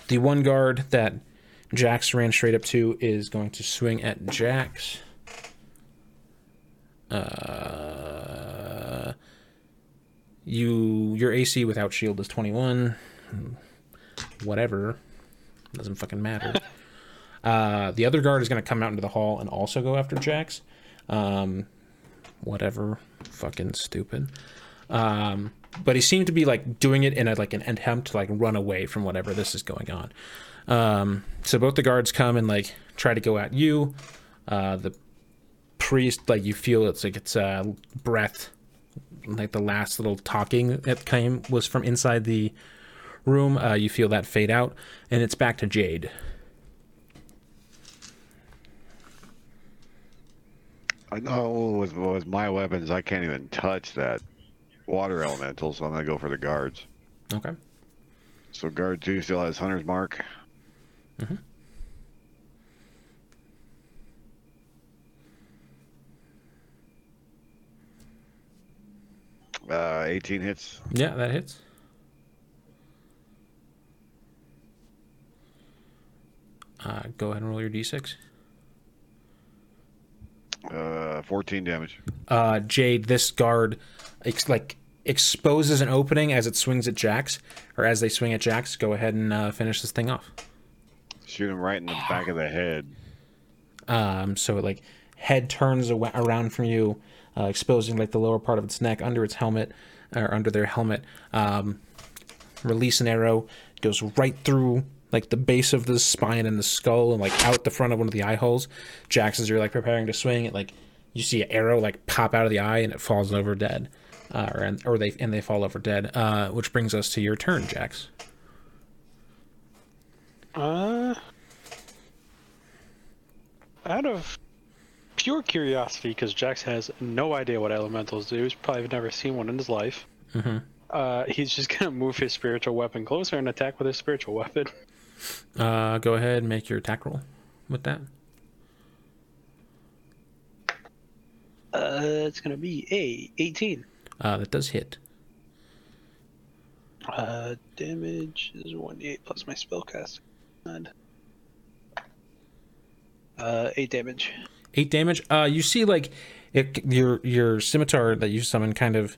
the one guard that Jax ran straight up to is going to swing at Jax. Uh, you your AC without shield is 21. Whatever. Doesn't fucking matter. Uh, the other guard is going to come out into the hall and also go after Jax. Um, whatever. Fucking stupid. Um, but he seemed to be like doing it in a like an attempt to like run away from whatever this is going on. Um, so both the guards come and like try to go at you. Uh, the priest like you feel it's like it's uh breath like the last little talking that came was from inside the room uh, you feel that fade out and it's back to jade I know with, with my weapons, I can't even touch that water elemental, so I'm gonna go for the guards. okay So guard two still has hunter's mark. Uh, 18 hits. yeah that hits uh, go ahead and roll your d6 Uh, 14 damage. Uh, Jade, this guard, ex- like exposes an opening as it swings at Jax, or as they swing at Jax. Go ahead and uh, finish this thing off. Shoot him right in the back of the head. Um, so it like head turns around from you, uh, exposing like the lower part of its neck under its helmet, or under their helmet. Um, release an arrow, goes right through like the base of the spine and the skull, and like out the front of one of the eye holes. Jax, as you're like preparing to swing, it like you see an arrow like pop out of the eye, and it falls over dead, uh, or or they and they fall over dead. Uh, which brings us to your turn, Jax. Uh, out of pure curiosity, because Jax has no idea what elementals do. He's probably never seen one in his life. Mm-hmm. Uh, he's just gonna move his spiritual weapon closer and attack with his spiritual weapon. Uh, go ahead and make your attack roll with that. Uh, it's gonna be a 18. Uh, that does hit. Uh, damage is 1d8 plus my spellcast. And uh, eight damage. eight damage. Uh, you see like it, your your scimitar that you summon kind of,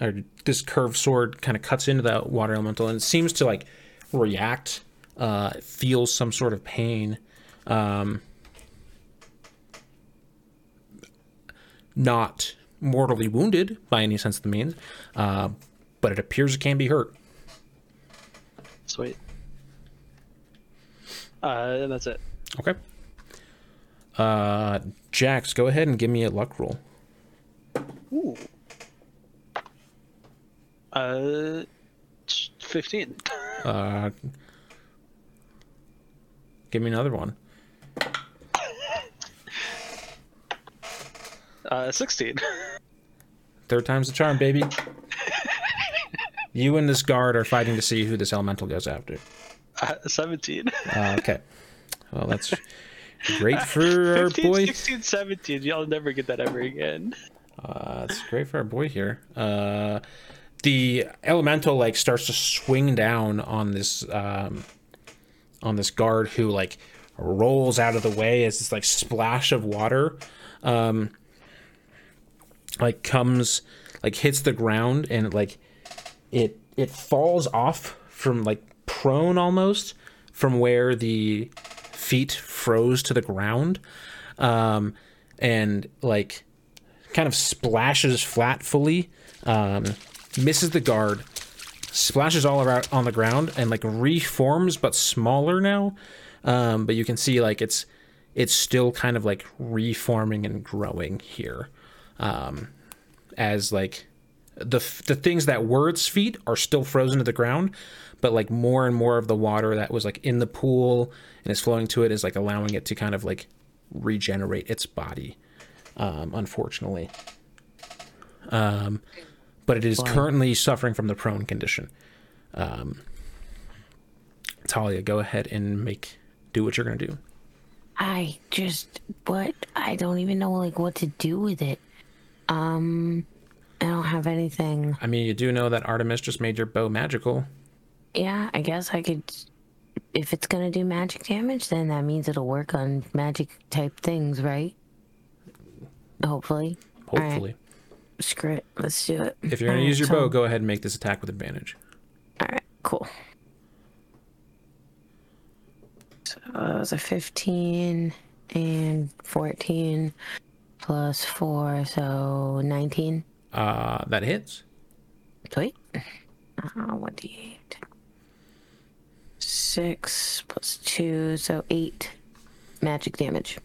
or this curved sword kind of cuts into that water elemental, and it seems to like react. Uh, feels some sort of pain. Um, not mortally wounded by any sense of the means, uh, but it appears it can be hurt. Sweet. Uh, and that's it. Okay. Uh, Jax, go ahead and give me a luck roll. Ooh. Uh, 15. Uh, give me another one. Uh, 16. Third time's the charm, baby. you and this guard are fighting to see who this elemental goes after. Uh, 17. Uh, okay. Well, that's great for our 15, boy. 16, 17. Y'all never get that ever again. Uh, it's great for our boy here. Uh, the elemental like starts to swing down on this um, on this guard who like rolls out of the way as this like splash of water um, like comes like hits the ground and like it it falls off from like prone almost from where the feet froze to the ground um, and like kind of splashes flat fully, um, misses the guard, splashes all around on the ground, and like reforms but smaller now. Um, but you can see like it's it's still kind of like reforming and growing here, um, as like the the things that were its feet are still frozen to the ground, but like more and more of the water that was like in the pool and is flowing to it is like allowing it to kind of like regenerate its body um, unfortunately. Um, but it is currently suffering from the prone condition. Um, Talia, go ahead and make do what you're gonna do. I just what I don't even know like what to do with it. Um I don't have anything. I mean, you do know that Artemis just made your bow magical. Yeah, I guess I could if it's gonna do magic damage, then that means it'll work on magic type things, right? Hopefully. Hopefully, screw it. Let's do it. if you're gonna use your bow, go ahead and make this attack with advantage. Alright, cool. So uh, it was a 15 and 14 plus 4, so 19. Uh, that hits. Sweet. Uh, 1d8. 6 plus 2, so 8 magic damage.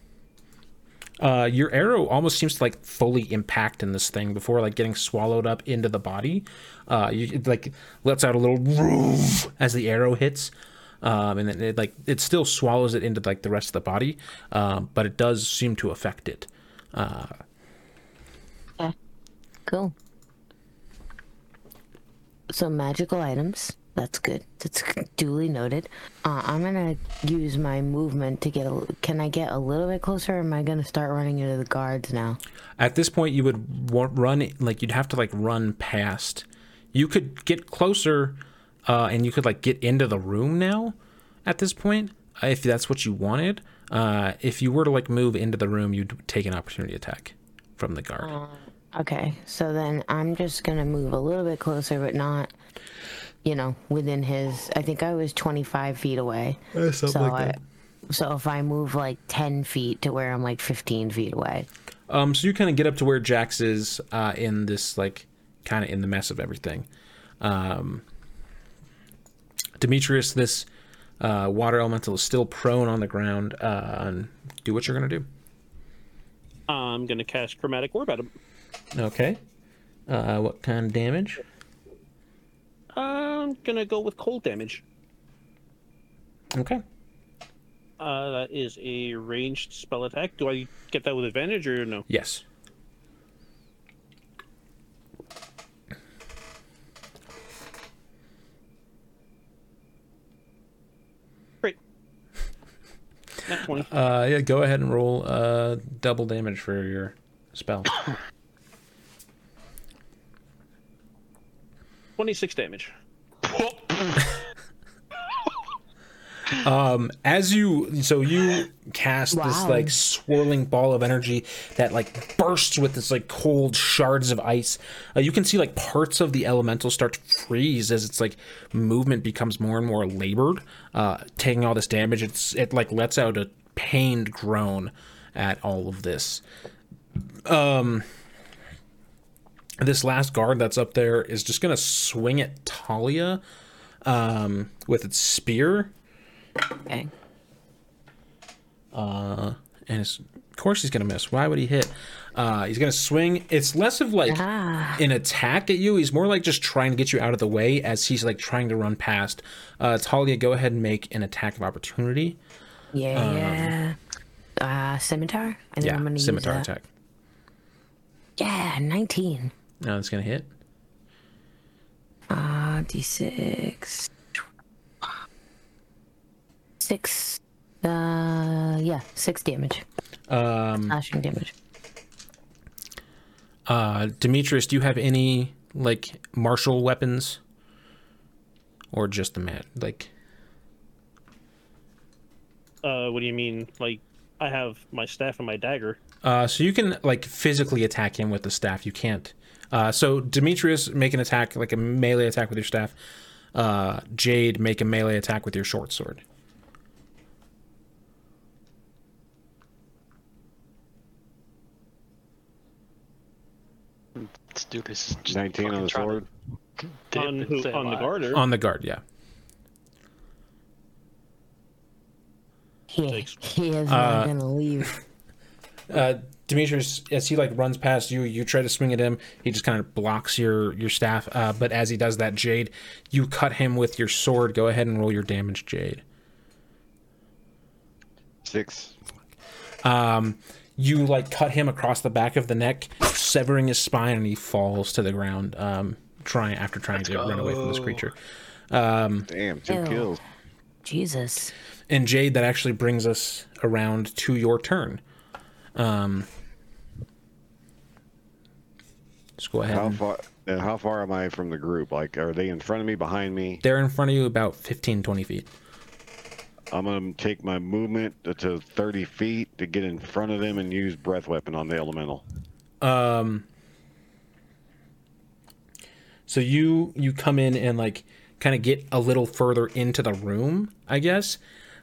Uh, your arrow almost seems to like fully impact in this thing before like getting swallowed up into the body. Uh, you it, like lets out a little roof as the arrow hits, um, and then it like it still swallows it into like the rest of the body, um, but it does seem to affect it. Uh, Cool. So magical items. That's good. That's duly noted. Uh, I'm gonna use my movement to get. A, can I get a little bit closer? Or am I gonna start running into the guards now? At this point, you would run like you'd have to like run past. You could get closer, uh, and you could like get into the room now. At this point, if that's what you wanted. Uh, if you were to like move into the room, you'd take an opportunity attack from the guard. Okay, so then I'm just gonna move a little bit closer, but not, you know, within his. I think I was 25 feet away. so I, so if I move like 10 feet to where I'm like 15 feet away. Um, so you kind of get up to where Jax is uh, in this like kind of in the mess of everything. Um, Demetrius, this uh, water elemental is still prone on the ground. Uh, and do what you're gonna do. I'm gonna cast chromatic orb at him. Okay. Uh, what kind of damage? I'm gonna go with cold damage. Okay. Uh, that is a ranged spell attack. Do I get that with advantage or no? Yes. Great. Not 20. Uh, yeah. Go ahead and roll uh double damage for your spell. 26 damage. Um, as you so you cast this like swirling ball of energy that like bursts with this like cold shards of ice. Uh, you can see like parts of the elemental start to freeze as its like movement becomes more and more labored. Uh, taking all this damage, it's it like lets out a pained groan at all of this. Um, this last guard that's up there is just gonna swing at Talia, um, with its spear. Okay. Uh, and it's, of course he's gonna miss. Why would he hit? Uh, he's gonna swing. It's less of like Ah. an attack at you. He's more like just trying to get you out of the way as he's like trying to run past. Uh, Talia, go ahead and make an attack of opportunity. Yeah. uh, scimitar. Think Yeah, I'm gonna scimitar use that. attack. Yeah, 19. No, it's gonna hit. Uh, d6. Six. Uh, yeah, six damage. Um, Slashing damage. uh, Demetrius, do you have any like martial weapons, or just the mat? Like, Uh, what do you mean? Like, I have my staff and my dagger. Uh, so you can like physically attack him with the staff. You can't. Uh, so Demetrius, make an attack like a melee attack with your staff. Uh, Jade, make a melee attack with your short sword. This dude is just 19 on the trying to sword. on who? On the alive. garter. On the guard, yeah. He, he is Uh, not gonna leave. Uh, Demetrius, as he like runs past you, you try to swing at him. He just kind of blocks your your staff. Uh, but as he does that, Jade, you cut him with your sword. Go ahead and roll your damage, Jade. Six. Um, you like cut him across the back of the neck, severing his spine, and he falls to the ground. Um, trying after trying to run away from this go. creature. Damn, two Ew. kills. Jesus. And Jade, that actually brings us around to your turn. Um, let's go ahead. How and- far? And how far am I from the group? Like, are they in front of me, behind me? They're in front of you about 15, 20 feet. I'm gonna take my movement to- to 30 feet to get in front of them and use breath weapon on the elemental. Um, so you you come in and like kind of get a little further into the room, I guess.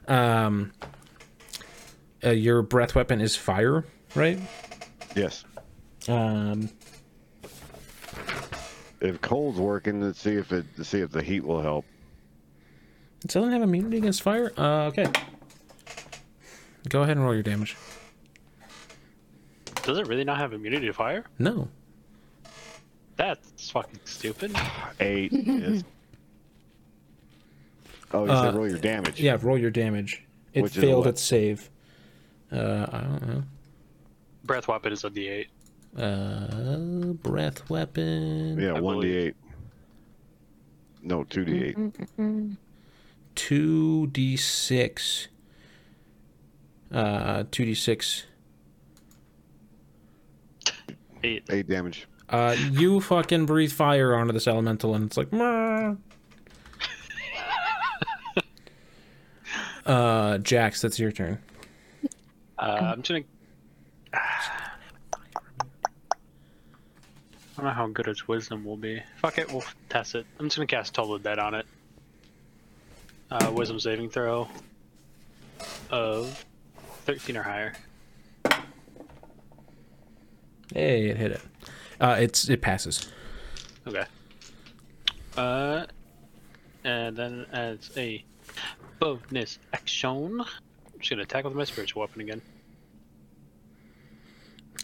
Um, uh, your breath weapon is fire, right? Yes. Um, If cold's working, let's see if it to see if the heat will help. it doesn't have immunity against fire. Uh, okay. Go ahead and roll your damage. Does it really not have immunity to fire? No. That's fucking stupid. Eight. yes. Oh, you Uh, said roll your damage. Yeah, roll your damage. It Which failed what? its save. Uh, I don't know. Breath weapon is a D8. Uh, breath weapon. Yeah, I one d believe. eight. No, two d eight. two d six. Uh, two d six. Eight. Eight damage. Uh, you fucking breathe fire onto this elemental, and it's like. "Meh." Uh, Jax, that's your turn. Uh, I'm just gonna. I don't know how good its wisdom will be. Fuck it, we'll test it. I'm just gonna cast Toll Dead on it. Uh, wisdom saving throw of 13 or higher. Hey, it hit it. Uh, it's it passes. Okay. Uh, and then as a bonus action, I'm just gonna attack with my spiritual weapon again.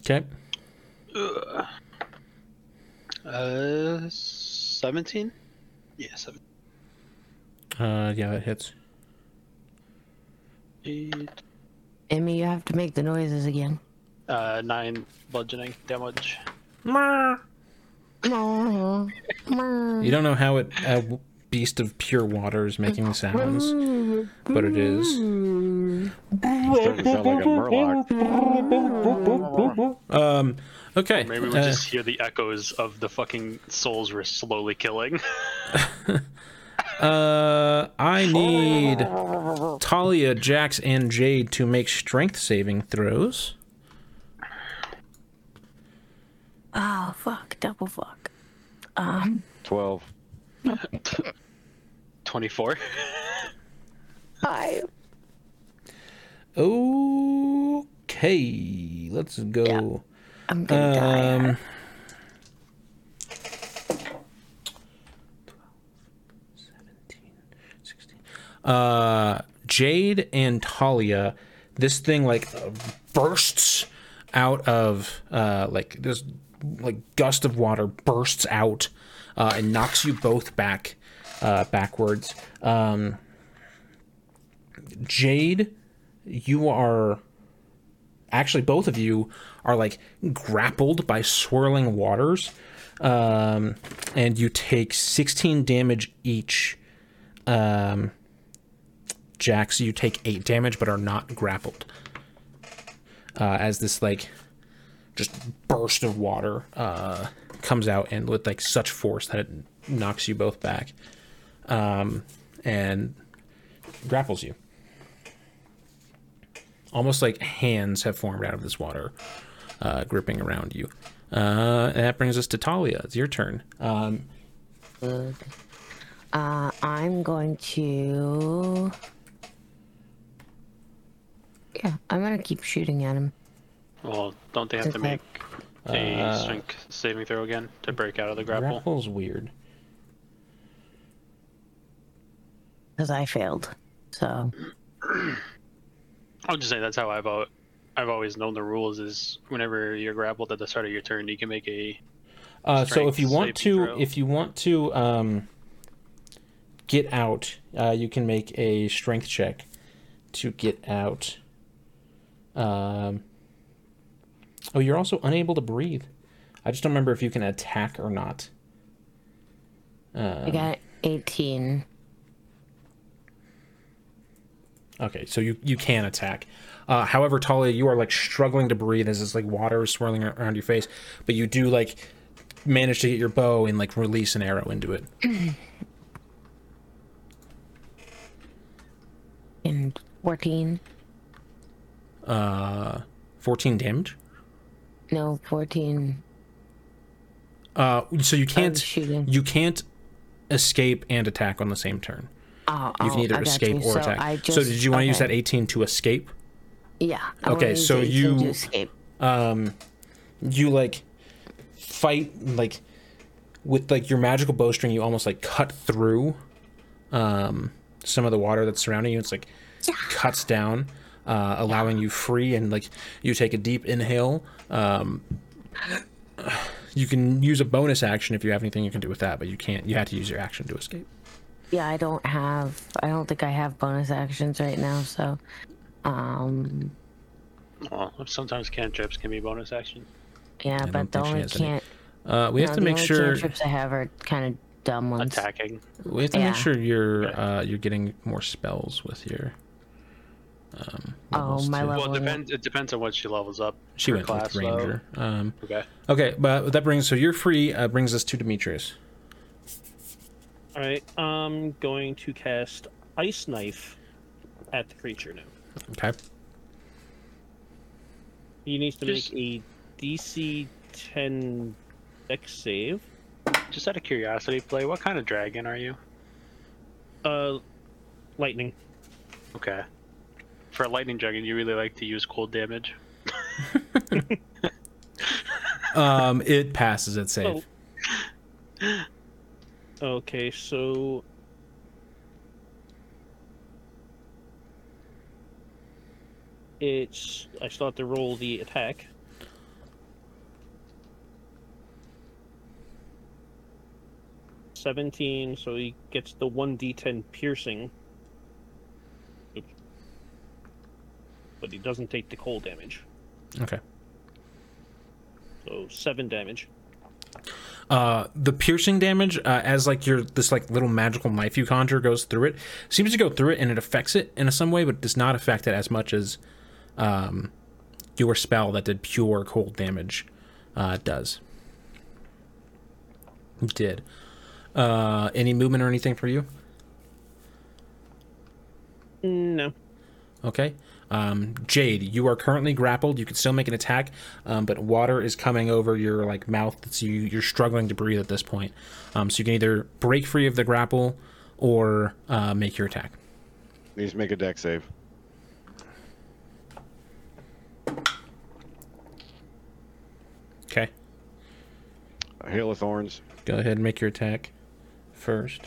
Okay. Uh, 17? Yeah, 17. Uh, yeah, that hits. Eight, Emmy, you have to make the noises again. uh, 9 bludgeoning damage. You don't know how it a beast of pure water is making sounds, but it is. Starting to sound like a murloc. Um. Okay. Maybe we uh, just hear the echoes of the fucking souls we're slowly killing. Uh, I need Talia, Jax, and Jade to make strength saving throws. Oh fuck, double fuck. Um, 12. 24. five. Okay, let's go. I'm gonna die. Um, uh, Jade and Talia, this thing like uh, bursts out of uh, like this like gust of water bursts out uh, and knocks you both back uh, backwards. Um, Jade, you are actually both of you are like grappled by swirling waters um, and you take 16 damage each um, jax you take 8 damage but are not grappled uh, as this like just burst of water uh, comes out and with like such force that it knocks you both back um, and grapples you almost like hands have formed out of this water, uh, gripping around you. Uh, and that brings us to Talia. It's your turn. Um, Uh, I'm going to. Yeah, I'm gonna keep shooting at him. Well, don't they have to make a Uh, strength saving throw again to break out of the grapple? grapple's weird. Because I failed. So, I'll just say that's how I've al- I've always known the rules is whenever you're grappled at the start of your turn, you can make a Uh, so if you want to, throw. if you want to um, get out, uh, you can make a strength check to get out. Um, oh, you're also unable to breathe. I just don't remember if you can attack or not. I got 18. Okay, so you you can attack. Uh, however, Talia, you are like struggling to breathe as this like water is swirling around your face, but you do like manage to get your bow and like release an arrow into it. And 14. Uh, fourteen damage. No, 14. Uh, so you can't you can't escape and attack on the same turn. Oh, You can oh, either escape or so attack. I so did you want to use that eighteen to escape? Yeah. I Okay, so you- um you like fight like with like your magical bowstring you almost like cut through um some of the water that's surrounding you it's like cuts down uh allowing you free and like you take a deep inhale um you can use a bonus action if you have anything you can do with that but you can't you have to use your action to escape Yeah, I don't have. I don't think I have bonus actions right now. So, um, well, sometimes cantrips can be bonus action. yeah, don't but the only can't. uh we have no, to the make only sure cantrips I have are kind of dumb ones. Attacking. we have to Yeah. make sure you're uh you're getting more spells with your um Oh, my too. level. Well, it depends. It depends on what she levels up. She her went class, with though. ranger. Um, Okay. okay, but that brings so you're free. Uh, brings us to Demetrius. All right, I'm going to cast Ice Knife at the creature now. Okay. He needs to Just- make a DC 10 dex save. Just out of curiosity, play. What kind of dragon are you? Uh, lightning. Okay. For a lightning dragon, you really like to use cold damage. Um, it passes its save. Oh. Okay, so it's I still have to roll the attack. Seventeen, so he gets the one d10 piercing. Oops. But he doesn't take the cold damage. Okay. So seven damage. Uh, the piercing damage, uh, as like your this like little magical knife you conjure goes through it, seems to go through it and it affects it in some way, but does not affect it as much as um, your spell that did pure cold damage uh, does. It did. Uh, any movement or anything for you? No. Okay. Um, Jade, you are currently grappled. You can still make an attack, um, but water is coming over your like mouth. So you you're struggling to breathe at this point. Um, so you can either break free of the grapple or uh, make your attack. Needs to make a deck save. Okay. A hail of thorns. Go ahead and make your attack first.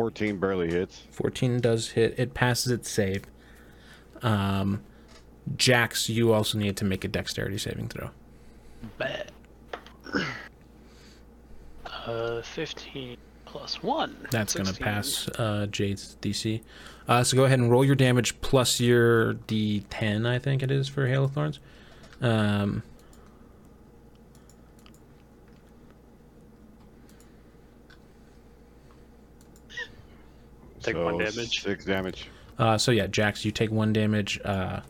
Fourteen barely hits. 14 does hit. It passes its save. Um, Jax, you also need to make a dexterity saving throw. Bet. Uh, 15 plus 1. That's going to pass uh, Jade's DC. Uh, so go ahead and roll your damage plus your D10, I think it is, for Hail of Thorns. Um, Take so one damage. Six damage. uh, so yeah, Jax, you take one damage. Uh,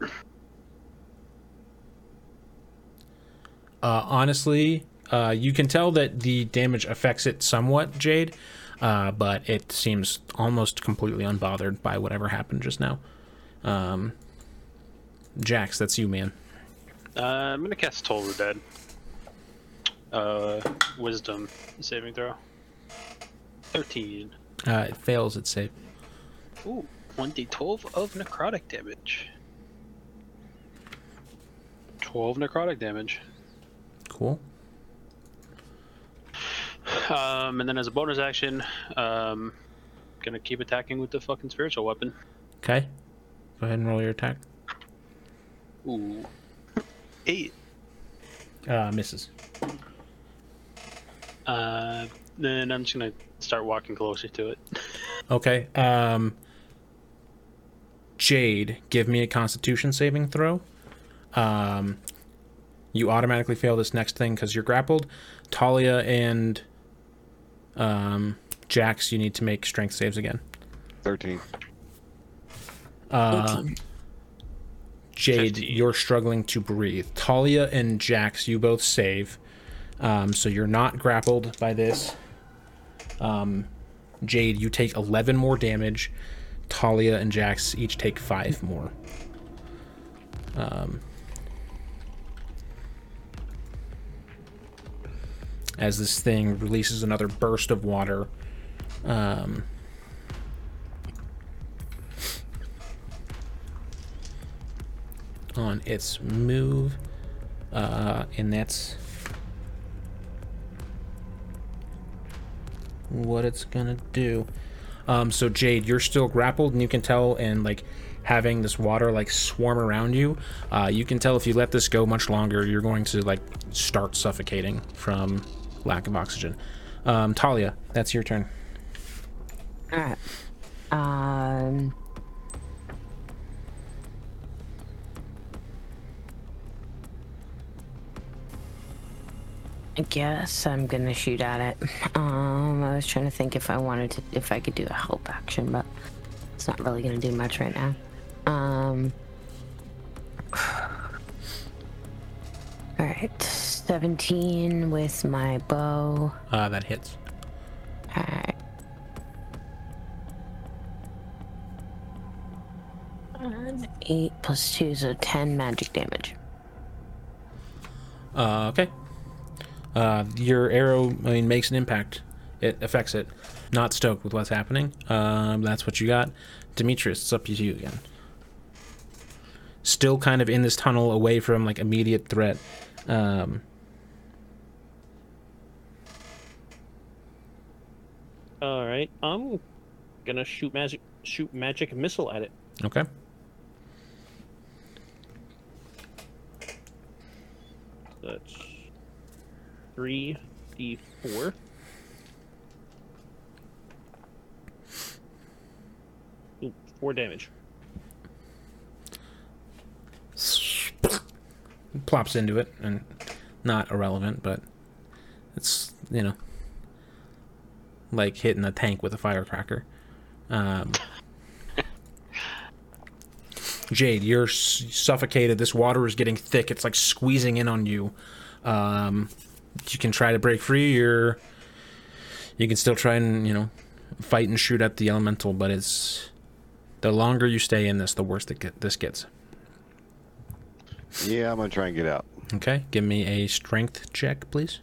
uh, honestly, uh, you can tell that the damage affects it somewhat, Jade, uh, but it seems almost completely unbothered by whatever happened just now. Um, Jax, that's you, man. Uh, I'm going to cast Toll the Dead. Uh, Wisdom saving throw. 13. Uh, it fails its save. Ooh, 1d12 of necrotic damage. 12 necrotic damage. Cool. Um, and then as a bonus action, um, gonna keep attacking with the fucking spiritual weapon. Okay. Go ahead and roll your attack. Ooh. Eight. Uh, misses. Uh, then I'm just gonna start walking closer to it. Okay. Um, Jade, give me a Constitution saving throw. Um, you automatically fail this next thing because you're grappled. Talia and um, Jax, you need to make strength saves again. Thirteen. Uh, 18. Jade, 15. you're struggling to breathe. Talia and Jax, you both save. Um, so you're not grappled by this. Um, Jade, you take 11 more damage. Talia and Jax each take 5 more. Um, as this thing releases another burst of water. Um, on its move, uh, and that's what it's gonna do. Um, so Jade, you're still grappled, and you can tell, and like having this water like swarm around you, uh, you can tell if you let this go much longer, you're going to like start suffocating from lack of oxygen. Um, Talia, that's your turn. All right. Um. I guess I'm gonna shoot at it. Um, I was trying to think if I wanted to, if I could do a help action, but it's not really gonna do much right now. Um. All right. 17 with my bow. Uh, that hits. Alright. And 8 plus 2, so 10 magic damage. Uh, okay. Uh, your arrow, I mean, makes an impact. It affects it. Not stoked with what's happening. Um, that's what you got. Demetrius, it's up to you again. Still kind of in this tunnel, away from like immediate threat. Um, All right, I'm gonna shoot magic shoot magic missile at it. okay. That's three d four. Ooh, four damage. Plops into it, and not irrelevant, but it's you know like hitting a tank with a firecracker. Um, Jade, you're suffocated. This water is getting thick. It's like squeezing in on you. Um, you can try to break free. You're you can still try and you know fight and shoot at the elemental, but it's the longer you stay in this, the worse it get, this gets. Yeah, I'm gonna try and get out. Okay, give me a strength check, please.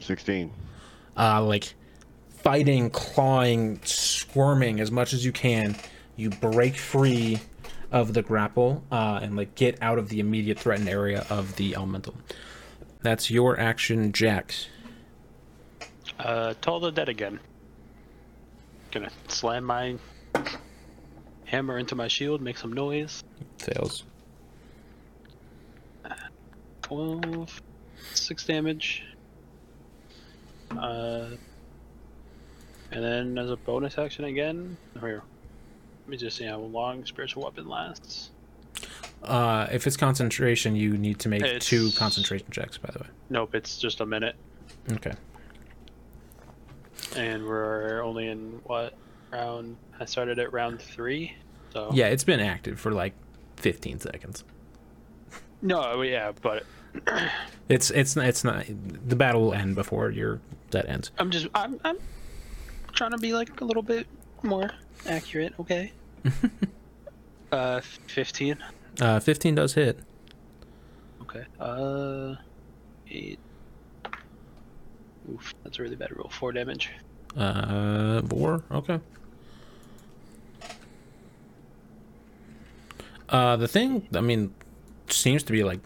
Sixteen. uh, like fighting, clawing, squirming as much as you can. You break free of the grapple uh, and like get out of the immediate threatened area of the elemental. That's your action, Jax. Uh, Toll the Dead again. Gonna slam my hammer into my shield, make some noise. Fails. 12, 6 damage. Uh, and then as a bonus action again, here, let me just see how long spiritual weapon lasts. Uh, if it's concentration, you need to make two concentration checks. By the way. Nope, it's just a minute, Okay. and we're only in what round? I started at round three, so Yeah, it's been active for like 15 seconds. No, yeah, but It's it's it's not the battle will end before your that ends. I'm just I'm I'm trying to be like a little bit more accurate, okay? uh, fifteen. Uh, 15 does hit. Okay. Uh, eight. Oof, that's a really bad roll. Four damage. Uh, four. Okay. Uh, the thing, I mean, seems to be like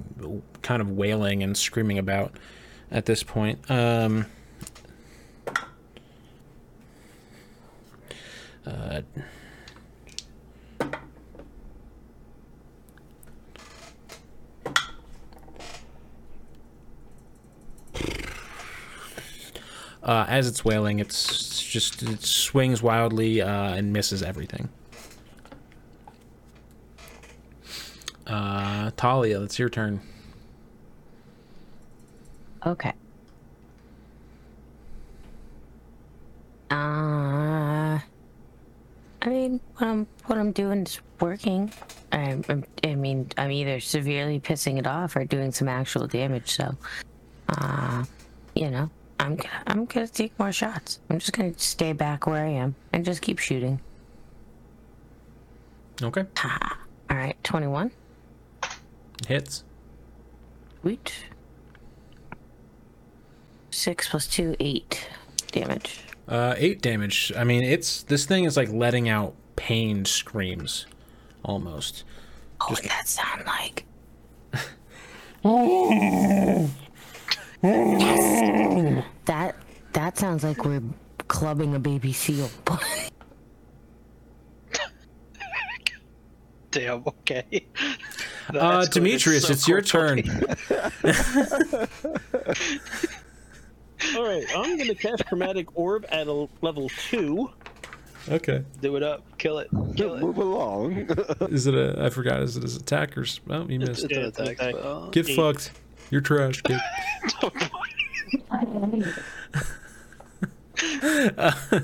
kind of wailing and screaming about at this point. Um, uh, uh, as it's wailing, it's just it swings wildly uh, and misses everything. Uh, Talia, it's your turn. Okay. Uh, I mean, what I'm what I'm doing is working. I, I'm, I mean, I'm either severely pissing it off or doing some actual damage. So, uh, you know, I'm gonna I'm gonna take more shots. I'm just gonna stay back where I am and just keep shooting. Okay. All right, twenty-one. hits. Sweet. Six plus two, eight damage. Uh, eight damage. I mean, it's this thing is like letting out pain screams, almost. What would that sound like? Yes. That that sounds like we're clubbing a baby seal. Damn. Okay. Uh, That's going to Demetrius, so it's your turn. All right, I'm gonna cast chromatic orb at a level two. Okay. Do it up. Kill it. Kill it. Move along. Is it a? I forgot. Is it his attackers? Oh, you missed. it's an Yeah, it's attack attack. spell. Get eight. fucked. You're trash, kid.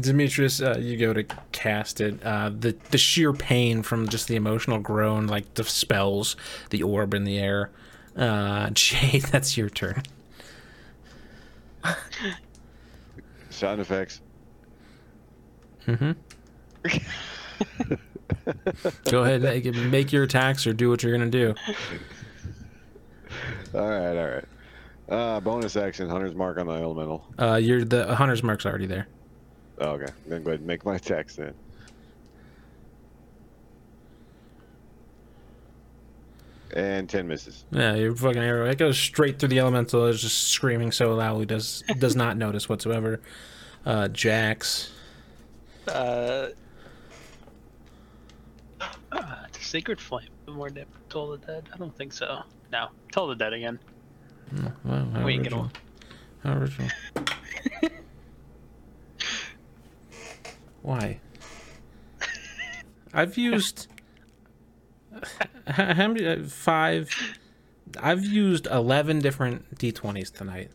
Demetrius, uh, you go to cast it. Uh, the the sheer pain from just the emotional groan like dispels the orb in the air. Uh, Jade, that's your turn. Sound effects. Mm-hmm. go ahead, make, make your attacks or do what you're gonna do. All right, all right. Uh, bonus action, hunter's mark on the elemental. Uh, you're the hunter's mark's already there. Oh, okay, then go ahead and make my attacks then. And ten misses. Yeah, your fucking arrow. It goes straight through the elemental. It's just screaming so loudly. Does does not notice whatsoever. Uh, Jax. Uh, uh, Sacred Flame. More damage. Toll the Dead. I don't think so. No. Toll the Dead again. Well, how We ain't gonna- original. How original. Why? I've used h- how many uh, five. I've used eleven different d20s tonight.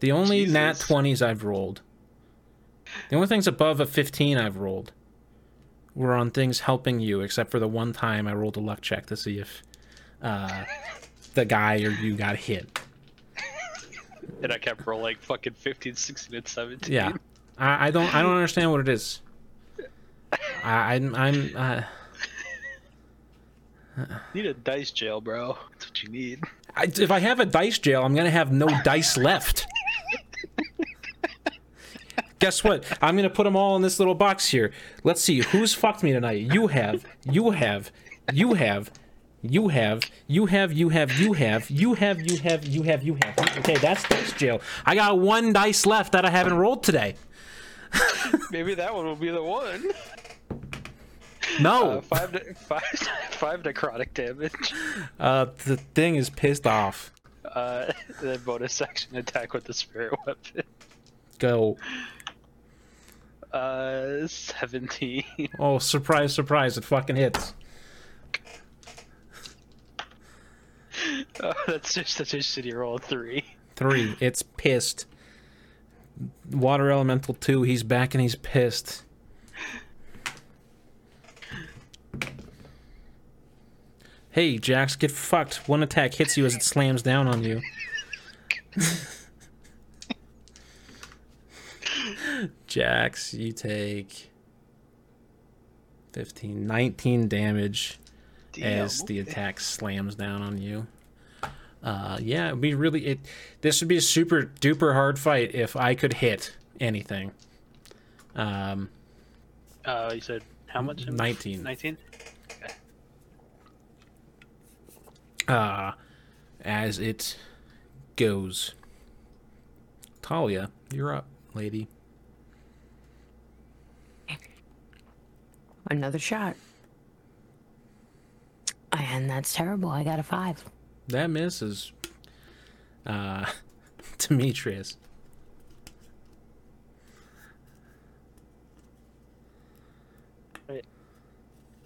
The only nat twenties I've rolled. The only things above a fifteen I've rolled were on things helping you, except for the one time I rolled a luck check to see if uh, the guy or you got hit. And I kept rolling fucking 15, 16, and 17. Yeah, I, I don't. I don't understand what it is. I, I'm. I'm. Uh, need a dice jail, bro. That's what you need. I, if I have a dice jail, I'm gonna have no dice left. Guess what? I'm gonna put them all in this little box here. Let's see who's fucked me tonight. You have. You have. You have. You have, you have, you have, you have, you have, you have, you have, you have. Okay, that's dice jail. I got one dice left that I haven't rolled today. Maybe that one will be the one. No. Uh, five, five, five necrotic damage. Uh, the thing is pissed off. Uh, then bonus action attack with the spirit weapon. Go. Uh, 17. Oh, surprise, surprise! It fucking hits. Oh, that's just such a shitty roll. Three. Three. It's pissed. Water Elemental 2, he's back and he's pissed. Hey, Jax, get fucked. One attack hits you as it slams down on you. Jax, you take 15, 19 damage as the attack slams down on you. Uh, yeah, it'd be really it. This would be a super duper hard fight if I could hit anything. Um, Uh, you said how much? 19. 19? uh, as it goes. Talia, you're up, lady. Another shot. And that's terrible. I got a five. That misses. Uh, Demetrius.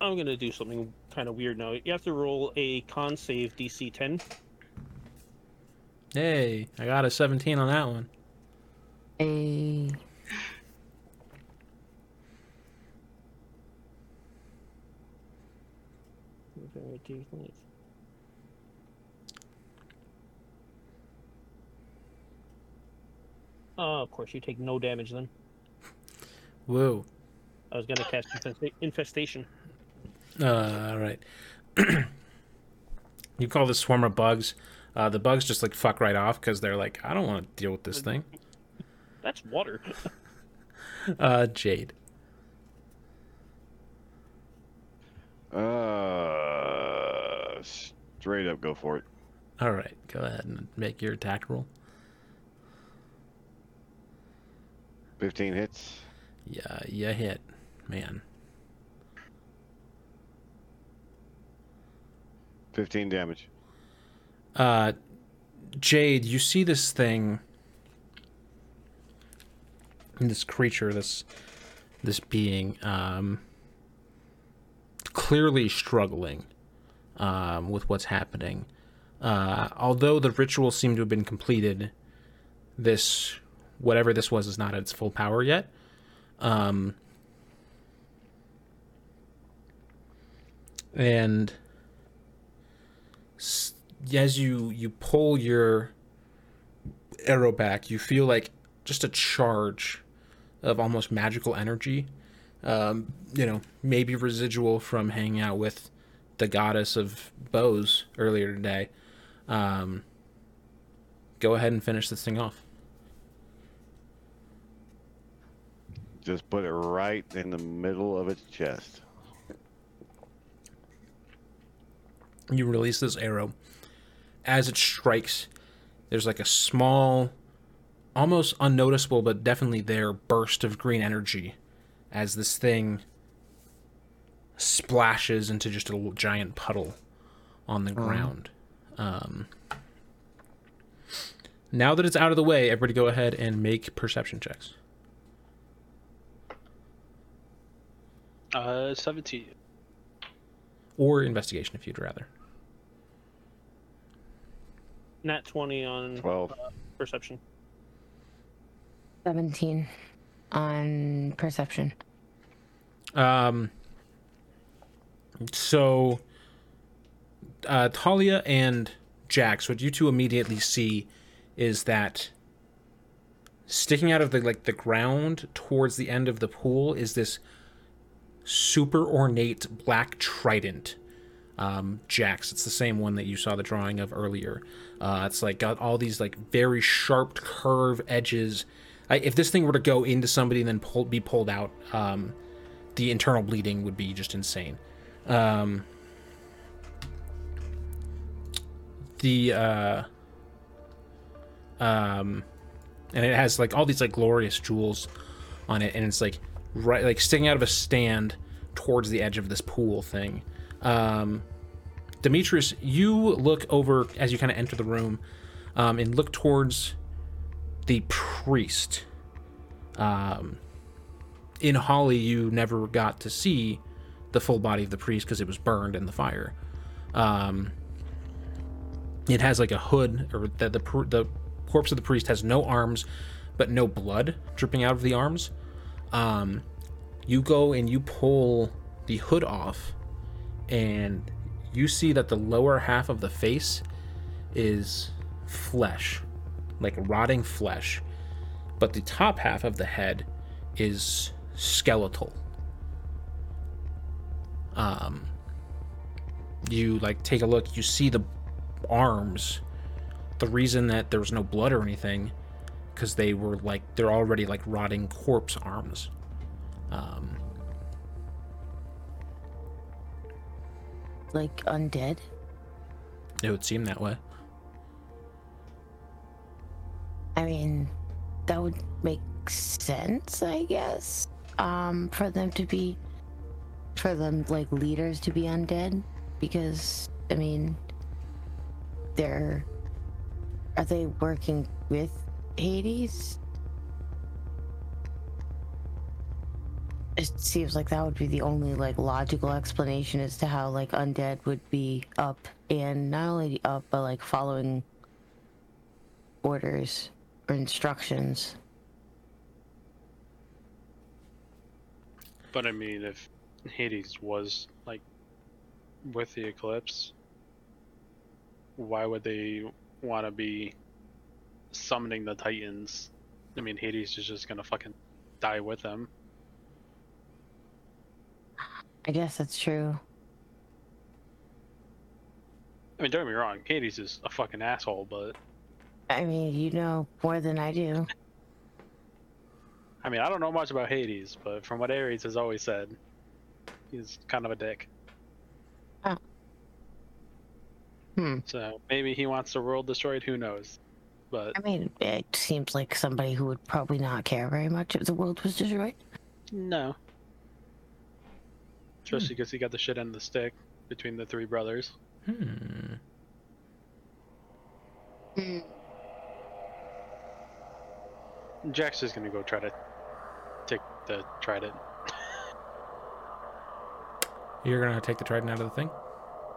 I'm gonna do something kind of weird now. You have to roll a con save DC 10. Hey, I got a 17 on that one. A Oh, of course, you take no damage then. Whoa. I was gonna cast infesta- infestation. Uh, all right. you call this swarm of bugs. Uh, the bugs just like fuck right off because they're like, I don't want to deal with this thing. That's water. Uh, Jade. Uh, straight up, go for it. All right, go ahead and make your attack roll. Fifteen hits. Yeah, you hit, man. Fifteen damage. Uh, Jade, you see this thing, this creature, this this being, um, clearly struggling um, with what's happening. Uh, although the ritual seemed to have been completed, this whatever this was is not at its full power yet. Um, and as you you pull your arrow back, you feel like just a charge of almost magical energy. Um, you know, maybe residual from hanging out with the goddess of bows earlier today. Um, go ahead and finish this thing off. Just put it right in the middle of its chest. You release this arrow. As it strikes, there's like a small, almost unnoticeable, but definitely there burst of green energy as this thing splashes into just a little giant puddle on the ground. Um, now that it's out of the way, everybody go ahead and make perception checks. Uh, 17. Or investigation if you'd rather. Nat 20 on 12. perception. 17 on perception. Um, so, uh, Talia and Jax, what you two immediately see is that sticking out of the like the ground towards the end of the pool is this super ornate black trident. Um, Jax, it's the same one that you saw the drawing of earlier. Uh, it's like got all these like very sharp curve edges. I, if this thing were to go into somebody and then pull, be pulled out, um, the internal bleeding would be just insane. Um, the uh, um, and it has like all these like glorious jewels on it, and it's like right like sticking out of a stand towards the edge of this pool thing. Um, Demetrius, you look over as you kind of enter the room, um, and look towards the priest. Um, in Holly, you never got to see the full body of the priest because it was burned in the fire. Um, it has like a hood, or the, the the corpse of the priest has no arms, but no blood dripping out of the arms. Um, you go and you pull the hood off, and you see that the lower half of the face is flesh, like rotting flesh, but the top half of the head is skeletal. Um, you like take a look, you see the arms. The reason that there was no blood or anything, because they were like they're already like rotting corpse arms. Um, Like undead. it would seem that way. I mean, that would make sense, I guess. Um, for them to be, for them like leaders to be undead, because I mean, they're, are they working with Hades? It seems like that would be the only like logical explanation as to how like undead would be up and not only up but like following orders or instructions. But I mean, if Hades was like with the eclipse, why would they want to be summoning the Titans? I mean, Hades is just gonna fucking die with them. I guess that's true. I mean, don't get me wrong, Hades is a fucking asshole, but I mean, you know more than I do. I mean, I don't know much about Hades, but from what Ares has always said, he's kind of a dick. Hmm. So maybe he wants the world destroyed. Who knows? But I mean, it seems like somebody who would probably not care very much if the world was destroyed. no. Especially because he got the shit end of the stick between the three brothers. Hmm. Jack's just gonna go try to take the trident. You're gonna take the trident out of the thing.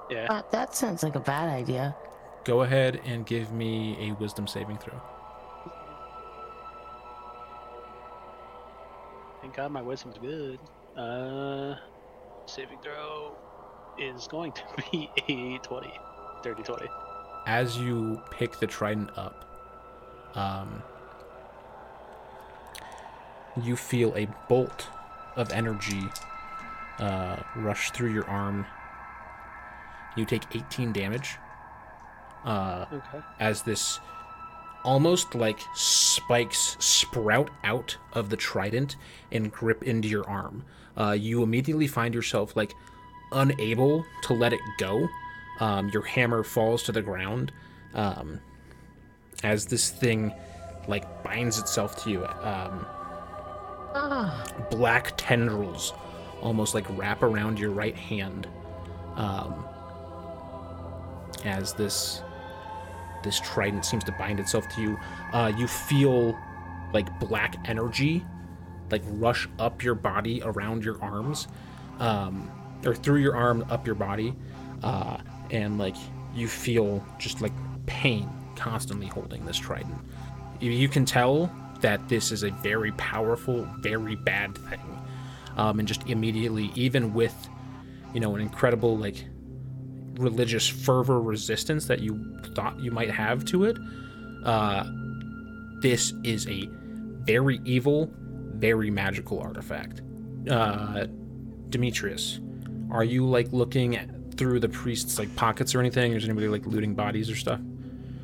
Yeah. Uh, that sounds like a bad idea. Go ahead and give me a wisdom saving throw. thank God my wisdom's good. Uh, saving throw is going to be a 20. Dirty 20. as you pick the trident up, um, you feel a bolt of energy uh, rush through your arm. You take 18 damage uh, Okay. as this almost like spikes sprout out of the trident and grip into your arm. Uh, you immediately find yourself like unable to let it go. Um, your hammer falls to the ground um, as this thing like binds itself to you. Um, black tendrils almost like wrap around your right hand um, as this this trident seems to bind itself to you. Uh, you feel like black energy like rush up your body around your arms, um, or through your arm up your body, uh, and like you feel just like pain constantly holding this trident. You, can tell that this is a very powerful, very bad thing, um, and just immediately, even with you know an incredible like religious fervor resistance that you thought you might have to it, uh, this is a very evil, very magical artifact. Uh, Demetrius, are you like looking at, through the priest's like pockets or anything? Or is anybody like looting bodies or stuff?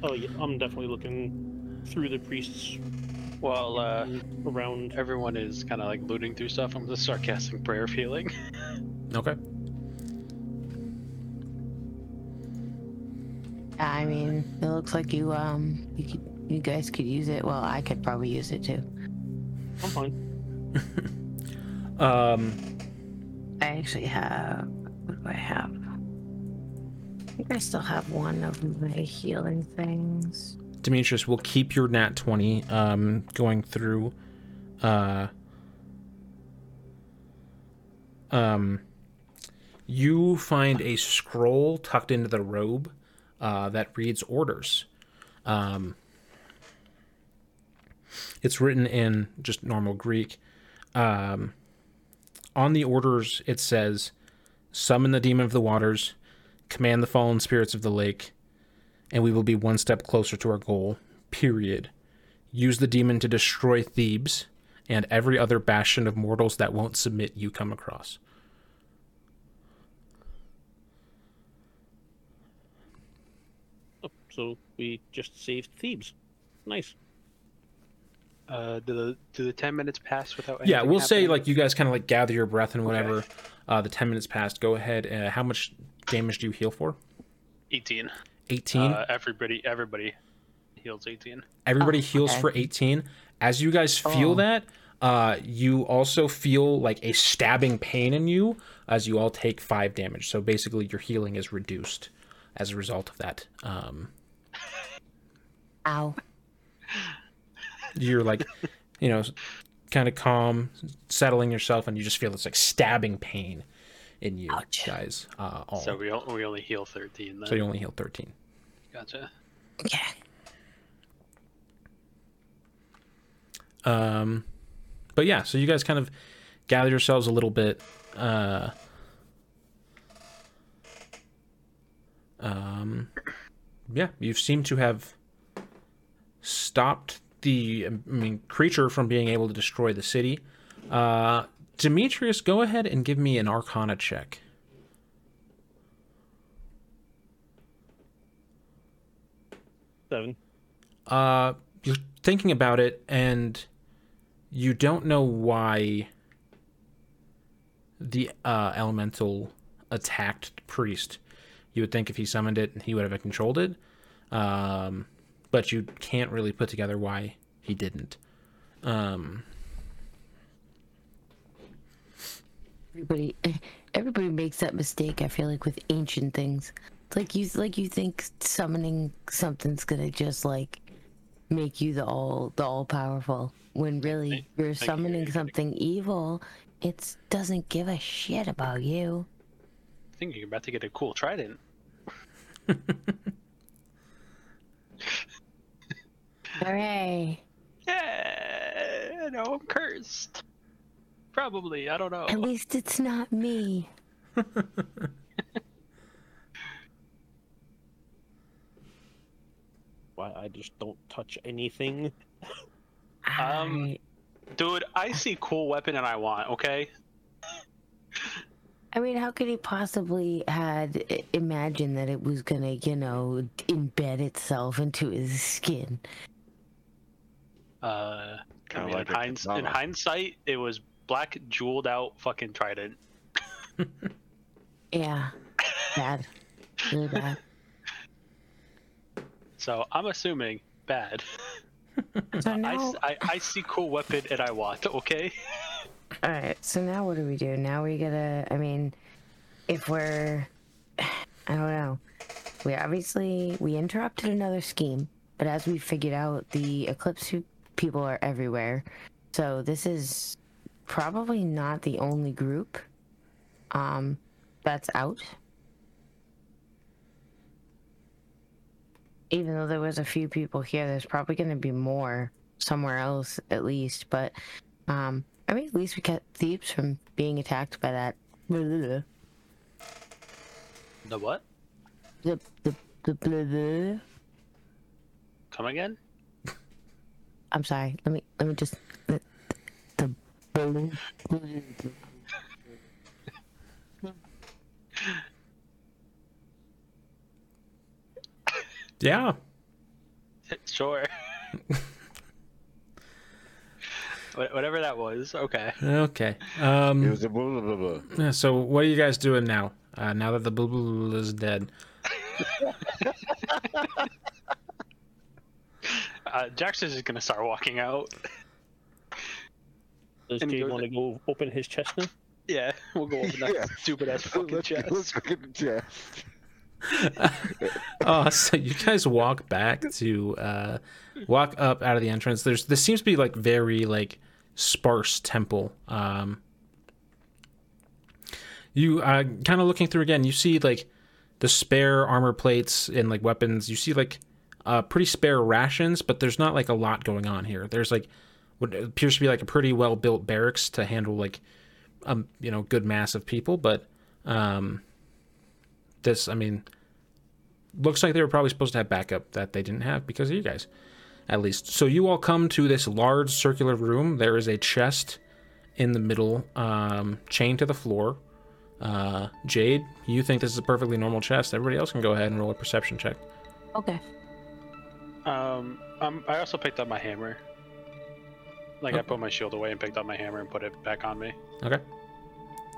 Oh yeah, I'm definitely looking through the priests Well, uh, around. everyone is kind of like looting through stuff. I'm just sarcastic prayer of healing. Okay. I mean, it looks like you um you could, you guys could use it. Well, I could probably use it too. I'm fine. Um, I actually have. What do I have? I think I still have one of my healing things. Demetrius, we'll keep your nat 20 um, going through. Uh, um, you find a scroll tucked into the robe uh, that reads orders. Um, it's written in just normal Greek. Um, on the orders, it says, Summon the demon of the waters, command the fallen spirits of the lake, and we will be one step closer to our goal. Period. Use the demon to destroy Thebes and every other bastion of mortals that won't submit you come across. Oh, so we just saved Thebes. Nice. Uh, do the do the ten minutes pass without? Yeah, we'll say like you guys kind of like gather your breath and whatever. Uh, the ten minutes passed. Go ahead. Uh, how much damage do you heal for? eighteen. Eighteen. Uh, everybody, everybody heals eighteen. Everybody Oh, heals okay. for 18. As you guys feel Oh. that, uh, you also feel like a stabbing pain in you as you all take five damage. So basically, your healing is reduced as a result of that. Um, Ow. You're like, you know, kind of calm, settling yourself, and you just feel this like stabbing pain in you Ouch. guys. Uh, all. So we we only heal thirteen. Then. so you only heal 13. Gotcha. Yeah. Um, but yeah, so you guys kind of gather yourselves a little bit. Uh, um, yeah, you seem to have stopped the I mean creature from being able to destroy the city. Uh, Demetrius, go ahead and give me an Arcana check. Seven. Uh, you're thinking about it, and you don't know why the uh, elemental attacked the priest. You would think if he summoned it, he would have controlled it, um, but you can't really put together why he didn't. Um, Everybody, everybody makes that mistake. I feel like with ancient things, it's like you like you think summoning something's gonna just like make you the all the all powerful. When really you're think you're summoning getting- something evil, it doesn't give a shit about you. I think you're about to get a cool trident. Hooray! Yeah, no, I'm cursed. Probably. I don't know. At least it's not me. Why I just don't touch anything. Um, I, Dude, I see cool weapon and I want, okay? I mean, how could he possibly had imagined that it was gonna, you know, embed itself into his skin? Uh, I Kinda mean, like in, a hinds- in hindsight, it was black jeweled out fucking trident. Yeah, bad, really bad. So I'm assuming bad. So I, now, s- I, I see cool weapon and I want, okay? all right. So now, what do we do? Now we gotta. I mean, if we're, I don't know. We obviously we interrupted another scheme, but as we figured out, the eclipse Pe- people are everywhere. So this is probably not the only group um that's out. Even though there was a few people here, there's probably going to be more somewhere else at least. But um, I mean, at least we kept Thebes from being attacked by that. The what? The what? the the, the Come again? I'm sorry. Let me let me just the, the Yeah. Sure. Whatever that was, okay. Okay. It Um. was a blah, blah, blah, blah. yeah, So what are you guys doing now? Uh, now that the blah blah blah is dead. Uh, Jackson's just gonna start walking out. Does And Jay go- want to go open his chest now? Yeah, we'll go over that Yeah. stupid ass fucking let's, chest. let's look at the chest. Oh, so you guys walk back to uh, walk up out of the entrance. There's this seems to be like very like sparse temple. Um, you uh, kind of looking through again. You see like the spare armor plates and like weapons. You see like uh, pretty spare rations, but there's not like a lot going on here. There's like what appears to be like a pretty well built barracks to handle like um you know good mass of people, but um this I mean looks like they were probably supposed to have backup that they didn't have because of you guys, at least. So you all come to this large circular room. There is a chest in the middle, um, chained to the floor. Uh, Jade, you think this is a perfectly normal chest. Everybody else can go ahead and roll a perception check. Okay. Um, um, I also picked up my hammer. Like I Oh. put my shield away and picked up my hammer and put it back on me. Okay.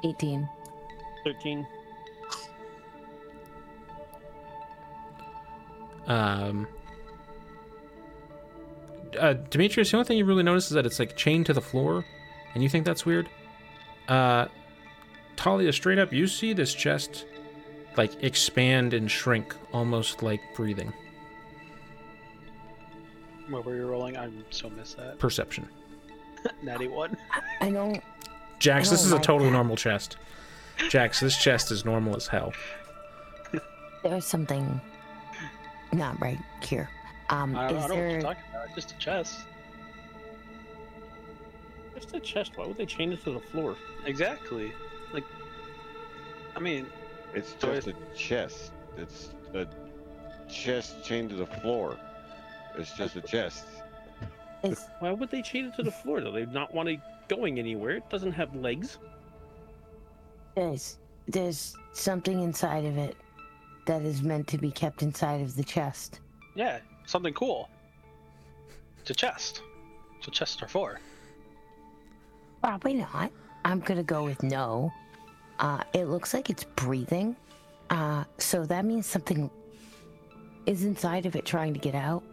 18. 13. Um, uh, Demetrius, the only thing you really notice is that it's like chained to the floor, and you think that's weird. Uh, Talia, straight up, you see this chest like expand and shrink, almost like breathing. What were you rolling? I so missed that. Perception. Natty one. I don't. Jax, I this don't is a like totally that. normal chest. Jax, this chest is normal as hell. There's something not right here. Um, I don't, is I don't know what you're talking about. Just a chest. Just a chest. Why would they chain it to the floor? Exactly. Like, I mean, It's just a chest. It's a chest chained to the floor. It's just a chest. Is, Why would they chain it to the floor though? They not want it going anywhere. It doesn't have legs. there's there's something inside of it that is meant to be kept inside of the chest. yeah, something cool. It's a chest. That's what chests are for. Probably not. I'm gonna go with no. Uh, it looks like it's breathing. Uh, so that means something is inside of it trying to get out.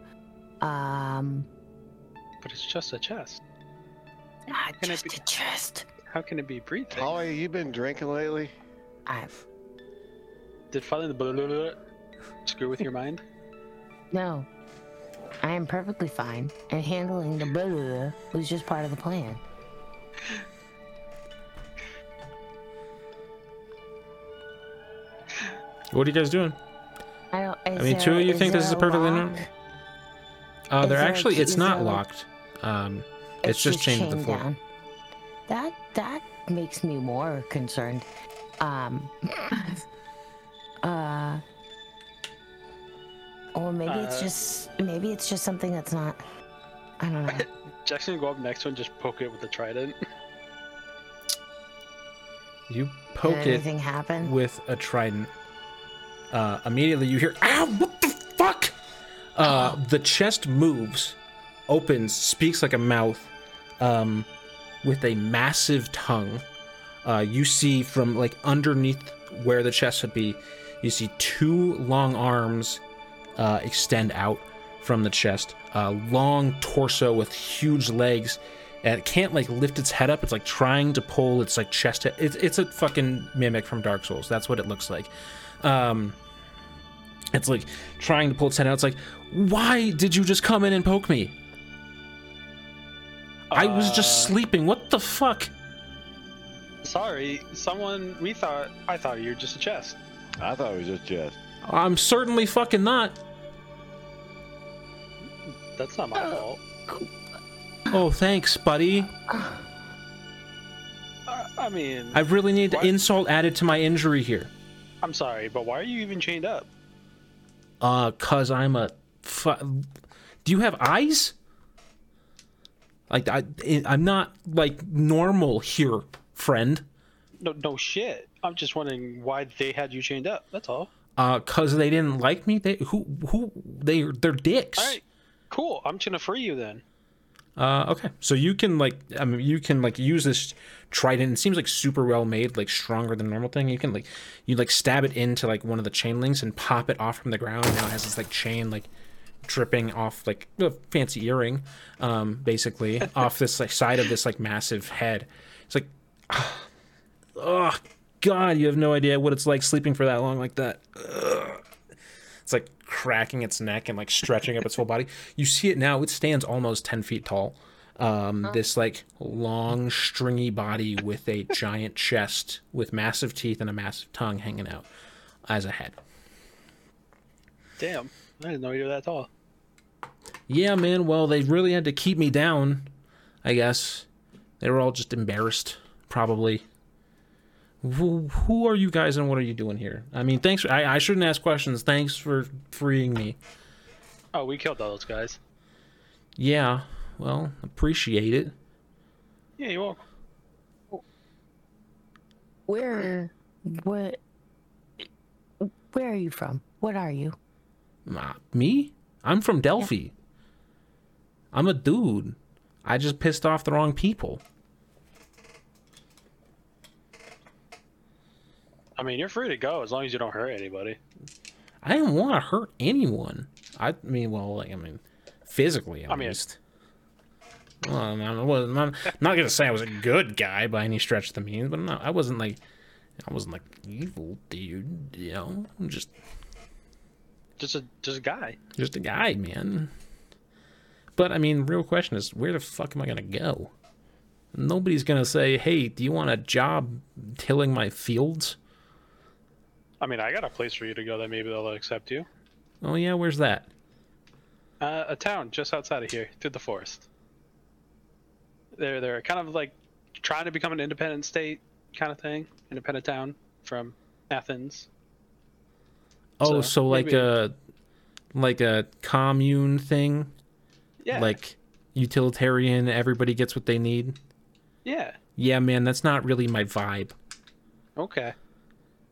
Um, But it's just a chest. not can it just be- a chest. How can it be breathing? Holly, you been drinking lately? I've Did following the blah, blah, blah screw with your mind? no. I am perfectly fine, and handling the blah, blah, blah was just part of the plan. What are you guys doing? I don't. I mean, two of you think this is a perfectly normal. Uh, they're actually, it's not there, locked. Um, it's, just chained to the floor. Down. That that makes me more concerned. Um. uh. Or maybe it's Uh, just maybe it's just something that's not. I don't know. Jackson, go up next to and just poke it with the trident. You Did poke it happen? with a trident. Uh, immediately you hear, "Ow! What the fuck?" Uh, the chest moves, opens, speaks like a mouth, um, with a massive tongue. Uh, you see from like underneath where the chest would be, you see two long arms uh, extend out from the chest, a long torso with huge legs, and it can't like lift its head up. It's like trying to pull its like chest. It's it's a fucking mimic from Dark Souls. That's what it looks like. Um, it's like trying to pull its head out. It's like, why did you just come in and poke me? I was just Uh, sleeping. What the fuck? Sorry, someone. We thought. I thought you were just a chest. I thought it was just chest. I'm certainly fucking not. That's not my Uh, fault. Oh, thanks, buddy. Uh, I mean, I really need What? insult added to my injury here. I'm sorry, but why are you even chained up? Uh, cause I'm a. Do you have eyes? Like I, I'm not like normal here, friend. No, no shit. I'm just wondering why they had you chained up. That's all. Uh, cause they didn't like me. They who who they they're dicks. All right, cool. I'm just gonna free you then. Uh, okay. So you can like, I mean, you can like use this trident. It seems like super well made, like stronger than normal thing. You can like, you like stab it into like one of the chain links and pop it off from the ground. Now it has this like chain like dripping off like a fancy earring, um, basically off this like side of this like massive head. It's like, oh god, you have no idea what it's like sleeping for that long like that. Ugh. It's like cracking its neck and like stretching up its whole body. You see it now; it stands almost ten feet tall. Um, This like long, stringy body with a giant chest, with massive teeth and a massive tongue hanging out as a head. Damn, I didn't know you were that tall. Yeah, man. Well, they really had to keep me down. I guess they were all just embarrassed, probably. Who, who are you guys and what are you doing here? I mean, thanks. For, I, I shouldn't ask questions. Thanks for freeing me. Oh, we killed all those guys. Yeah. Well, appreciate it. Yeah, you're welcome. Where, what, where are you from? What are you? Uh, me? I'm from Delphi. I'm a dude. I just pissed off the wrong people. I mean, you're free to go as long as you don't hurt anybody. I didn't want to hurt anyone. I mean, well, like, I mean, physically at I mean- least. Well, I'm, I'm, I'm not, I'm not gonna say I was a good guy by any stretch of the means, but no, I wasn't like, I wasn't like evil, dude. You know, I'm just Just a just a guy. just a guy, man. But I mean, real question is, where the fuck am I gonna go? Nobody's gonna say, "Hey, do you want a job tilling my fields?" I mean, I got a place for you to go that maybe they'll accept you. Oh yeah, where's that? Uh, a town just outside of here, through the forest. They're they're kind of like trying to become an independent state kind of thing, independent town from Athens. Oh, So, so, like maybe- a like a commune thing, Yeah, like utilitarian. Everybody gets what they need. yeah. Yeah, man, that's not really my vibe. Okay.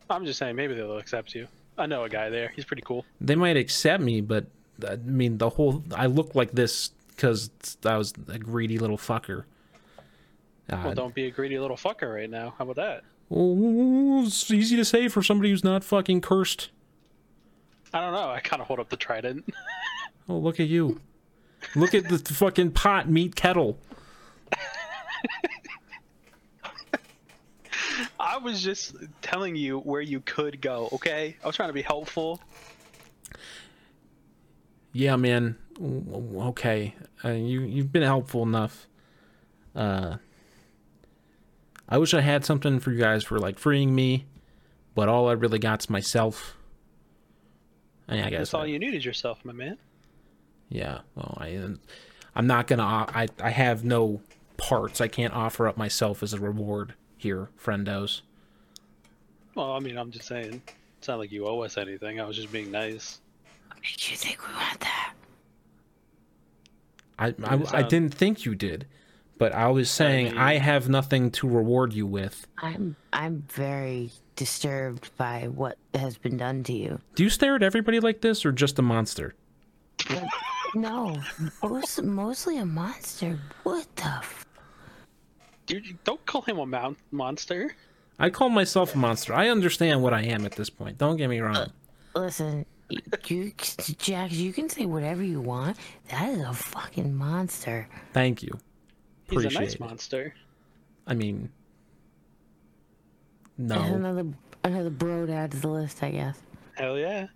I'm just saying maybe they'll accept you. I know a guy there. He's pretty cool. They might accept me, but I mean, the whole I look like this because I was a greedy little fucker. Uh, Well, don't be a greedy little fucker right now. How about that? Oh, it's easy to say for somebody who's not fucking cursed. I don't know. I kind of hold up the trident. Oh, look at you. Look at the fucking pot meet kettle. I was just telling you where you could go, okay? I was trying to be helpful. Yeah, man. Okay, uh, you you've been helpful enough. Uh, I wish I had something for you guys for like freeing me, but all I really got's myself. And I guess That's all I- you need is yourself, my man. Yeah. Well, I I'm not gonna. o- I I have no parts. I can't offer up myself as a reward here, friendos. Well, I mean, I'm just saying. It's not like you owe us anything. I was just being nice. What makes you think we want that? I, I, I um, didn't think you did, but I was saying mean- I have nothing to reward you with. I'm I'm very disturbed by what has been done to you. Do you stare at everybody like this, or just a monster? No, most, mostly a monster. What the? F- Dude, don't call him a mon- monster. I call myself a monster. I understand what I am at this point. Don't get me wrong. Uh, listen, y- you, Jax, you can say whatever you want. That is a fucking monster. Thank you. He's a nice it. monster. I mean, There's no. another another bro to add to the list, I guess. Hell yeah.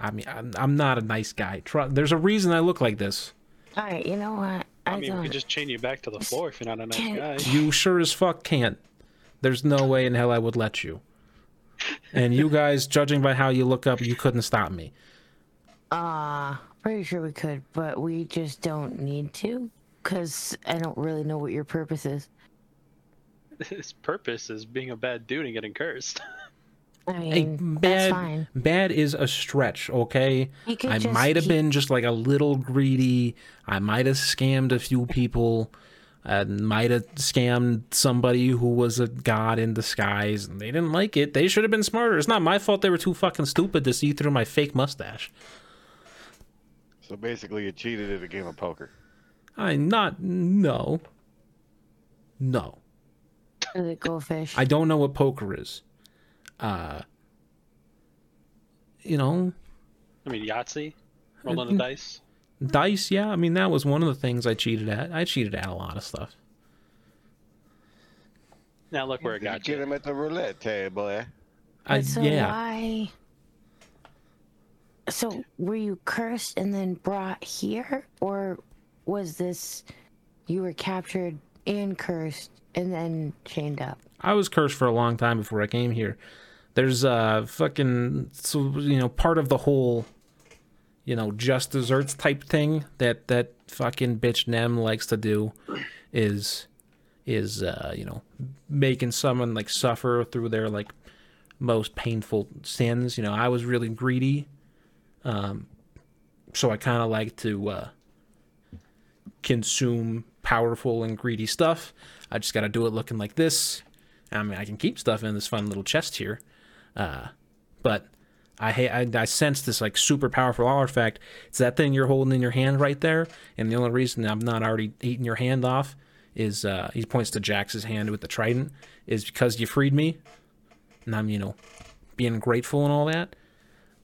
I mean, I'm, I'm not a nice guy. Tru- There's a reason I look like this. All right, you know what? I, I mean, we don't. could just chain you back to the floor if you're not a nice guy. You sure as fuck can't. There's no way in hell I would let you. And you guys, judging by how you look up, you couldn't stop me. Uh, pretty sure we could, but we just don't need to, cause I don't really know what your purpose is. His purpose is being a bad dude and getting cursed. I Hey, mean, that's bad, fine. bad is a stretch, okay? I might have keep- been just like a little greedy. I might have scammed a few people. I might have scammed somebody who was a god in disguise, and they didn't like it. They should have been smarter. It's not my fault they were too fucking stupid to see through my fake mustache. So basically, you cheated at a game of poker. I not no. No. Is it goldfish? I don't know what poker is. Uh you know, I mean, Yahtzee, rolling Mm-hmm. the dice. dice, yeah. I mean, that was one of the things I cheated at. I cheated at a lot of stuff. Now look where it You got get you. him at the roulette table, eh? I But so yeah. why? So were you cursed and then brought here, or was this you were captured and cursed and then chained up? I was cursed for a long time before I came here. There's a fucking so you know part of the whole you know just desserts type thing that that fucking bitch Nem likes to do is is uh you know making someone like suffer through their like most painful sins. You know, I was really greedy. Um so I kind of like to uh consume powerful and greedy stuff. I just got to do it looking like this. I mean, I can keep stuff in this fun little chest here, uh, but I, I I sense this like super powerful artifact. It's that thing you're holding in your hand right there, and the only reason I'm not already eating your hand off is uh, he points to Jax's hand with the trident is because you freed me, and I'm you know being grateful and all that.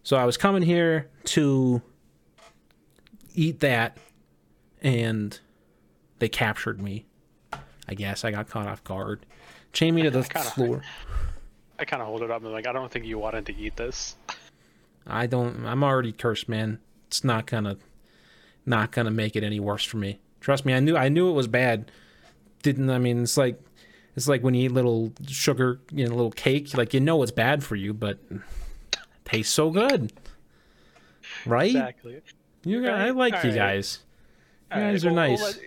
So I was coming here to eat that, and they captured me. I guess I got caught off guard. Chained me to the floor. I kind of hold it up and like, I don't think you wanted to eat this. I don't. I'm already cursed, man. It's not gonna, not gonna make it any worse for me. Trust me. I knew. I knew it was bad. Didn't. I mean, it's like, it's like when you eat little sugar, you know, little cake. Like you know it's bad for you, but it tastes so good, right? Exactly. You guys, I Right. like you Alright. guys. You All right, guys are well, nice. We'll let,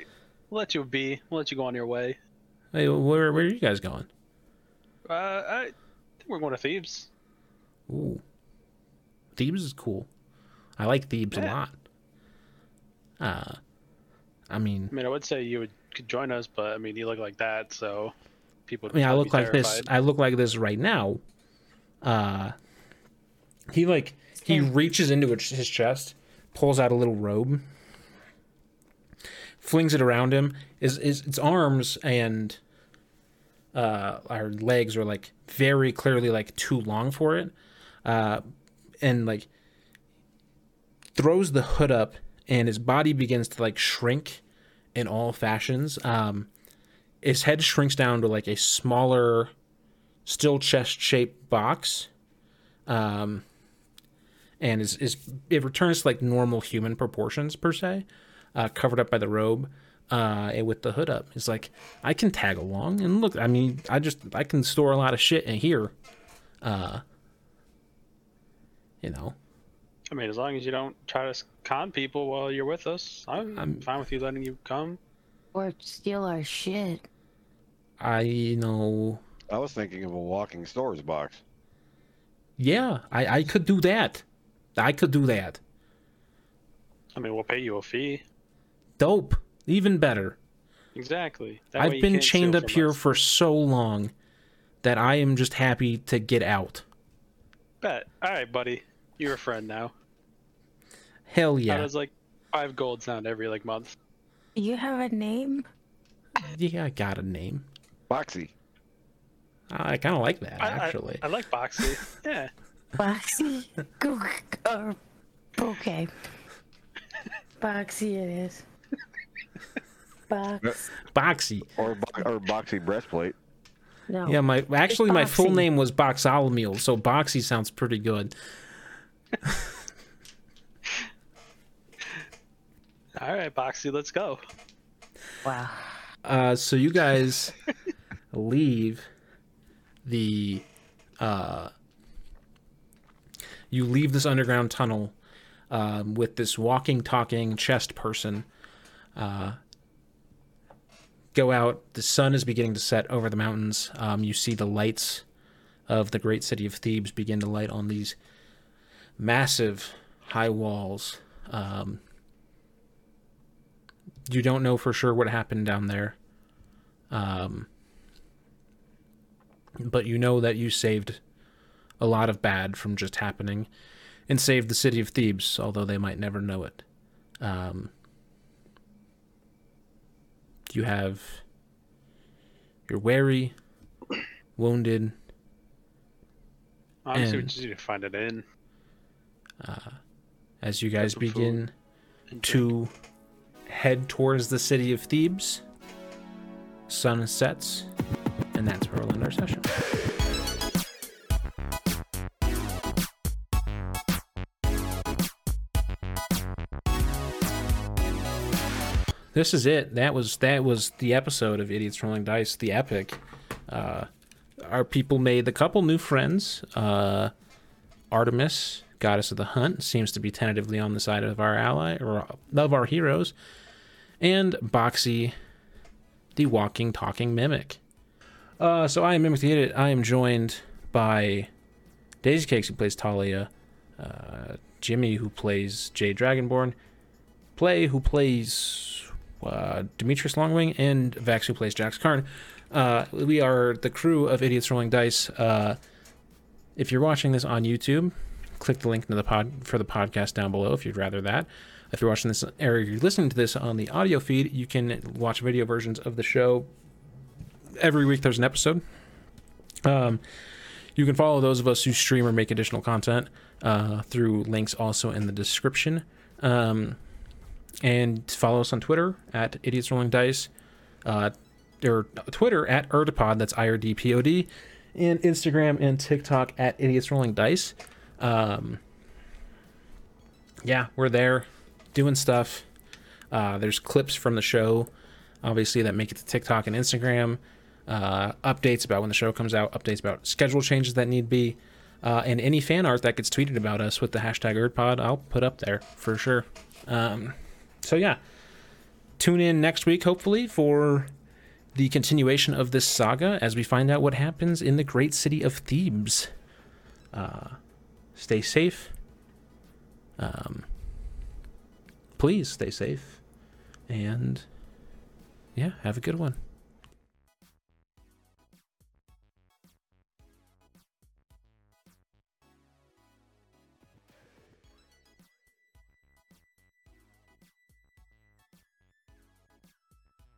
we'll let you be. We'll let you go on your way. Hey, where where are you guys going? Uh, I think we're going to Thebes. Ooh, Thebes is cool. I like Thebes a lot. Uh, I mean, I mean, I would say you would could join us, but I mean, you look like that, so people. Would I mean, I look like this. I look like this right now. Uh, he like he reaches into his his chest, pulls out a little robe, flings it around him. Is his, its arms and uh, our legs are like very clearly like too long for it, uh, and like throws the hood up, and his body begins to like shrink in all fashions. Um, his head shrinks down to like a smaller, still chest shaped box. Um, and is, is it returns to like normal human proportions per se, uh, covered up by the robe, uh, with the hood up. It's like I can tag along and look. I mean, I just I can store a lot of shit in here. Uh, you know, I mean, as long as you don't try to con people while you're with us, I'm, I'm- fine with you letting you come. Or steal our shit. I know. I was thinking of a walking stores box. Yeah, I, I could do that. I could do that. I mean, we'll pay you a fee. Dope. Even better. Exactly. That I've been chained up here us. for so long that I am just happy to get out. Bet. All right, buddy. You're a friend now. Hell How yeah. does like five gold sound every like month? You have a name? Yeah, I got a name. Boxy. I kind of like that, I- I- actually. I, like Boxy. yeah. Boxy? Go- or- okay. Boxy it is. Box. Boxy. Or, bo- or boxy breastplate. No. Yeah, my actually my full name was Boxolomil, so Boxy sounds pretty good. All right, Boxy, let's go. Wow. Uh, so you guys leave the uh, you leave this underground tunnel um, with this walking, talking chest person. Uh, go out. The sun is beginning to set over the mountains. Um, you see the lights of the great city of Thebes begin to light on these massive high walls. Um, you don't know for sure what happened down there. Um, but you know that you saved a lot of bad from just happening and saved the city of Thebes, although they might never know it. Um, you have. You're wary, wounded, we And- just need to find it in. Uh, as you guys begin to head towards the city of Thebes. Sun sets, and that's where we'll end our session. This is it. That was that was the episode of Idiots Rolling Dice, the epic. Uh, our people made a couple new friends. Uh, Artemis, goddess of the hunt, seems to be tentatively on the side of our ally or of our heroes, and Boxy, the walking, talking mimic. Uh, so I am Mimic the Idiot. I am joined by Daisy Cakes, who plays Talia, uh, Jimmy, who plays Jade Dragonborn, Play, who plays uh, Demetrius Longwing, and Vax, who plays Jax Karn. Uh, we are the crew of Idiots Rolling Dice. Uh, if you're watching this on YouTube, click the link to the pod for the podcast down below if you'd rather that. If you're watching this or you're listening to this on the audio feed, you can watch video versions of the show. Every week there's an episode. Um, you can follow those of us who stream or make additional content uh, through links also in the description. Um, and follow us on Twitter at Idiots Rolling Dice, uh, or Twitter at Erdipod, that's I R D P O D, and Instagram and TikTok at Idiots Rolling Dice. Um, yeah, we're there doing stuff. Uh, there's clips from the show, obviously, that make it to TikTok and Instagram. Uh, updates about when the show comes out, updates about schedule changes that need be, uh, and any fan art that gets tweeted about us with the hashtag ErdPod, I'll put up there for sure. Um, so yeah, tune in next week, hopefully, for the continuation of this saga as we find out what happens in the great city of Thebes. Uh, stay safe. Um, please stay safe. And yeah, have a good one.